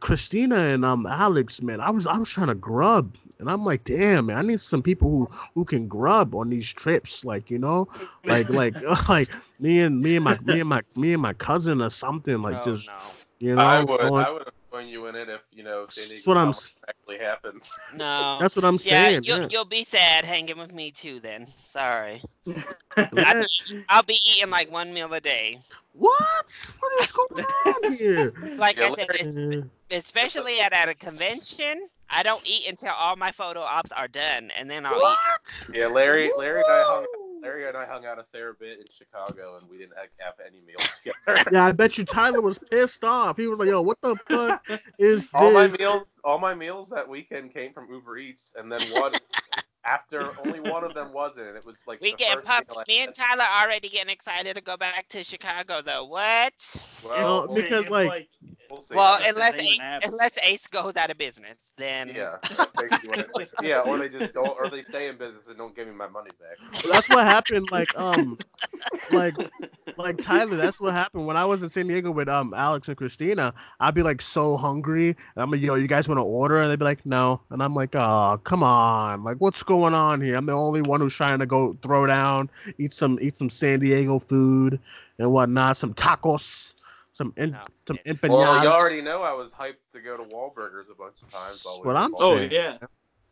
Christina and um Alex, man, I was I was trying to grub, and I'm like, damn, man, I need some people who who can grub on these trips, like you know, like like like me and me and my me and my me and my cousin or something, like oh, just no. you know, I would. going- I would have joined you in it if you know San That's Diego what I'm Comic actually happened. No. that's what I'm yeah, saying. you'll, yeah. you'll be sad hanging with me too. Then sorry. I'll be, I'll be eating like one meal a day. What? What is going on here? Like Yeah, I said, it's, especially at, at a convention, I don't eat until all my photo ops are done, and then I'll eat. what? Yeah, Larry. Larry and I hung. Larry and I hung out a fair bit in Chicago, and we didn't have, have any meals together. Yeah, I bet you Tyler was pissed off. He was like, "Yo, what the fuck is all my meals, all my meals that weekend came from Uber Eats, and then one after only one of them wasn't. It was like We get first meal pumped. Me and had. Tyler already getting excited to go back to Chicago, though. What? Well, know, we'll, because, If, like- we'll. Well, unless Ace, unless Ace goes out of business, then yeah, that's basically what it- yeah, or they just don't, or they stay in business and don't give me my money back. that's what happened. Like, um, like, like Tyler. That's what happened when I was in San Diego with um Alex and Christina. I'd be like so hungry, and I'm like, "Yo, you guys want to order?" And they'd be like, "No," and I'm like, "Oh, come on! Like, what's going on here? I'm the only one who's trying to go throw down, eat some, eat some San Diego food and whatnot, some tacos, some in, No, some empanadas." Well, you already know I was hyped to go to Wahlburgers a bunch of times. while we What I'm in Oh yeah.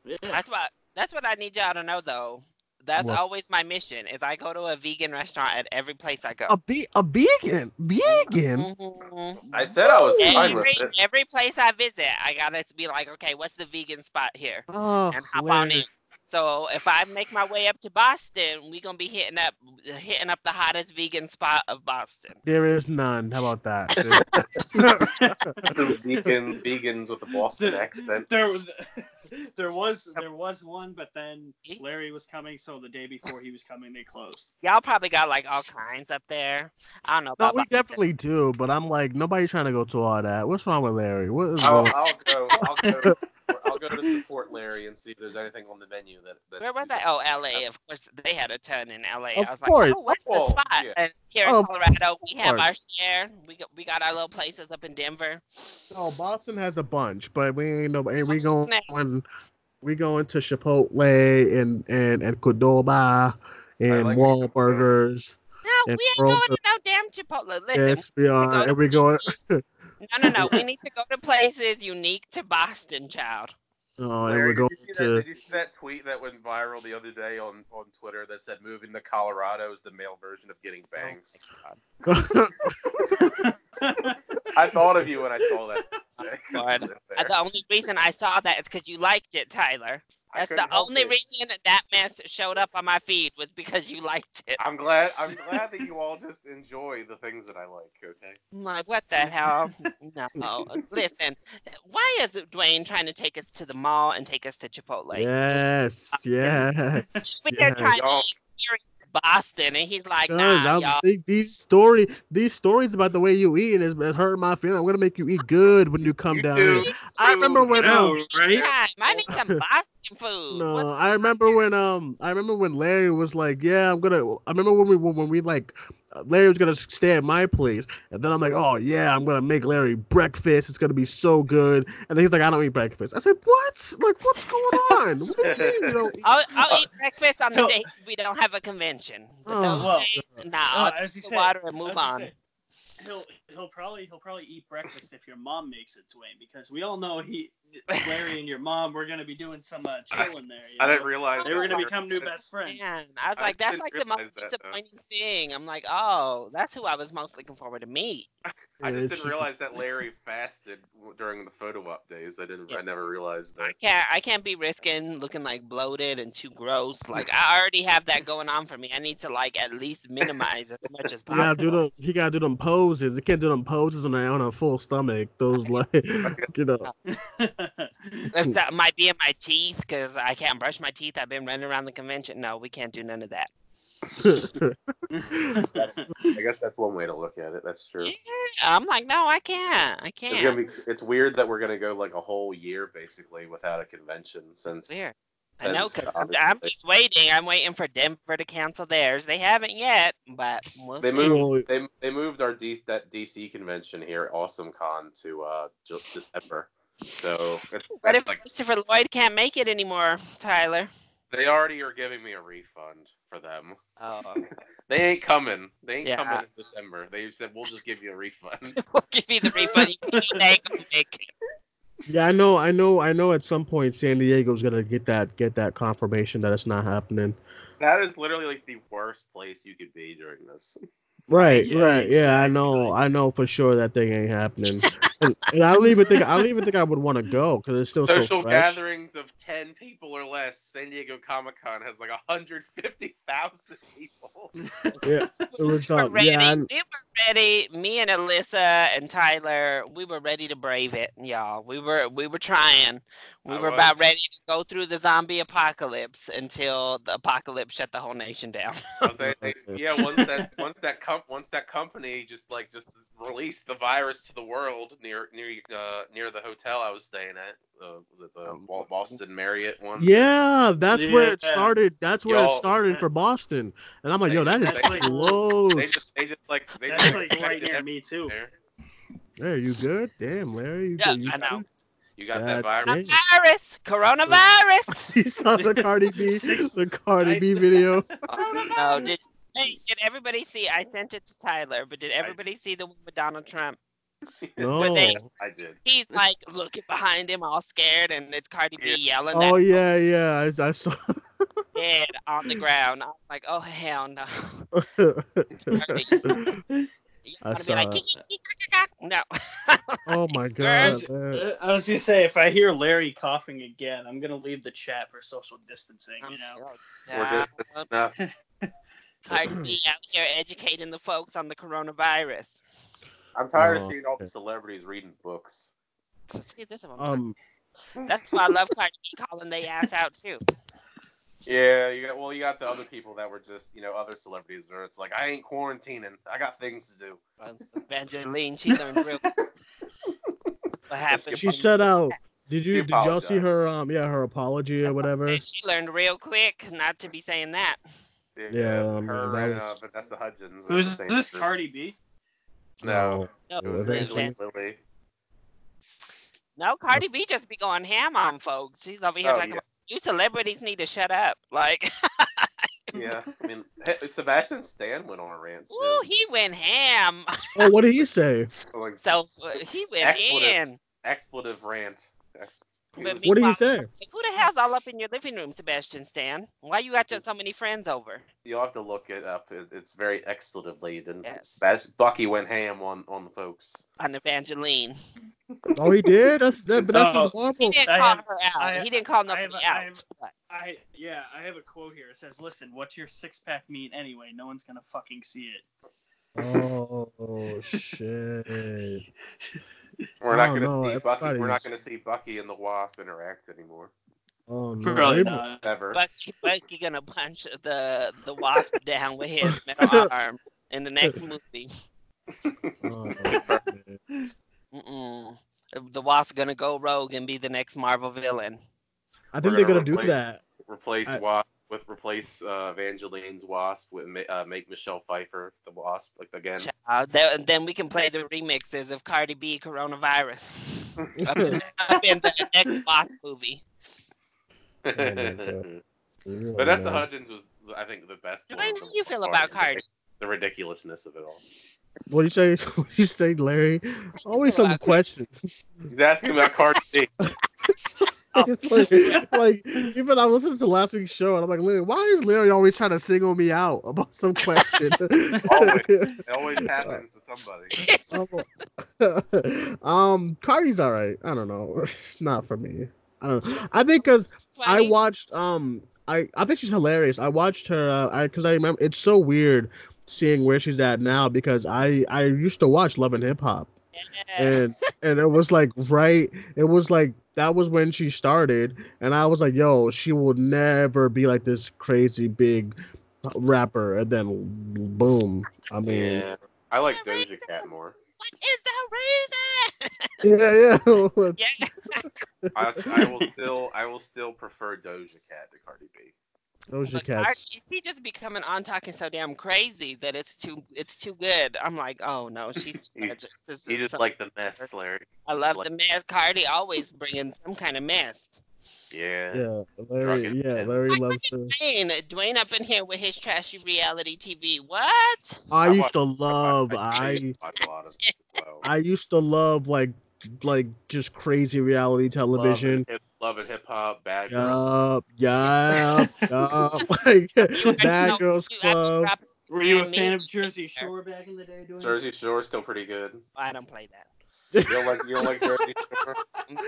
Yeah. that's what that's what I need y'all to know, though. That's What? always my mission. Is I go to a vegan restaurant at every place I go. a ve- a vegan, vegan. Mhm. I said I was fine with Every, every place I visit, I gotta be like, okay, what's the vegan spot here? Oh, and hop on in. Larry. So if I make my way up to Boston, we gonna be hitting up hitting up the hottest vegan spot of Boston. There is none. How about that? Some vegan vegans with a Boston accent. There, was- there was there was one, but then Larry was coming, so the day before he was coming, they closed. Y'all probably got like all kinds up there. I don't know no, we Boston. definitely do, but I'm like, nobody's trying to go to all that. What's wrong with Larry? What is I'll, wrong? I'll go. I'll go. I'll go to support Larry and see if there's anything on the menu that. That's Where was I? Oh, LA. Of course, they had a ton in LA. Of I was course, like, oh, what's of the oh, spot? yeah. And here in oh, Of Colorado, we have our share. We got we got our little places up in Denver. No, Boston has a bunch, but we ain't no. Ain't we What's going? next? We going to Chipotle and and and Qdoba and like Wahlburgers. No, And we ain't Frozen. going to no damn Chipotle. Listen, Yes, we are, go to and we going. no, No, no, no. We need to go to places unique to Boston, child. Oh, and Larry, we're did, going you see that, to. did you see that tweet that went viral the other day on, on Twitter that said moving to Colorado is the male version of getting bangs? Oh I thought of you when I saw that. God. Uh, The only reason I saw that is because you liked it, Tyler. I That's the only it. reason that mess showed up on my feed was because you liked it. I'm glad. I'm glad that you all just enjoy the things that I like. Okay. I'm like, what the hell? No. Listen, why is Duane trying to take us to the mall and take us to Chipotle? Yes, yes. We're yes. trying Y'all- to experience Boston, and he's like, Guys, nah, I'm- y'all. th- these story, these stories about the way you eat is is hurting my feeling. I'm gonna make you eat good when you come You down do. here. I remember when No, um, right? Time. I need some Boston food. no, What's- I remember when um, I remember when Larry was like, yeah, I'm gonna. I remember when we when we like, uh, Larry was gonna stay at my place, and then I'm like, oh yeah, I'm gonna make Larry breakfast. It's gonna be so good. And then he's like, I don't eat breakfast. I said, what? Like, what's going on? What do you mean you don't eat I'll, I'll eat breakfast on the No. days we don't have a convention. But Oh. those Well, days, nah, Uh, I'll as drink you the say, water and as move on. say, He'll he'll probably he'll probably eat breakfast if your mom makes it, Duane, because we all know he Larry and your mom were gonna be doing some uh, chilling there. you I know? didn't realize they were gonna become new best friends. Man, I was I like, that's like the most realize that, though. disappointing thing. I'm like, oh, that's who I was most looking forward to meet. I just didn't realize that Larry fasted during the photo op days. I didn't. I never realized that. Can't I can't be risking looking like bloated and too gross. Like I already have that going on for me. I need to like at least minimize as much as You gotta do possible. He gotta do them poses. He can't do them poses on a, on a full stomach. Those like, you know. That's- That might be in my teeth because I can't brush my teeth. I've been running around the convention. No, we can't do none of that. I guess that's one way to look at it. That's true. Yeah, I'm like, no, I can't. I can't. be. It's weird that we're gonna go like a whole year basically without a convention since. Weird. I know, Since, because obviously- I'm just waiting. I'm waiting for Denver to cancel theirs. They haven't yet, but we'll They see. moved. They, they moved our D, that DC convention here, Awesome Con, to uh ju- December. So it's, What if like Christopher Lloyd can't make it anymore, Tyler? they already are giving me a refund for them. Oh, They ain't coming. They ain't Yeah. coming in December. They said we'll just give you a refund. we'll give you the refund. You Yeah, I know, I know, I know. At some point, San Diego's gonna get that get that confirmation that it's not happening. that is literally like the worst place you could be during this. Right, Yeah, right. Yeah, I know, I know for sure that thing ain't happening. and, and I don't even think I don't even think I would want to go because it's still Social so fresh. gatherings of ten people or less. San Diego Comic Con has like hundred fifty thousand people. Yeah, it was We were um, ready. yeah, I- We were ready. Me and Alyssa and Tyler, we were ready to brave it, y'all. We were we were trying. We I were about ready to go through the zombie apocalypse until the apocalypse shut the whole nation down. They- they- yeah, once that once that com- once that company just like just released the virus to the world near near uh, near the hotel I was staying at. Uh, was it the Boston Marriott one? yeah, that's where it started. That's where it Y'all- started for Boston. And I'm like, They yo, that is just- they- close. They just they just like they That's just like right near me too. there. Hey, you good? Damn, Larry. You, Yeah, you I know. You got God that virus. damn. Coronavirus, coronavirus. You saw the Cardi B, the Cardi I- B video. no, did hey, did everybody see? I sent it to Tyler, but did everybody see the one with Donald Trump? No. they- I did. He's like looking behind him, all scared, and it's Cardi B yelling Oh at him yeah, yeah. I, I saw. dead on the ground. I was like, oh hell no. You I want to be saw like, it. "Kiki, kiki, kaka, kaka." no. oh my god. I was gonna say if I hear Larry coughing again, I'm gonna leave the chat for social distancing. You know. Oh, We're Yeah. Cardi B out here educating the folks on the coronavirus. I'm tired Oh, of seeing all the celebrities reading books. See, this one. Um. That's why I love Cardi B calling they ass out too. Yeah, you got well, you got the other people that were just you know other celebrities where it's like I ain't quarantining, I got things to do. Um, Evangeline, she learned real. what happened? She set out. Did you did y'all see her um yeah her apology or whatever? She learned real quick not to be saying that. Yeah, I mean, her that and uh, was- Vanessa Hudgens. Who's the this? group. Cardi B. No, No, it was Evangeline. Evangeline no, Cardi B just be going ham on folks. She's over here Oh, talking yeah. about you celebrities need to shut up. Like, Yeah, Yeah, I mean, Sebastian Stan went on a rant. too. Ooh, he went ham. Oh, what did he say? like So uh, he went Expletive. in. expletive rant. He But What did you Meanwhile- say? Who the hell's all up in your living room, Sebastian Stan? Why you got your, so many friends over? You'll have to look it up. It, it's very expletive laden. Yes. Sebastian, Bucky went ham on on the folks. On Evangeline. Oh, he did. That's that, but that's Oh. his He didn't call have- her out. I- he didn't call I have nobody a- I out. have- but- I yeah, I have a quote here. It says, "Listen, what's your six pack mean anyway? No one's gonna fucking see it." Oh shit. We're not don't gonna know, see Bucky. We're not gonna see Bucky and the Wasp interact anymore. Oh no. Probably They- not. Ever. Bucky, Bucky gonna punch the the wasp down with his metal arm in the next movie. oh, The wasp gonna go rogue and be the next Marvel villain. I think We're they're gonna gonna do that. replace I- Wasp with replace uh, Evangeline's Wasp with ma- uh, make Michelle Pfeiffer the Wasp like again. Uh, then, then we can play the remixes of Cardi B coronavirus up in, up in the next wasp movie. My God. Vanessa Hudgens was, I think, the best. Duane, how from you feel about as the Cardi? The ridiculousness of it all. What do you say? What do you say, Larry? Always some about- questions. He's asking about Cardi B. It's like, like even I listened to last week's show and I'm like, Larry, why is Larry always trying to single me out about some question? Always. It always happens to somebody. um, Cardi's all right. I don't know. Not for me. I don't. Know. I think because I watched. Um, I I think she's hilarious. I watched her. Uh, I because I remember it's so weird seeing where she's at now because I I used to watch Love and Hip Hop Yeah. and and it was like right. It was like that was when she started, and I was like, yo, she will never be like this crazy big rapper, and then boom. I mean, Yeah. I like Doja right. Cat more. What is the reason? yeah, yeah. yeah. I, I will still I will still prefer Doja Cat to Cardi B. Doja But Cat's. Cardi, she just becoming on talking so damn crazy that it's too it's too good. I'm like, oh no, she's You- tragic. This You just some- like the mess, Larry. I love like- the mess. Cardi always bringing some kind of mess. Yeah. Yeah, Larry. Drunken Yeah, man. Larry Like, loves look to. Duane, Duane up in here with his trashy reality TV. What? I I used watch- to love. I, I used to watch a lot of it as well. I used to love like like just crazy reality television. Love and, hip, love and hip hop, bad girls. Yup, yup, yup. Like Bad Girls you have to Club. Were you a fan of Jersey. Shore back in the day? Doing Jersey Shore still pretty good. I don't play that. You don't like you don't like Jersey Shore?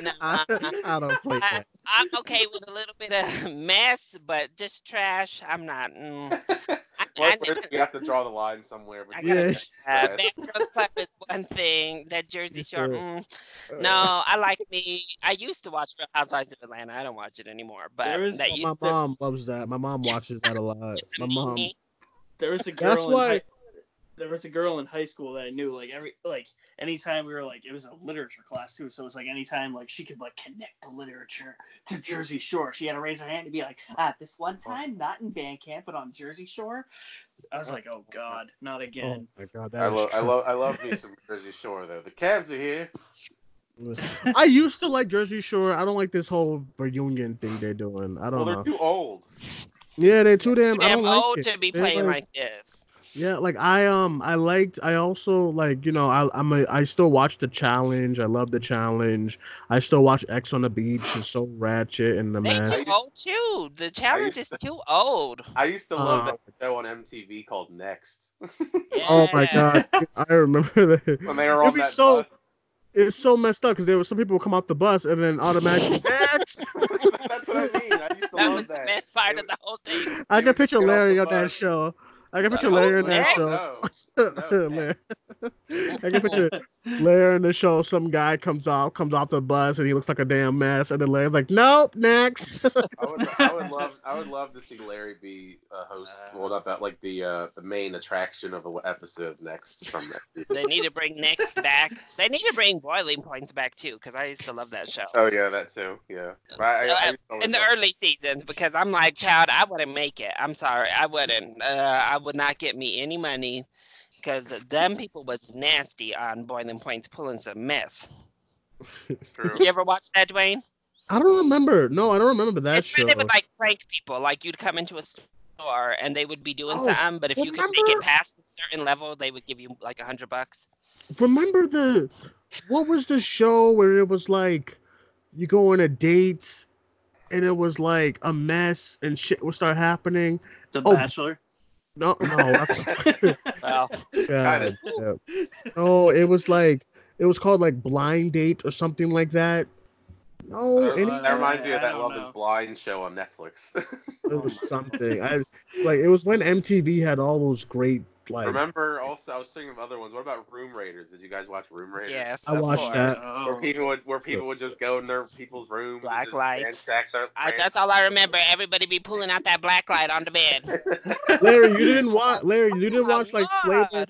No, I. I don't play I, that. I'm okay with a little bit of mess, but just trash. I'm not. Mm. I, well, I, first you have to draw the line somewhere. I between gotta- Yeah. uh. Bad Girls Club is one thing. That Jersey Shore. Mm. No, I like me. I used to watch Real Housewives of Atlanta. I don't watch it anymore. But There is- that used my to mom loves that. My mom watches that a lot. My mom. me. There was a That's girl. In why- high, there was a girl in high school that I knew. Like every like anytime we were like it was a literature class too. So it was like anytime like she could like connect the literature to Jersey Shore, she had to raise her hand to be like, ah, this one time not in band camp but on Jersey Shore. I was like, oh god, not Oh again. my god, that I is love I true. love I love me some Jersey Shore though. The cabs are here. I used to like Jersey Shore. I don't like this whole reunion thing they're doing. I don't know. they're know. too old. Yeah, they're too damn. I Damn don't like old it. to be They're playing like- like this. Yeah, like I um I liked I also like you know I I'm a I still watch the challenge. I love the challenge. I still watch Ex on the Beach. It's so ratchet and the They mess. too old too. The challenge is used too old. I used to love Uh, that show on MTV called Next. Oh my god, I remember that. When they were It'd on be that so- bus. It's so messed up because there were some people would come off the bus and then automatically. Next! That's what I mean. I used to That love was the best part It of the whole thing. I They can picture get Larry the on that show. I can picture Oh, Larry in that Next? show. No, no, I can picture Larry in the show. Some guy comes off comes off the bus and he looks like a damn mess, and then Larry's like, "Nope, next." I would, I would love, I would love to see Larry be a host. well, not that, like the uh, the main attraction of an episode next from that. They need to bring Next back. They need to bring Boiling Points back too, because I used to love that show. Oh yeah, that too. Yeah, I, I, I used to always in the love- early seasons because I'm like, child, I wouldn't make it. I'm sorry, I wouldn't. Uh, I would not get me any money because them people was nasty on Boiling Points, pulling some mess. True. You ever watch that, Duane? I don't remember. No, I don't remember that it's show. where they would like prank people. Like you'd come into a store store and they would be doing Oh, something, but if you could make it past a certain level, they would give you like a hundred bucks. Remember the what was the show where it was like you go on a date and it was like a mess and shit would start happening. The Oh. Bachelor. No, no, that's Well, God, yeah. No, it was like it was called like blind date or something like that. No, That any, that reminds me of that Love know. Is Blind show on Netflix. it was something. I like it was when MTV had all those great like. Remember, also, I was thinking of other ones. What about Room Raiders? Did you guys watch Room Raiders? yes, I watched course. that. Where Oh. people would, where people would just go in their people's rooms, Black and just lights. I, that's all I remember. Everybody be pulling out that black light on the bed. Larry, you didn't watch. Larry, you didn't oh watch like flavor.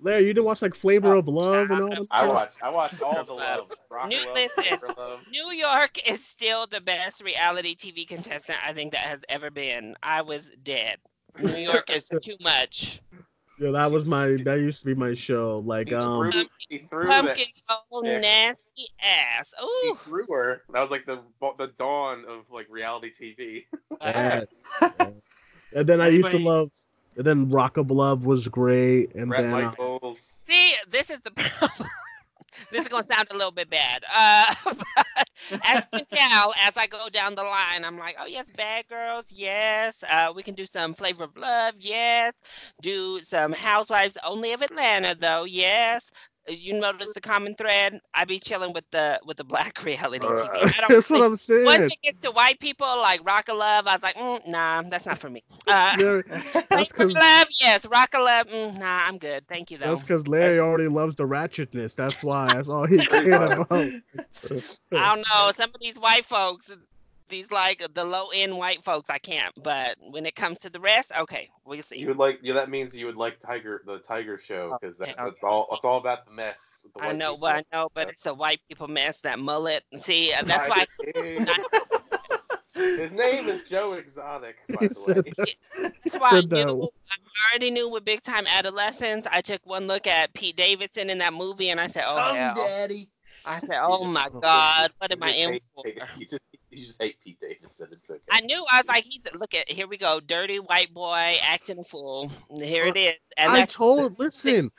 Larry, you didn't watch like Flavor oh of Love and all them. I watched, I watched all the love. New- love, listen. Love. New York is still the best reality TV contestant I think that has ever been. I was dead. New York is too much. Yeah, that was my. That used to be my show. Like, He um, threw, he threw that. Pumpkin oh nasty ass. He Ooh. threw her. That was like the the dawn of like reality TV. yeah. and then I used to love. And then Rock of Love was great, and Brett then uh, See, this is the problem. this is gonna sound a little bit bad. Uh, but as you can tell, as I go down the line, I'm like, oh yes, Bad Girls, yes. Uh, we can do some Flavor of Love, yes. Do some Housewives only of Atlanta, though, yes. Uh, You notice the common thread? I be chilling with the with the black reality TV. I don't that's what I'm saying. once it gets to white people like Rock of Love, I was like, mm, nah, that's not for me. Uh, that's because Love, yes. Rock of Love, mm, nah, I'm good. Thank you though. that's because Larry already loves the ratchetness. That's why. That's all he cared about. I don't know. Some of these white folks, these like the low end white folks, I can't. But when it comes to the rest, okay, we'll see. You would like, yeah, that means you would like Tiger, the Tiger Show, because that, Okay, that's all. It's all about the mess. the I know, people. but I know, but it's a white people mess. That mullet. See, uh, that's why. His name is Joe Exotic, by the way. that. That's why I knew. I already knew with Big Time Adolescence. I took one look at Pete Davidson in that movie, and I said, "Oh Some hell!" daddy. I said, "Oh my God, what am I just in for?" You just, you just hate Pete Davidson. It's okay. I knew. I was like, "He's look at here we go, dirty white boy acting a fool. Here it is." And I told. Listen,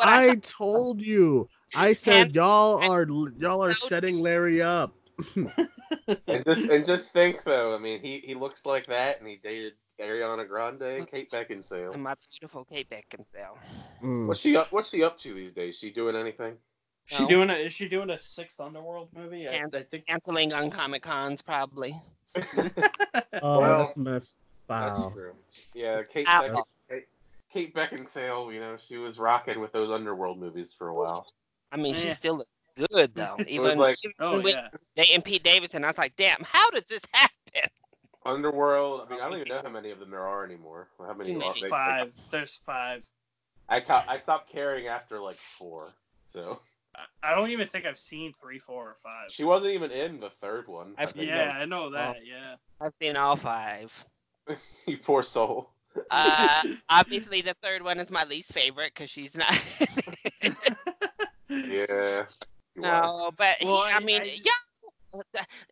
I, I told you. I said y'all are y'all are setting Larry up. and just and just think though, I mean, he he looks like that, and he dated Ariana Grande, and Kate Beckinsale. and my beautiful Kate Beckinsale. Mm. What's she up? What's she up to these days? She doing anything? She doing a is she doing a sixth underworld movie? I, I think Canceling on Comic Cons probably. Oh, Well, that's messed. That's Wow. true. Yeah, Kate, Beck- Kate Kate Beckinsale, you know, she was rocking with those underworld movies for a while. I mean, she Yeah. still looks good though. Even, like- even Oh with yeah. dating Pete Davidson, I was like, damn, how does this happen? Underworld. I mean, I don't even know how many of them there are anymore. How many? Too are many. they- Five. There's five. I ca- I stopped caring after like four. So I- I don't even think I've seen three, four, or five. she wasn't even in the third one. I I've think Yeah, I know that. Yeah. I've seen all five. you poor soul. Uh, obviously, the third one is my least favorite because she's not. Yeah. no, but he, I, I- mean, I just- yeah.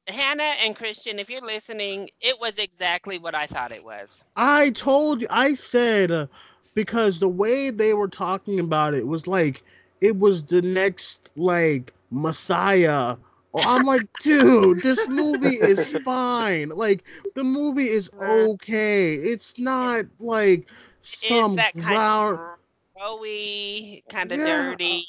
Hannah and Christian, if you're listening, it was exactly what I thought it was. I told you. I said uh, because the way they were talking about it was like it was the next like Messiah. Oh, I'm like, dude, this movie is fine. Like the movie is okay. It's not like some it's that kind ground. of growy, kind of Yeah. dirty,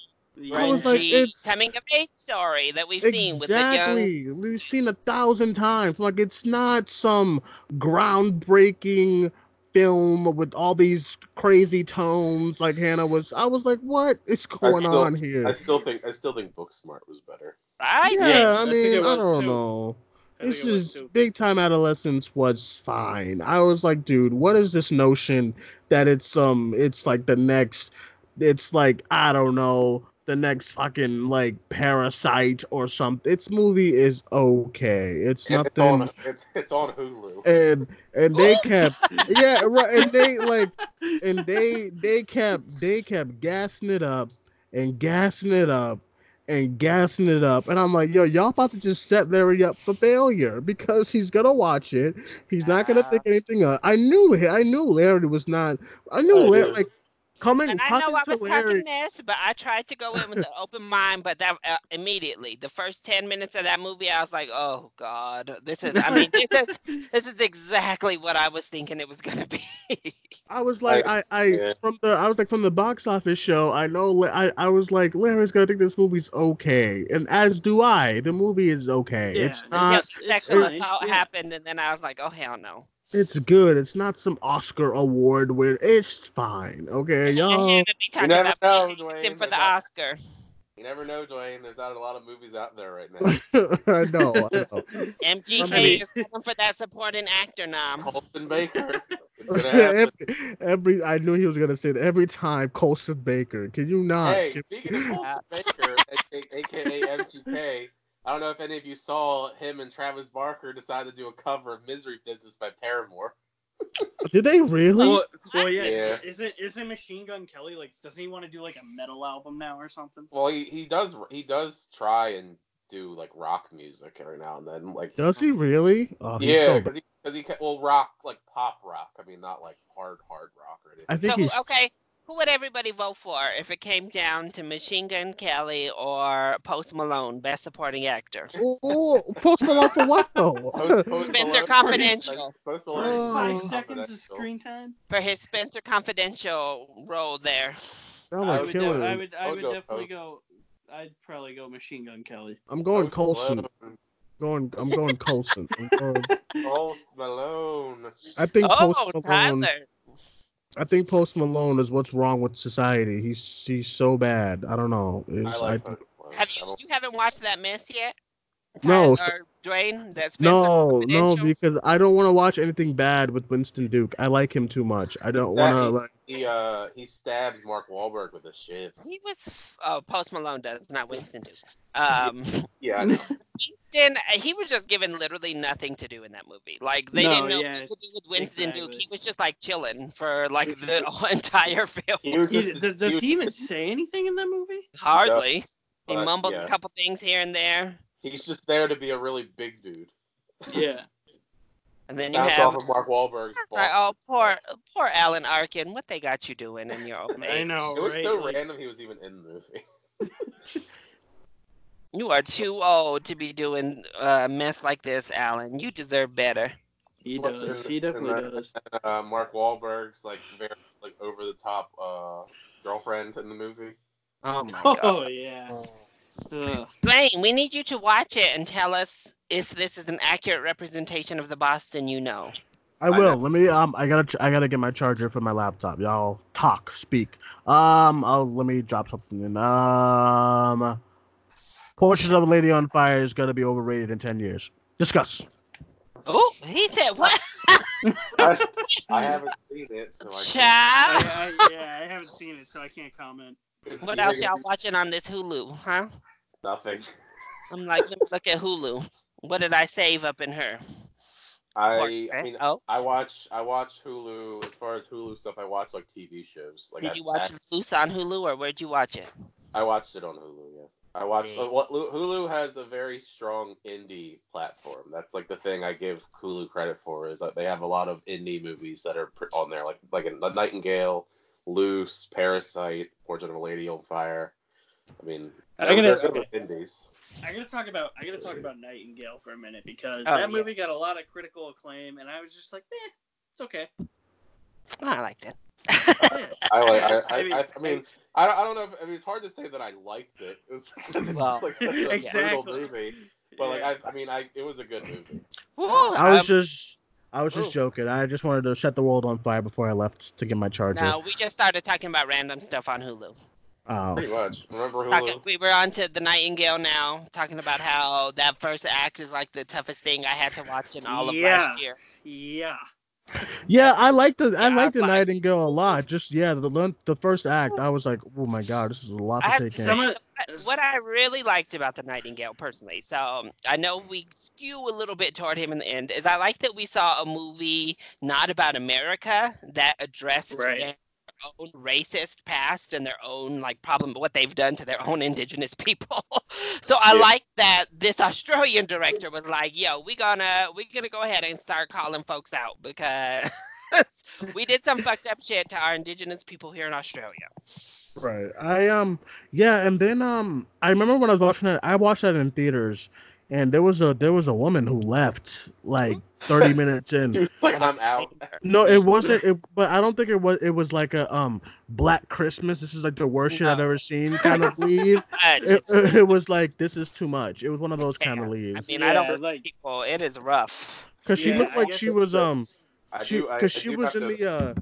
I was like, it's- coming of age story that we've seen with the young. Exactly. We've seen a thousand times. Like it's not some groundbreaking film with all these crazy tones like Hannah was. I was like, what is going still- on here? I still think I still think Booksmart was better. Right? yeah, Yeah, I I mean, it I don't too. know. I This is too. big time adolescence was fine. I was like, dude, what is this notion that it's um it's like the next it's like I don't know, the next fucking like parasite or something. Its movie is okay. It's it's nothing on it's it's on Hulu. and and they kept yeah right and they like and they they kept they kept gassing it up and gassing it up and gassing it up. And I'm like, yo, y'all about to just set Larry up for failure because he's gonna watch it. He's not gonna pick anything up. I knew it. I knew Larry was not. I knew Oh, Larry yeah. Like coming. And I know I was Larry. talking this, but I tried to go in with an open mind. But that uh, immediately, the first ten minutes of that movie, I was like, "Oh God, this is." I mean, this is this is exactly what I was thinking it was gonna be. I was like, I, I Yeah. from the, I was like from the box office show. I know, I, I was like, Larry's gonna think this movie's okay, and as do I. The movie is okay. Yeah, it's it's Until not. it's Spectacle fine, Assault yeah. happened, and then I was like, "Oh hell no!" It's good. It's not some Oscar award win. It's fine. Okay, y'all. Hannah be talking never about know, pushing Duane, him for the not- Oscar. You never know, Duane. There's not a lot of movies out there right now. I know. I know. MGK mean- is going for that supporting actor nom. Colton Baker. It's gonna happen. every, every, I knew he was gonna say that every time. Colson Baker. Can you not? Hey, Can- speaking of Colton Baker, aka, aka MGK, I don't know if any of you saw him and Travis Barker decide to do a cover of "Misery Business" by Paramore. Did they really? Well, well, yeah. Yeah. Isn't isn't Machine Gun Kelly like? Doesn't he want to do like a metal album now or something? Well, he, he does he does try and do like rock music every now and then. Like Does he really? Oh, Yeah, because he, 'cause he ca- well rock like pop rock. I mean, not like hard hard rock or anything. I think So, he's okay, who would everybody vote for if it came down to Machine Gun Kelly or Post Malone, Best Supporting Actor? Oh, oh, Post Malone for what though? Post, Post Spencer Malone- Confidential. Post Oh. Malone. Five seconds of screen time. For his Spencer Confidential role there. Oh that I would would, kill def- I would, I I'll would go definitely Post. go. I'd probably go Machine Gun Kelly. I'm going Post Colson. Malone. Going. I'm going Colson. I'm going, Post Malone. I think Post Oh, Malone. Tyler. I think Post Malone is what's wrong with society. He's he's so bad. I don't know. It's- I I like think- Post Malone. Have you you haven't watched that mess yet? No. Tyler, Duane, that's no, no, because I don't want to watch anything bad with Winston Duke. I like him too much. I don't want to like. He uh he stabbed Mark Wahlberg with a shiv. he was oh Post Malone does not Winston Duke. Um, Yeah, I. Winston he was just given literally nothing to do in that movie. Like they No, didn't know yeah, what to do with Winston Duke. He was just like chilling for like the entire film. He was He, just, does, does was he even just- say anything in that movie? Hardly. He but, mumbles yeah. a couple things here and there, He's just there to be a really big dude. Yeah. and then you Bounce have off of Mark Wahlberg's like, ball. oh poor poor Alan Arkin. What they got you doing in your old I know, It was right? so Like, random he was even in the movie. You are too old to be doing a mess like this, Alan. You deserve better. he What's does. He definitely that- does. Uh, Mark Wahlberg's like very like over the top uh girlfriend in the movie. Oh my god. Oh yeah. Ugh. Duane, we need you to watch it and tell us if this is an accurate representation of the Boston you know. I will. Let me. Um. I gotta. ch- I gotta get my charger for my laptop. Y'all talk, speak. Um. I'll. Let me drop something in. Um. Portrait of a Lady on Fire is gonna be overrated in ten years. Discuss. Oh, he said what? I, I haven't seen it, so I can't. Child. I, I, yeah, I haven't seen it, so I can't comment. What else y'all watching on this Hulu, huh? Nothing. I'm like, let me look at Hulu. What did I save up in her? I, I mean, oh, I watch I watch Hulu. As far as Hulu stuff, I watch like TV shows. Like did I, you watch I, Luce on Hulu or where'd you watch it? I watched it on Hulu. Yeah, I watched. Uh, what Hulu has a very strong indie platform. That's like the thing I give Hulu credit for is that they have a lot of indie movies that are on there, like like a Nightingale, Luce, Parasite, Portrait of a Lady on Fire. I mean, I they're- gotta- they're good with indies. I gotta talk about I gotta talk about Nightingale for a minute because Oh, that yeah. movie got a lot of critical acclaim, and I was just like, eh, it's okay. Oh, I liked it. I I, I, I mean- I, I mean, I don't, I don't know. If, I mean, it's hard to say that I liked it. It's, 'cause it's Well, like such a brutal exactly. movie. But like, I, I mean, I it was a good movie. Woo, I was um, just. I was just ooh. joking. I just wanted to set the world on fire before I left to get my charger. no, we just started talking about random stuff on Hulu. Oh. Pretty much. Remember Talking, Hulu? we were on to the Nightingale now, talking about how that first act is like the toughest thing I had to watch in all of Yeah. last year. yeah. Yeah, I like the I Yeah, like the Nightingale a lot. Just yeah, the the- the first act, I was like, oh my god, this is a lot to have take in. Some of- what- what I really liked about the Nightingale personally, so um, I know we skew a little bit toward him in the end, is I like that we saw a movie not about America that addressed Right. Own racist past and their own like problem, what they've done to their own indigenous people. so I Yeah. like that this Australian director was like, "Yo, we gonna we gonna go ahead and start calling folks out because we did some fucked up shit to our indigenous people here in Australia." Right. I um yeah, and then um I remember when I was watching it, I watched that in theaters, and there was a there was a woman who left like thirty minutes in. She was like, I'm out. No, it wasn't. It, but I don't think it was. It was like a um Black Christmas. This is like the worst shit I've No. ever seen kind of leave. But It, it, it was like this is too much. It was one of those kind of leaves I leaves. mean, I don't Yeah, like like- people. It is rough. Cause she looked like she it was um I she because she do was in to- the uh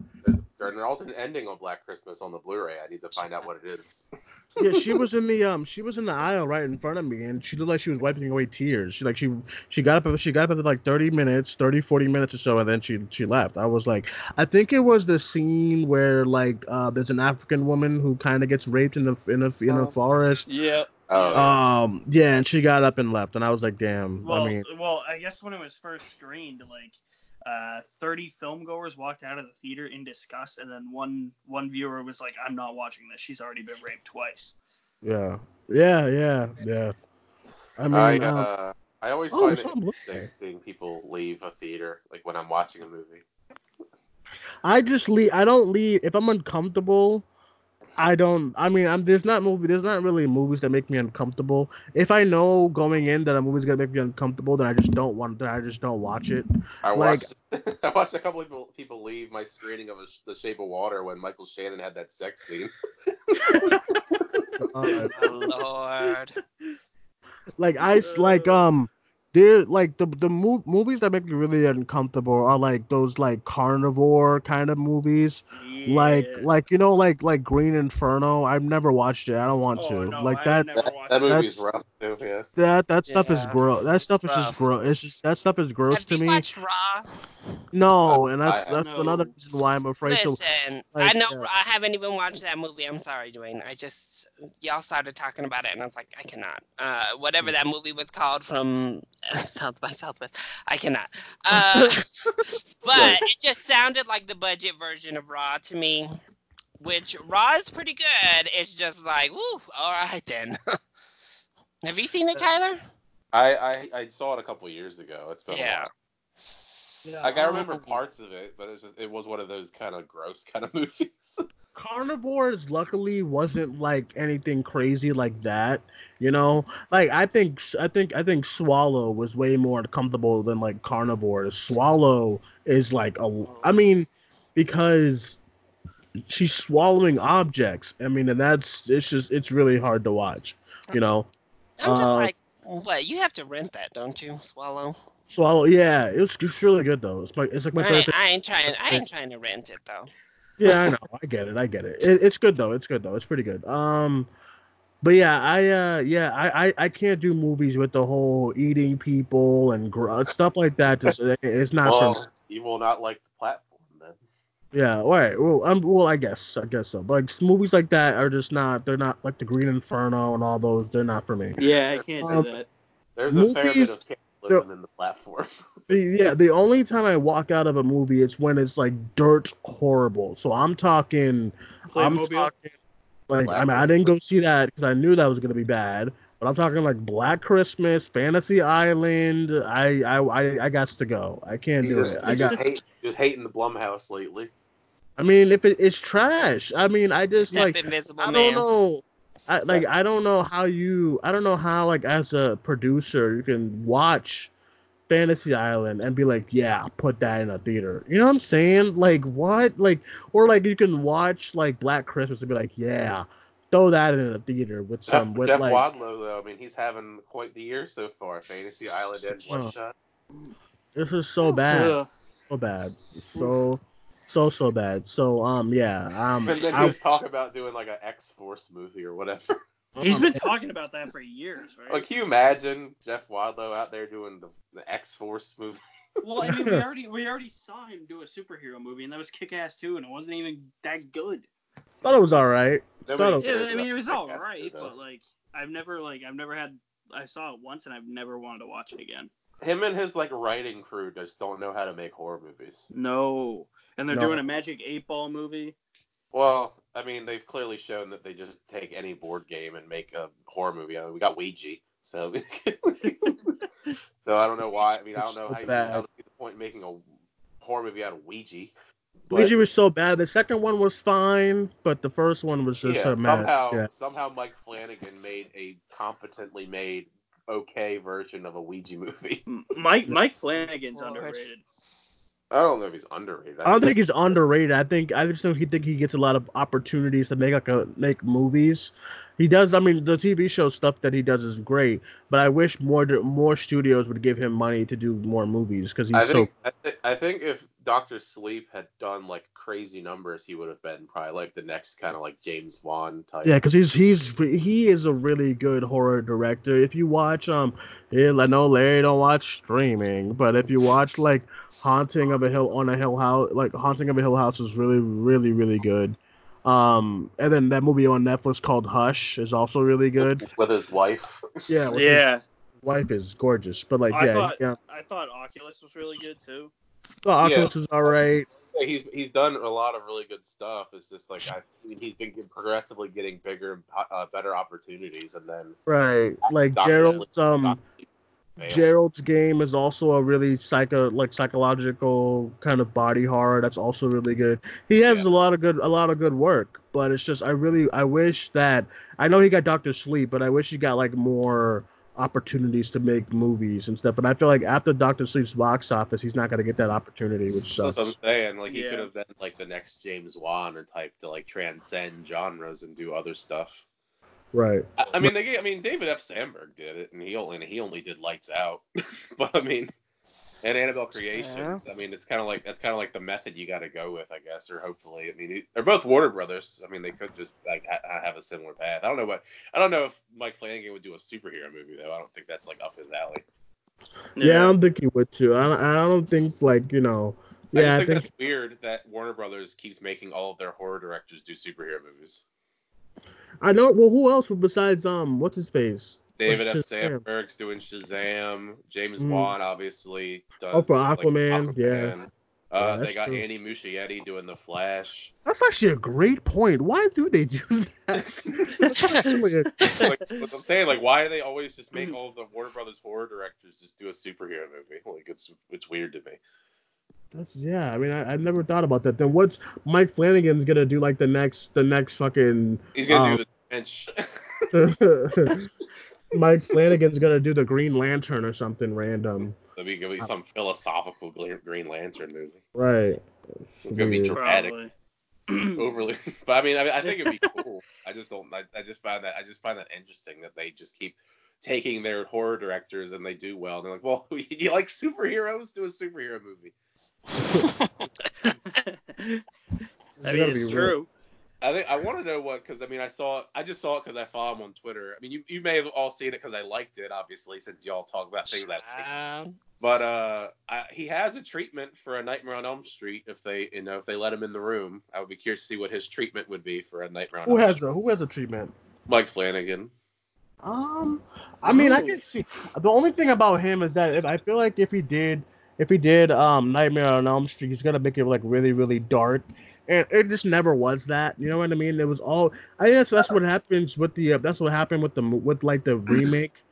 There's, there's an alternate ending on Black Christmas on the Blu-ray. I need to find out what it is. yeah she was in the um she was in the aisle right in front of me and she looked like she was wiping away tears. She like she she got up she got up after like 30 minutes, 30 40 minutes or so and then she she left. I was like I think it was the scene where like uh there's an African woman who kind of gets raped in the in a in a Oh. forest. Yeah. Oh, yeah. Um yeah, and she got up and left and I was like damn. Well, I mean well, I guess when it was first screened, like uh, 30 film goers walked out of the theater in disgust, and then one one viewer was like, "I'm not watching this. She's already been raped twice." yeah. Yeah, yeah, yeah. I mean I, uh, uh, I always oh, find it interesting seeing people leave a theater, like when I'm watching a movie. I just leave. I don't leave if I'm uncomfortable. I don't. I mean, I'm there's not movie. There's not really movies that make me uncomfortable. If I know going in that a movie's gonna make me uncomfortable, then I just don't want. Then I just don't watch it. I Like- watched. I watched a couple of people, people leave my screening of a, The Shape of Water when Michael Shannon had that sex scene. Oh, Lord. like I s- like um, there like the the mo- movies that make me really uncomfortable are like those like carnivore kind of movies. Like Yeah. like you know like like Green Inferno. I've never watched it. I don't want Oh, to. no, like that. That, that movie's rough too. Yeah. That that stuff is gross. That it's stuff is just gross. It's just that stuff is gross Have to you me. watched Raw? No, and that's I- that's No. another reason why I'm afraid to. Listen, like, I know uh, I haven't even watched that movie. I'm sorry, Duane. I just y'all started talking about it, and I was like, I cannot. Uh, whatever that movie was called from South by Southwest, I cannot. Uh, but it just sounded like the budget version of Raw to me, which Raw is pretty good. It's just like, woo, all right then. Have you seen it, Tyler? I, I I saw it a couple years ago. It's been a Yeah. While. Yeah, Like I I'll- remember parts of it, but it was just it was one of those kind of gross kind of movies. Carnivores luckily wasn't like anything crazy like that, you know. Like I think I think I think Swallow was way more comfortable than like Carnivores. Swallow is like a I mean because she's swallowing objects. I mean and that's it's just it's really hard to watch, you know. I'm just Uh, like, what? You have to rent that, don't you? Swallow. Swallow yeah, it was it's really good though. It's like it's like my I favorite ain't, I ain't trying. I ain't trying to rent it though. Yeah, I know. I get it. I get it. it. It's good though. It's good though. It's pretty good. Um, but yeah, I uh, yeah, I I, I can't do movies with the whole eating people and gr- stuff like that. Just it- it's not for me. well, you will not like the platform then. Yeah, all right. Well, um, well, I guess I guess so. But like movies like that are just not. They're not like the Green Inferno and all those. They're not for me. Yeah, I can't Um, do that. There's a fair bit Movies- of cannibalism in the platform. Yeah, the only time I walk out of a movie it's when it's like dirt horrible. So I'm talking. I'm Playmobil? talking. Like Black I mean, I didn't go see that because I knew that was gonna be bad. But I'm talking like Black Christmas, Fantasy Island. I I I, I got to go. I can't You do just, it. I got. just hate just hating the Blumhouse lately. I mean, if it, it's trash, I mean, I just Except like Invisible I don't Man. know. I like I don't know how you I don't know how like as a producer you can watch Fantasy Island and be like, yeah, put that in a theater. You know what I'm saying? Like what? Like or like you can watch like Black Christmas and be like, yeah, throw that in a theater with Jeff, some with Jeff like Wadlow, though, I mean, he's having quite the year so far. Fantasy Island and Oh. Bloodshot. this is so oh, bad. Ugh. So bad. So so so bad. So um yeah, um And then I- he was talking about doing like an X Force movie or whatever. He's been talking about that for years, right? Like, can you imagine Jeff Wadlow out there doing the, the X Force movie? Well, I mean, we already we already saw him do a superhero movie, and that was Kick Ass too, and it wasn't even that good. thought it was all right. Nobody Thought it- Yeah, I mean, it was Kick-Ass all two, right, though. but like, I've never like I've never had. I saw it once, and I've never wanted to watch it again. him and his like writing crew just don't know how to make horror movies. No, and they're No. doing a Magic Eight Ball movie. Well, I mean, they've clearly shown that they just take any board game and make a horror movie. I mean, we got Ouija, so so I don't know why. I mean, I don't know So how you, bad. I don't see the point in making a horror movie out of Ouija. But, Ouija was so bad. The second one was fine, but the first one was just yeah, a mess. somehow Yeah. somehow Mike Flanagan made a competently made okay version of a Ouija movie. Mike Mike Flanagan's Lord. underrated. I don't know if he's underrated. I don't think he's underrated. I think I just don't he think he gets a lot of opportunities to make like a make movies. He does. I mean, the TV show stuff that he does is great, but I wish more more studios would give him money to do more movies because he's I so. I, th- I think if Doctor Sleep had done like crazy numbers, he would have been probably like the next kind of like James Wan type. Yeah, because he's he's he is a really good horror director. If you watch um, yeah, I know Larry don't watch streaming, but if you watch like Haunting of a Hill on a Hill House, like Haunting of a Hill House is really really really good. Um, and then that movie on Netflix called Hush is also really good. with his wife. Yeah, with his Yeah, wife is gorgeous, but like I yeah, thought- yeah, I thought Oculus was really good too. the Oculus is all right. Yeah, he's he's done a lot of really good stuff. It's just like I mean, he's been progressively getting bigger, uh, better opportunities, and then Right, like Dr. Gerald's um. Dr. Sleep failed. Gerald's game is also a really psycho like psychological kind of body horror that's also really good. He has Yeah. a lot of good a lot of good work, but it's just I really I wish that I know he got Doctor Sleep, but I wish he got like more opportunities to make movies and stuff. And I feel like after Doctor Sleep's box office, he's not gonna get that opportunity, which That's sucks. what I'm saying. Like he Yeah. could have been like the next James Wan or type to like transcend genres and do other stuff. Right. I, I mean, they. get- I mean, David F. Sandberg did it, and he only and he only did Lights Out. but I mean, and Annabelle Creations. I mean, it's kind of like that's kind of like the method you got to go with, I guess, or hopefully. I mean, they're both Warner Brothers. I mean, they could just like ha- have a similar path. I don't know what. I don't know if Mike Flanagan would do a superhero movie though. I don't think that's like up his alley. Yeah, I don't think he would too. I don't, I don't think like you know. I Yeah, just I think, think that's weird that Warner Brothers keeps making all of their horror directors do superhero movies. I know. Well, who else besides um, what's his face? David F. Shazam. Sandberg's doing Shazam. James Mm. Wan obviously does. Oh, for like, Aquaman, yeah. Uh, Yeah, they got true. Andy Muschietti doing the Flash. That's actually a great point. Why do they do that? That's actually a- like, what I'm saying, like, why do they always just make all the Warner Brothers horror directors just do a superhero movie? Like, it's it's weird to me. That's yeah. I mean, I, I've never thought about that. Then what's Mike Flanagan's gonna do? Like the next, the next fucking. He's gonna um, do the bench. Mike Flanagan's gonna do the Green Lantern or something random. It'll be gonna be some philosophical Green Lantern movie. Right. It's gonna be dramatic, overly. But I mean, I, mean, I think it'd be cool. I just don't. I, I just find that I just find that interesting that they just keep taking their horror directors and they do well. they're like, well, you like superheroes? Do a superhero movie. I mean, it's true. I think I want to know what because I mean I saw I just saw it because I follow him on Twitter. I mean you, you may have all seen it because I liked it obviously since y'all talk about things I like. Um, But uh, I, he has a treatment for a Nightmare on Elm Street if they you know if they let him in the room. I would be curious to see what his treatment would be for a Nightmare on Who Elm has Street. a Who has a treatment? Mike Flanagan. Um, I mean, I can see. The only thing about him is that if, I feel like if he did, if he did, um, Nightmare on Elm Street, he's gonna make it like really, really dark, and it just never was that. You know what I mean? It was all. I think that's that's what happens with the. Uh, that's what happened with the with like the remake.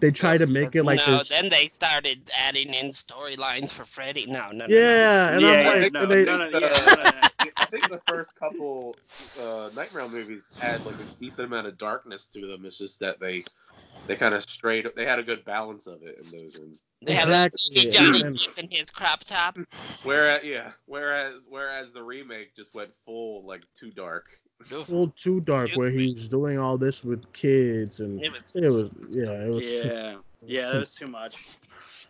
They tried to make it like no, this. then they started adding in storylines for Freddy. No, no, no. Yeah, and yeah, I'm like, no, and they- no, no, yeah, none of that. I think the first couple uh, Nightmare movies had like a decent amount of darkness to them. It's just that they they kind of strayed. They had a good balance of it in those ones. They had like Exactly, Johnny and- Depp in his crop top. Whereas yeah, whereas whereas the remake just went full like too dark. full too dark where he's doing all this with kids and It was, it was yeah it was too, Yeah, yeah, that was too much.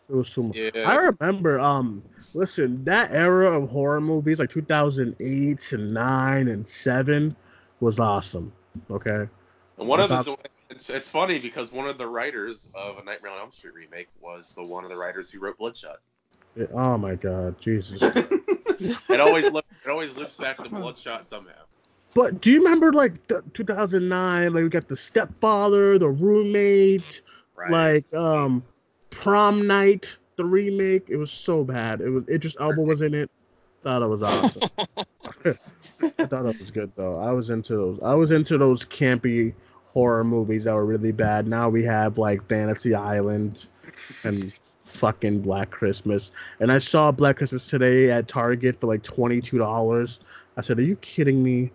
It was too much. Yeah. I remember, um, listen, that era of horror movies, like 2008 and 9 and 7, was awesome. Okay. And one of the it's, it's funny because one of the writers of a Nightmare on Elm Street remake was the one of the writers who wrote Bloodshot. It- oh my God, Jesus. It always look, it always loops back to Bloodshot somehow. but do you remember, like, the 2009, like, we got the stepfather, the roommate, Right. like, um, prom night, the remake? It was so bad. It was, Idris Elba was in it. thought it was awesome. I thought it was good though. I was into those. I was into those campy horror movies that were really bad. Now we have like Fantasy Island and fucking Black Christmas. And I saw Black Christmas today at Target for like twenty two dollars. I said, "Are you kidding me?"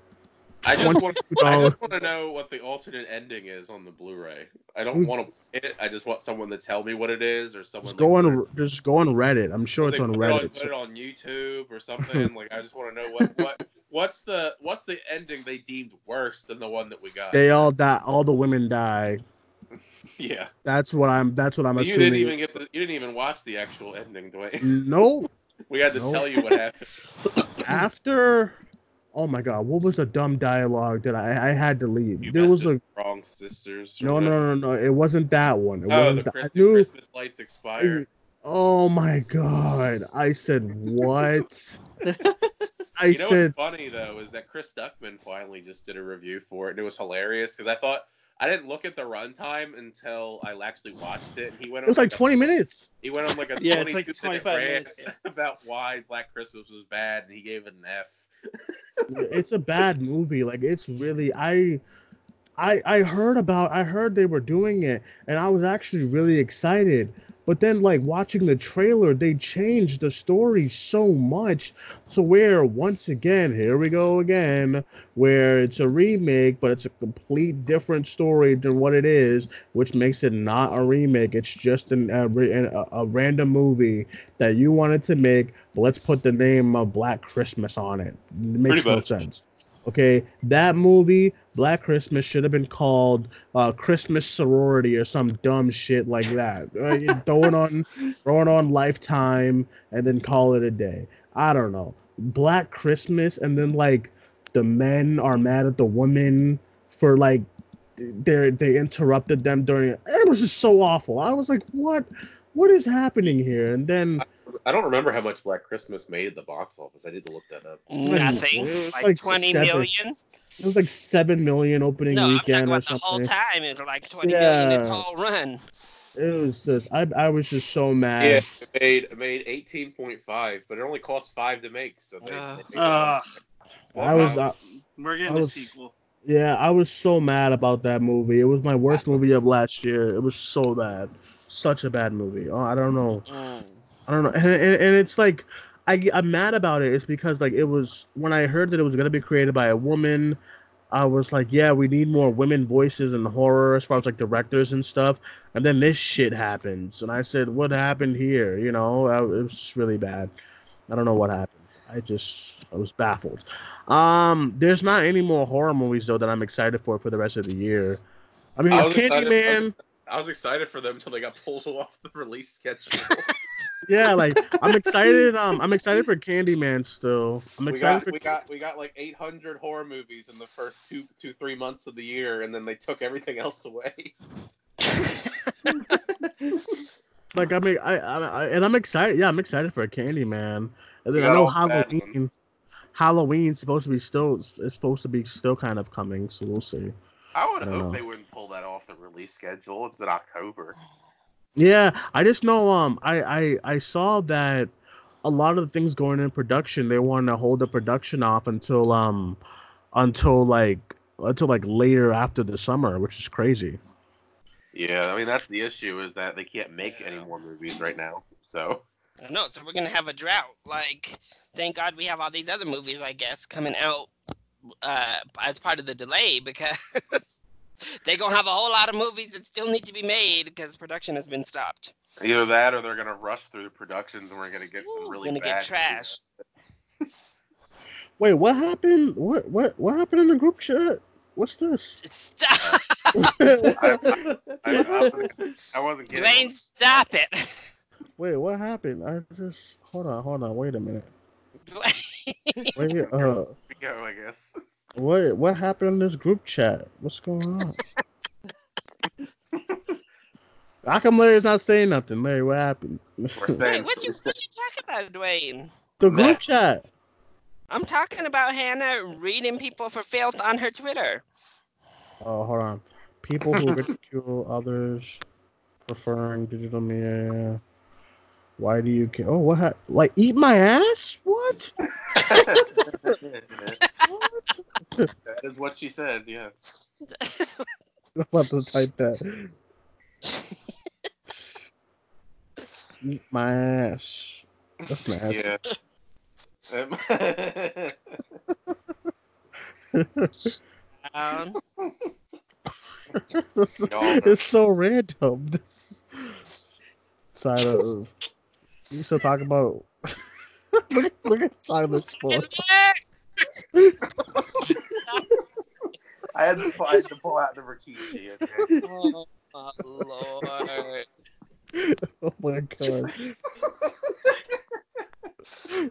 I just want I just want to know what the alternate ending is on the Blu-ray. I don't want to it. I just want someone to tell me what it is, or someone Just go like, on, just go on Reddit. I'm sure Like, it's on put it on, Reddit. put it on YouTube or something. like I just want to know what what what's the what's the ending they deemed worse than the one that we got. They all die. All the women die. yeah. That's what I'm. That's what I'm you assuming. didn't even get the, you didn't even watch the actual ending, Duane. Nope. We had to tell you what happened. After, oh my god, what was the dumb dialogue that I I had to leave? You there was a Wrong sisters. or no no no no. It wasn't that one. It Oh, wasn't the that. Knew. Christmas lights expire. Oh my god! I said what? I you know said what's funny though is that Chris Stuckmann finally just did a review for it, and it was hilarious because I thought I didn't look at the runtime until I actually watched it, and he went. it was on like a- 20 minutes. He went on like a Yeah, it's 22 like minute 25 rant minutes, yeah. about why Black Christmas was bad, and he gave it an F. it's a bad movie. Like it's really I I I heard about I heard they were doing it and I was actually really excited. But then like watching the trailer, they changed the story so much. So where once again, here we go again, where it's a remake, but it's a complete different story than what it is, which makes it not a remake. It's just an, a, a, a random movie that you wanted to make, but let's put the name of Black Christmas on it. It makes Pretty no much. sense. Okay, that movie, Black Christmas, should have been called uh, Christmas Sorority or some dumb shit like that. Uh, you throw it on, throw it on Lifetime, and then call it a day. I don't know. Black Christmas, and then like the men are mad at the women for like they they interrupted them during it. It was just so awful. I was like, what, what is happening here? And then I don't remember how much Black Christmas made at the box office. I need to look that up. Nothing. It was Like, like twenty seven. million. it was like seven million opening No, I'm talking weekend about the whole time. It was like twenty million its Yeah. whole run. It was just I I was just so mad. Yeah, it made it made eighteen point five, but it only cost five to make. So they, Uh, they Uh, I was uh, we're getting I a was- sequel. yeah, I was so mad about that movie. It was my worst movie of last year. It was so bad. Such a bad movie. Oh, I don't know. Mm. I don't know. And, and, and it's like I I'm mad about it. It's because like it was when I heard that it was gonna be created by a woman. I was like, yeah, we need more women voices in horror as far as like directors and stuff. And then this shit happens, and I said, what happened here? You know, I, it was just really bad. I don't know what happened. I just I was baffled. Um, there's not any more horror movies though that I'm excited for for the rest of the year. I mean, I excited- Candyman. I was excited for them until they got pulled off the release schedule. Yeah, like I'm excited. Um, I'm excited for Candyman still. I'm we excited got for we got we got like 800 horror movies in the first two two three months of the year, and then they took everything else away. like I mean I, I, I and I'm excited. Yeah, I'm excited for Candyman. And then We I know all Halloween. Halloween's supposed to be still. It's supposed to be still kind of coming, so we'll see. I would I don't hope know. they wouldn't pull that off the release schedule. It's in October. Yeah, I just know. Um, I I I saw that a lot of the things going in production, they want to hold the production off until um, until like until like later after the summer, which is crazy. Yeah, I mean that's the issue is that they can't make any more movies right now. So No, so we're gonna have a drought. Like, thank God we have all these other movies, I guess, coming out uh, as part of the delay because they're gonna have a whole lot of movies that still need to be made because production has been stopped. either that or they're gonna rush through the productions and we're gonna get some Ooh, really gonna bad get trash. Wait, what happened? What what what happened in the group chat? What's this? Stop, I, I, I, wasn't, I wasn't kidding. Duane. Stop it. Wait, what happened? I just hold on, hold on, wait a minute. Duane. Wait, uh, We go, I guess. What what happened in this group chat? What's going on? How come Larry's not saying nothing? Larry, what happened? Wait, what you what you talking about, Duane? the group Mess. chat. I'm talking about Hannah reading people for filth on her Twitter. Oh, hold on. People who ridicule others preferring digital media. Why do you care? Oh, what? Ha- like eat my ass? What? What? that is what she said. Yeah. I'm about to type that. Eat my ass. That's nasty. Yeah. Um, This is- it's so random. This side of you still talk about. look, look at silence for. I had to, I had to pull out the Rikishi. Okay? oh, my lord. Oh my god.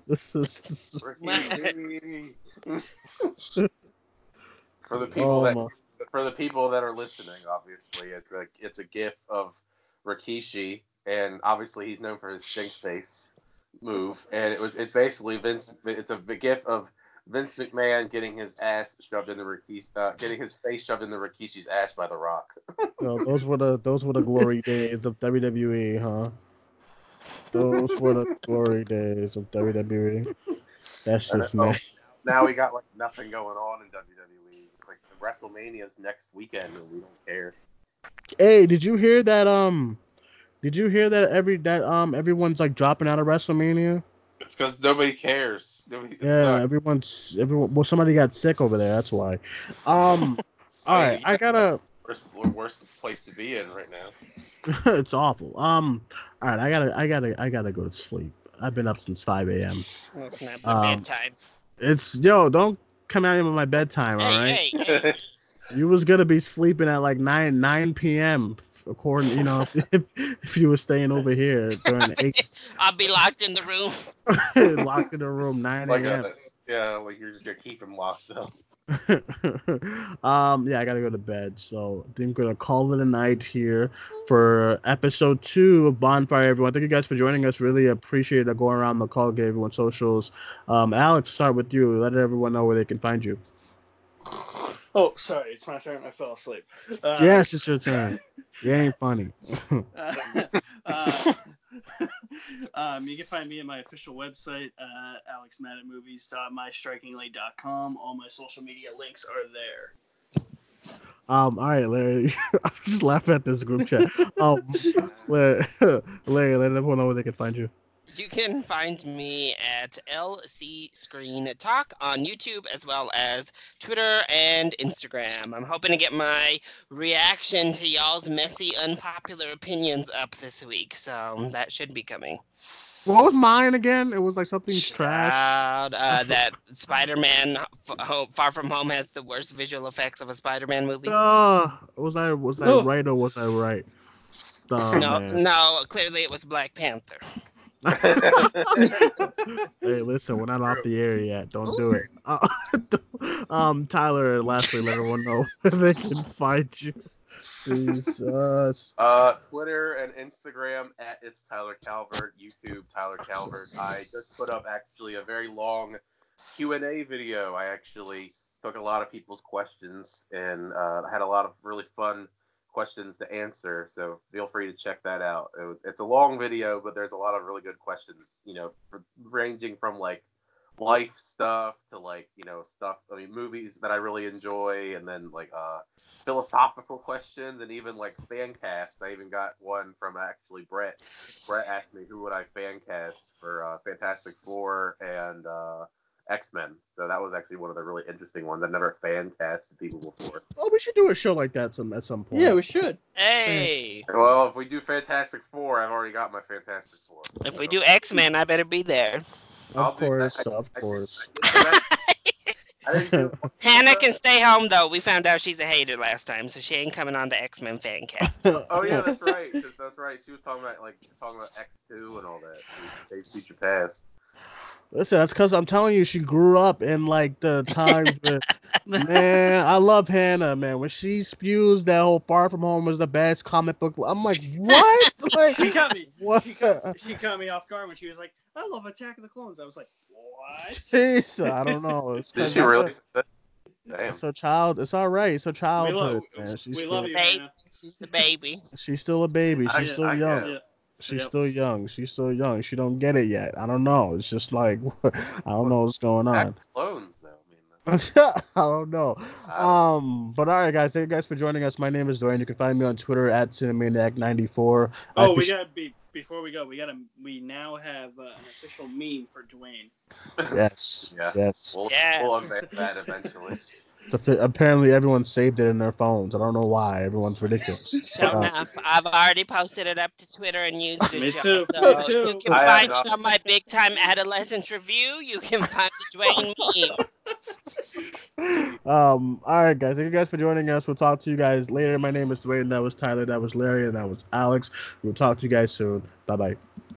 this is. This is Rikishi. for the people oh that my. for the people that are listening, obviously, it's like it's a gif of Rikishi, and obviously he's known for his stink face move, and it was it's basically Vince. It's a gif of Vince McMahon getting his ass shoved in the Rikishi, uh, getting his face shoved in the Rikishi's ass by The Rock. No, those were the those were the glory days of WWE, huh? Those were the glory days of WWE. That's just know. me. now we got like nothing going on in WWE. Like WrestleMania's next weekend, and we don't care. Hey, did you hear that? Um, did you hear that every that um everyone's like dropping out of WrestleMania? It's because nobody cares. Nobody, it Yeah, sucks. everyone's everyone. Well, somebody got sick over there. That's why. Um, all right, I gotta. worst, worst place to be in right now. it's awful. Um, all right, I gotta, I gotta, I gotta go to sleep. I've been up since five a.m. It's not my Um, bedtime. It's yo, don't come out with my bedtime. All right. Hey, hey, hey. You was gonna be sleeping at like nine nine p.m. According, you know, if, if you were staying over here during the eight, I'd be locked in the room. locked in the room nine Like, a.m. uh, yeah, like you're you're keeping locked up. um, yeah, I gotta go to bed. So I think we're gonna call it a night here for episode two of Bonfire. Everyone, thank you guys for joining us. Really appreciate it. Going around the call, give everyone socials. Um, Alex, start with you. Let everyone know where they can find you. Oh, sorry, it's my turn. I fell asleep. Uh, yes, it's your turn. You ain't funny. uh, uh, um, you can find me at my official website, uh, alexmaddenmovies.mystrikingly.com. All my social media links are there. Um, all right, Larry. I'm just laughing at this group chat. Um, Larry, Larry, let everyone know where they can find you. You can find me at LC Screen Talk on YouTube as well as Twitter and Instagram. I'm hoping to get my reaction to y'all's messy, unpopular opinions up this week, so that should be coming. What was mine again? It was like something trash. Uh, that Spider-Man F- Far From Home has the worst visual effects of a Spider-Man movie. Uh, was I was I right or was I right? Oh, no, man. no, clearly it was Black Panther. Hey, listen, we're not off the air yet. Don't do it. Uh, um, Tyler, lastly, let everyone know where they can find you. Jesus. Uh, Twitter and Instagram at it's Tyler Calvert, YouTube Tyler Calvert. I just put up actually a very long Q and A video. I actually took a lot of people's questions and uh, had a lot of really fun questions to answer. So feel free to check that out. It it's a long video, but there's a lot of really good questions. You know, ranging from like life stuff to like you know stuff. I mean, movies that I really enjoy, and then like uh philosophical questions and even like fan cast. I even got one from actually Brett. Brett asked me who would I fan cast for uh, Fantastic Four and uh, X Men. So that was actually one of the really interesting ones. I've never fan casted people before. Oh, we should do a show like that some at some point. Yeah, we should. Hey, Well, if we do Fantastic Four, I've already got my Fantastic Four. if we do X-Men, I better be there. I'll of course, I- of I- course. I Hannah can stay home though. We found out she's a hater last time, so she ain't coming on the X-Men fan cast. Oh yeah, that's right. That's, that's right. She was talking about like talking about X two and all that. Days Future Past. Listen, that's because I'm telling you, she grew up in like the times where, man, I love Hannah, man. When she spews that whole Far From Home was the best comic book, I'm like, what? like, She got me. what? She caught, she caught me off guard when she was like, "I love Attack of the Clones." I was like, "What?" Jeez, I don't know. It's Did 'cause she really? her- Damn. It's her child. It's all right. It's her We childhood, love, man. She's we still, love you, Hey. She's the baby. she's still a baby. She's get- still I young. Yeah. She's Yep. still young. She's still young. She don't get it yet. I don't know. It's just like I don't know what's going on. Clones though. I don't know. Um, but all right, guys. Thank you guys for joining us. My name is Duane. You can find me on Twitter at Cinemaniac94. I Oh, we appreciate- gotta be before we go. We gotta. We now have uh, an official meme for Duane. yes, Yeah. yes. we'll, Yes. we'll unveil that eventually. So apparently, everyone saved it in their phones. I don't know why. Everyone's ridiculous. Sure Uh, enough, I've already posted it up to Twitter and used it. Me too, So me too. You can I have find not. it on my big time adolescence review. You can find the Duane meme. um. All right, guys. Thank you guys for joining us. We'll talk to you guys later. My name is Duane. That was Tyler. That was Larry. And that was Alex. We'll talk to you guys soon. Bye bye.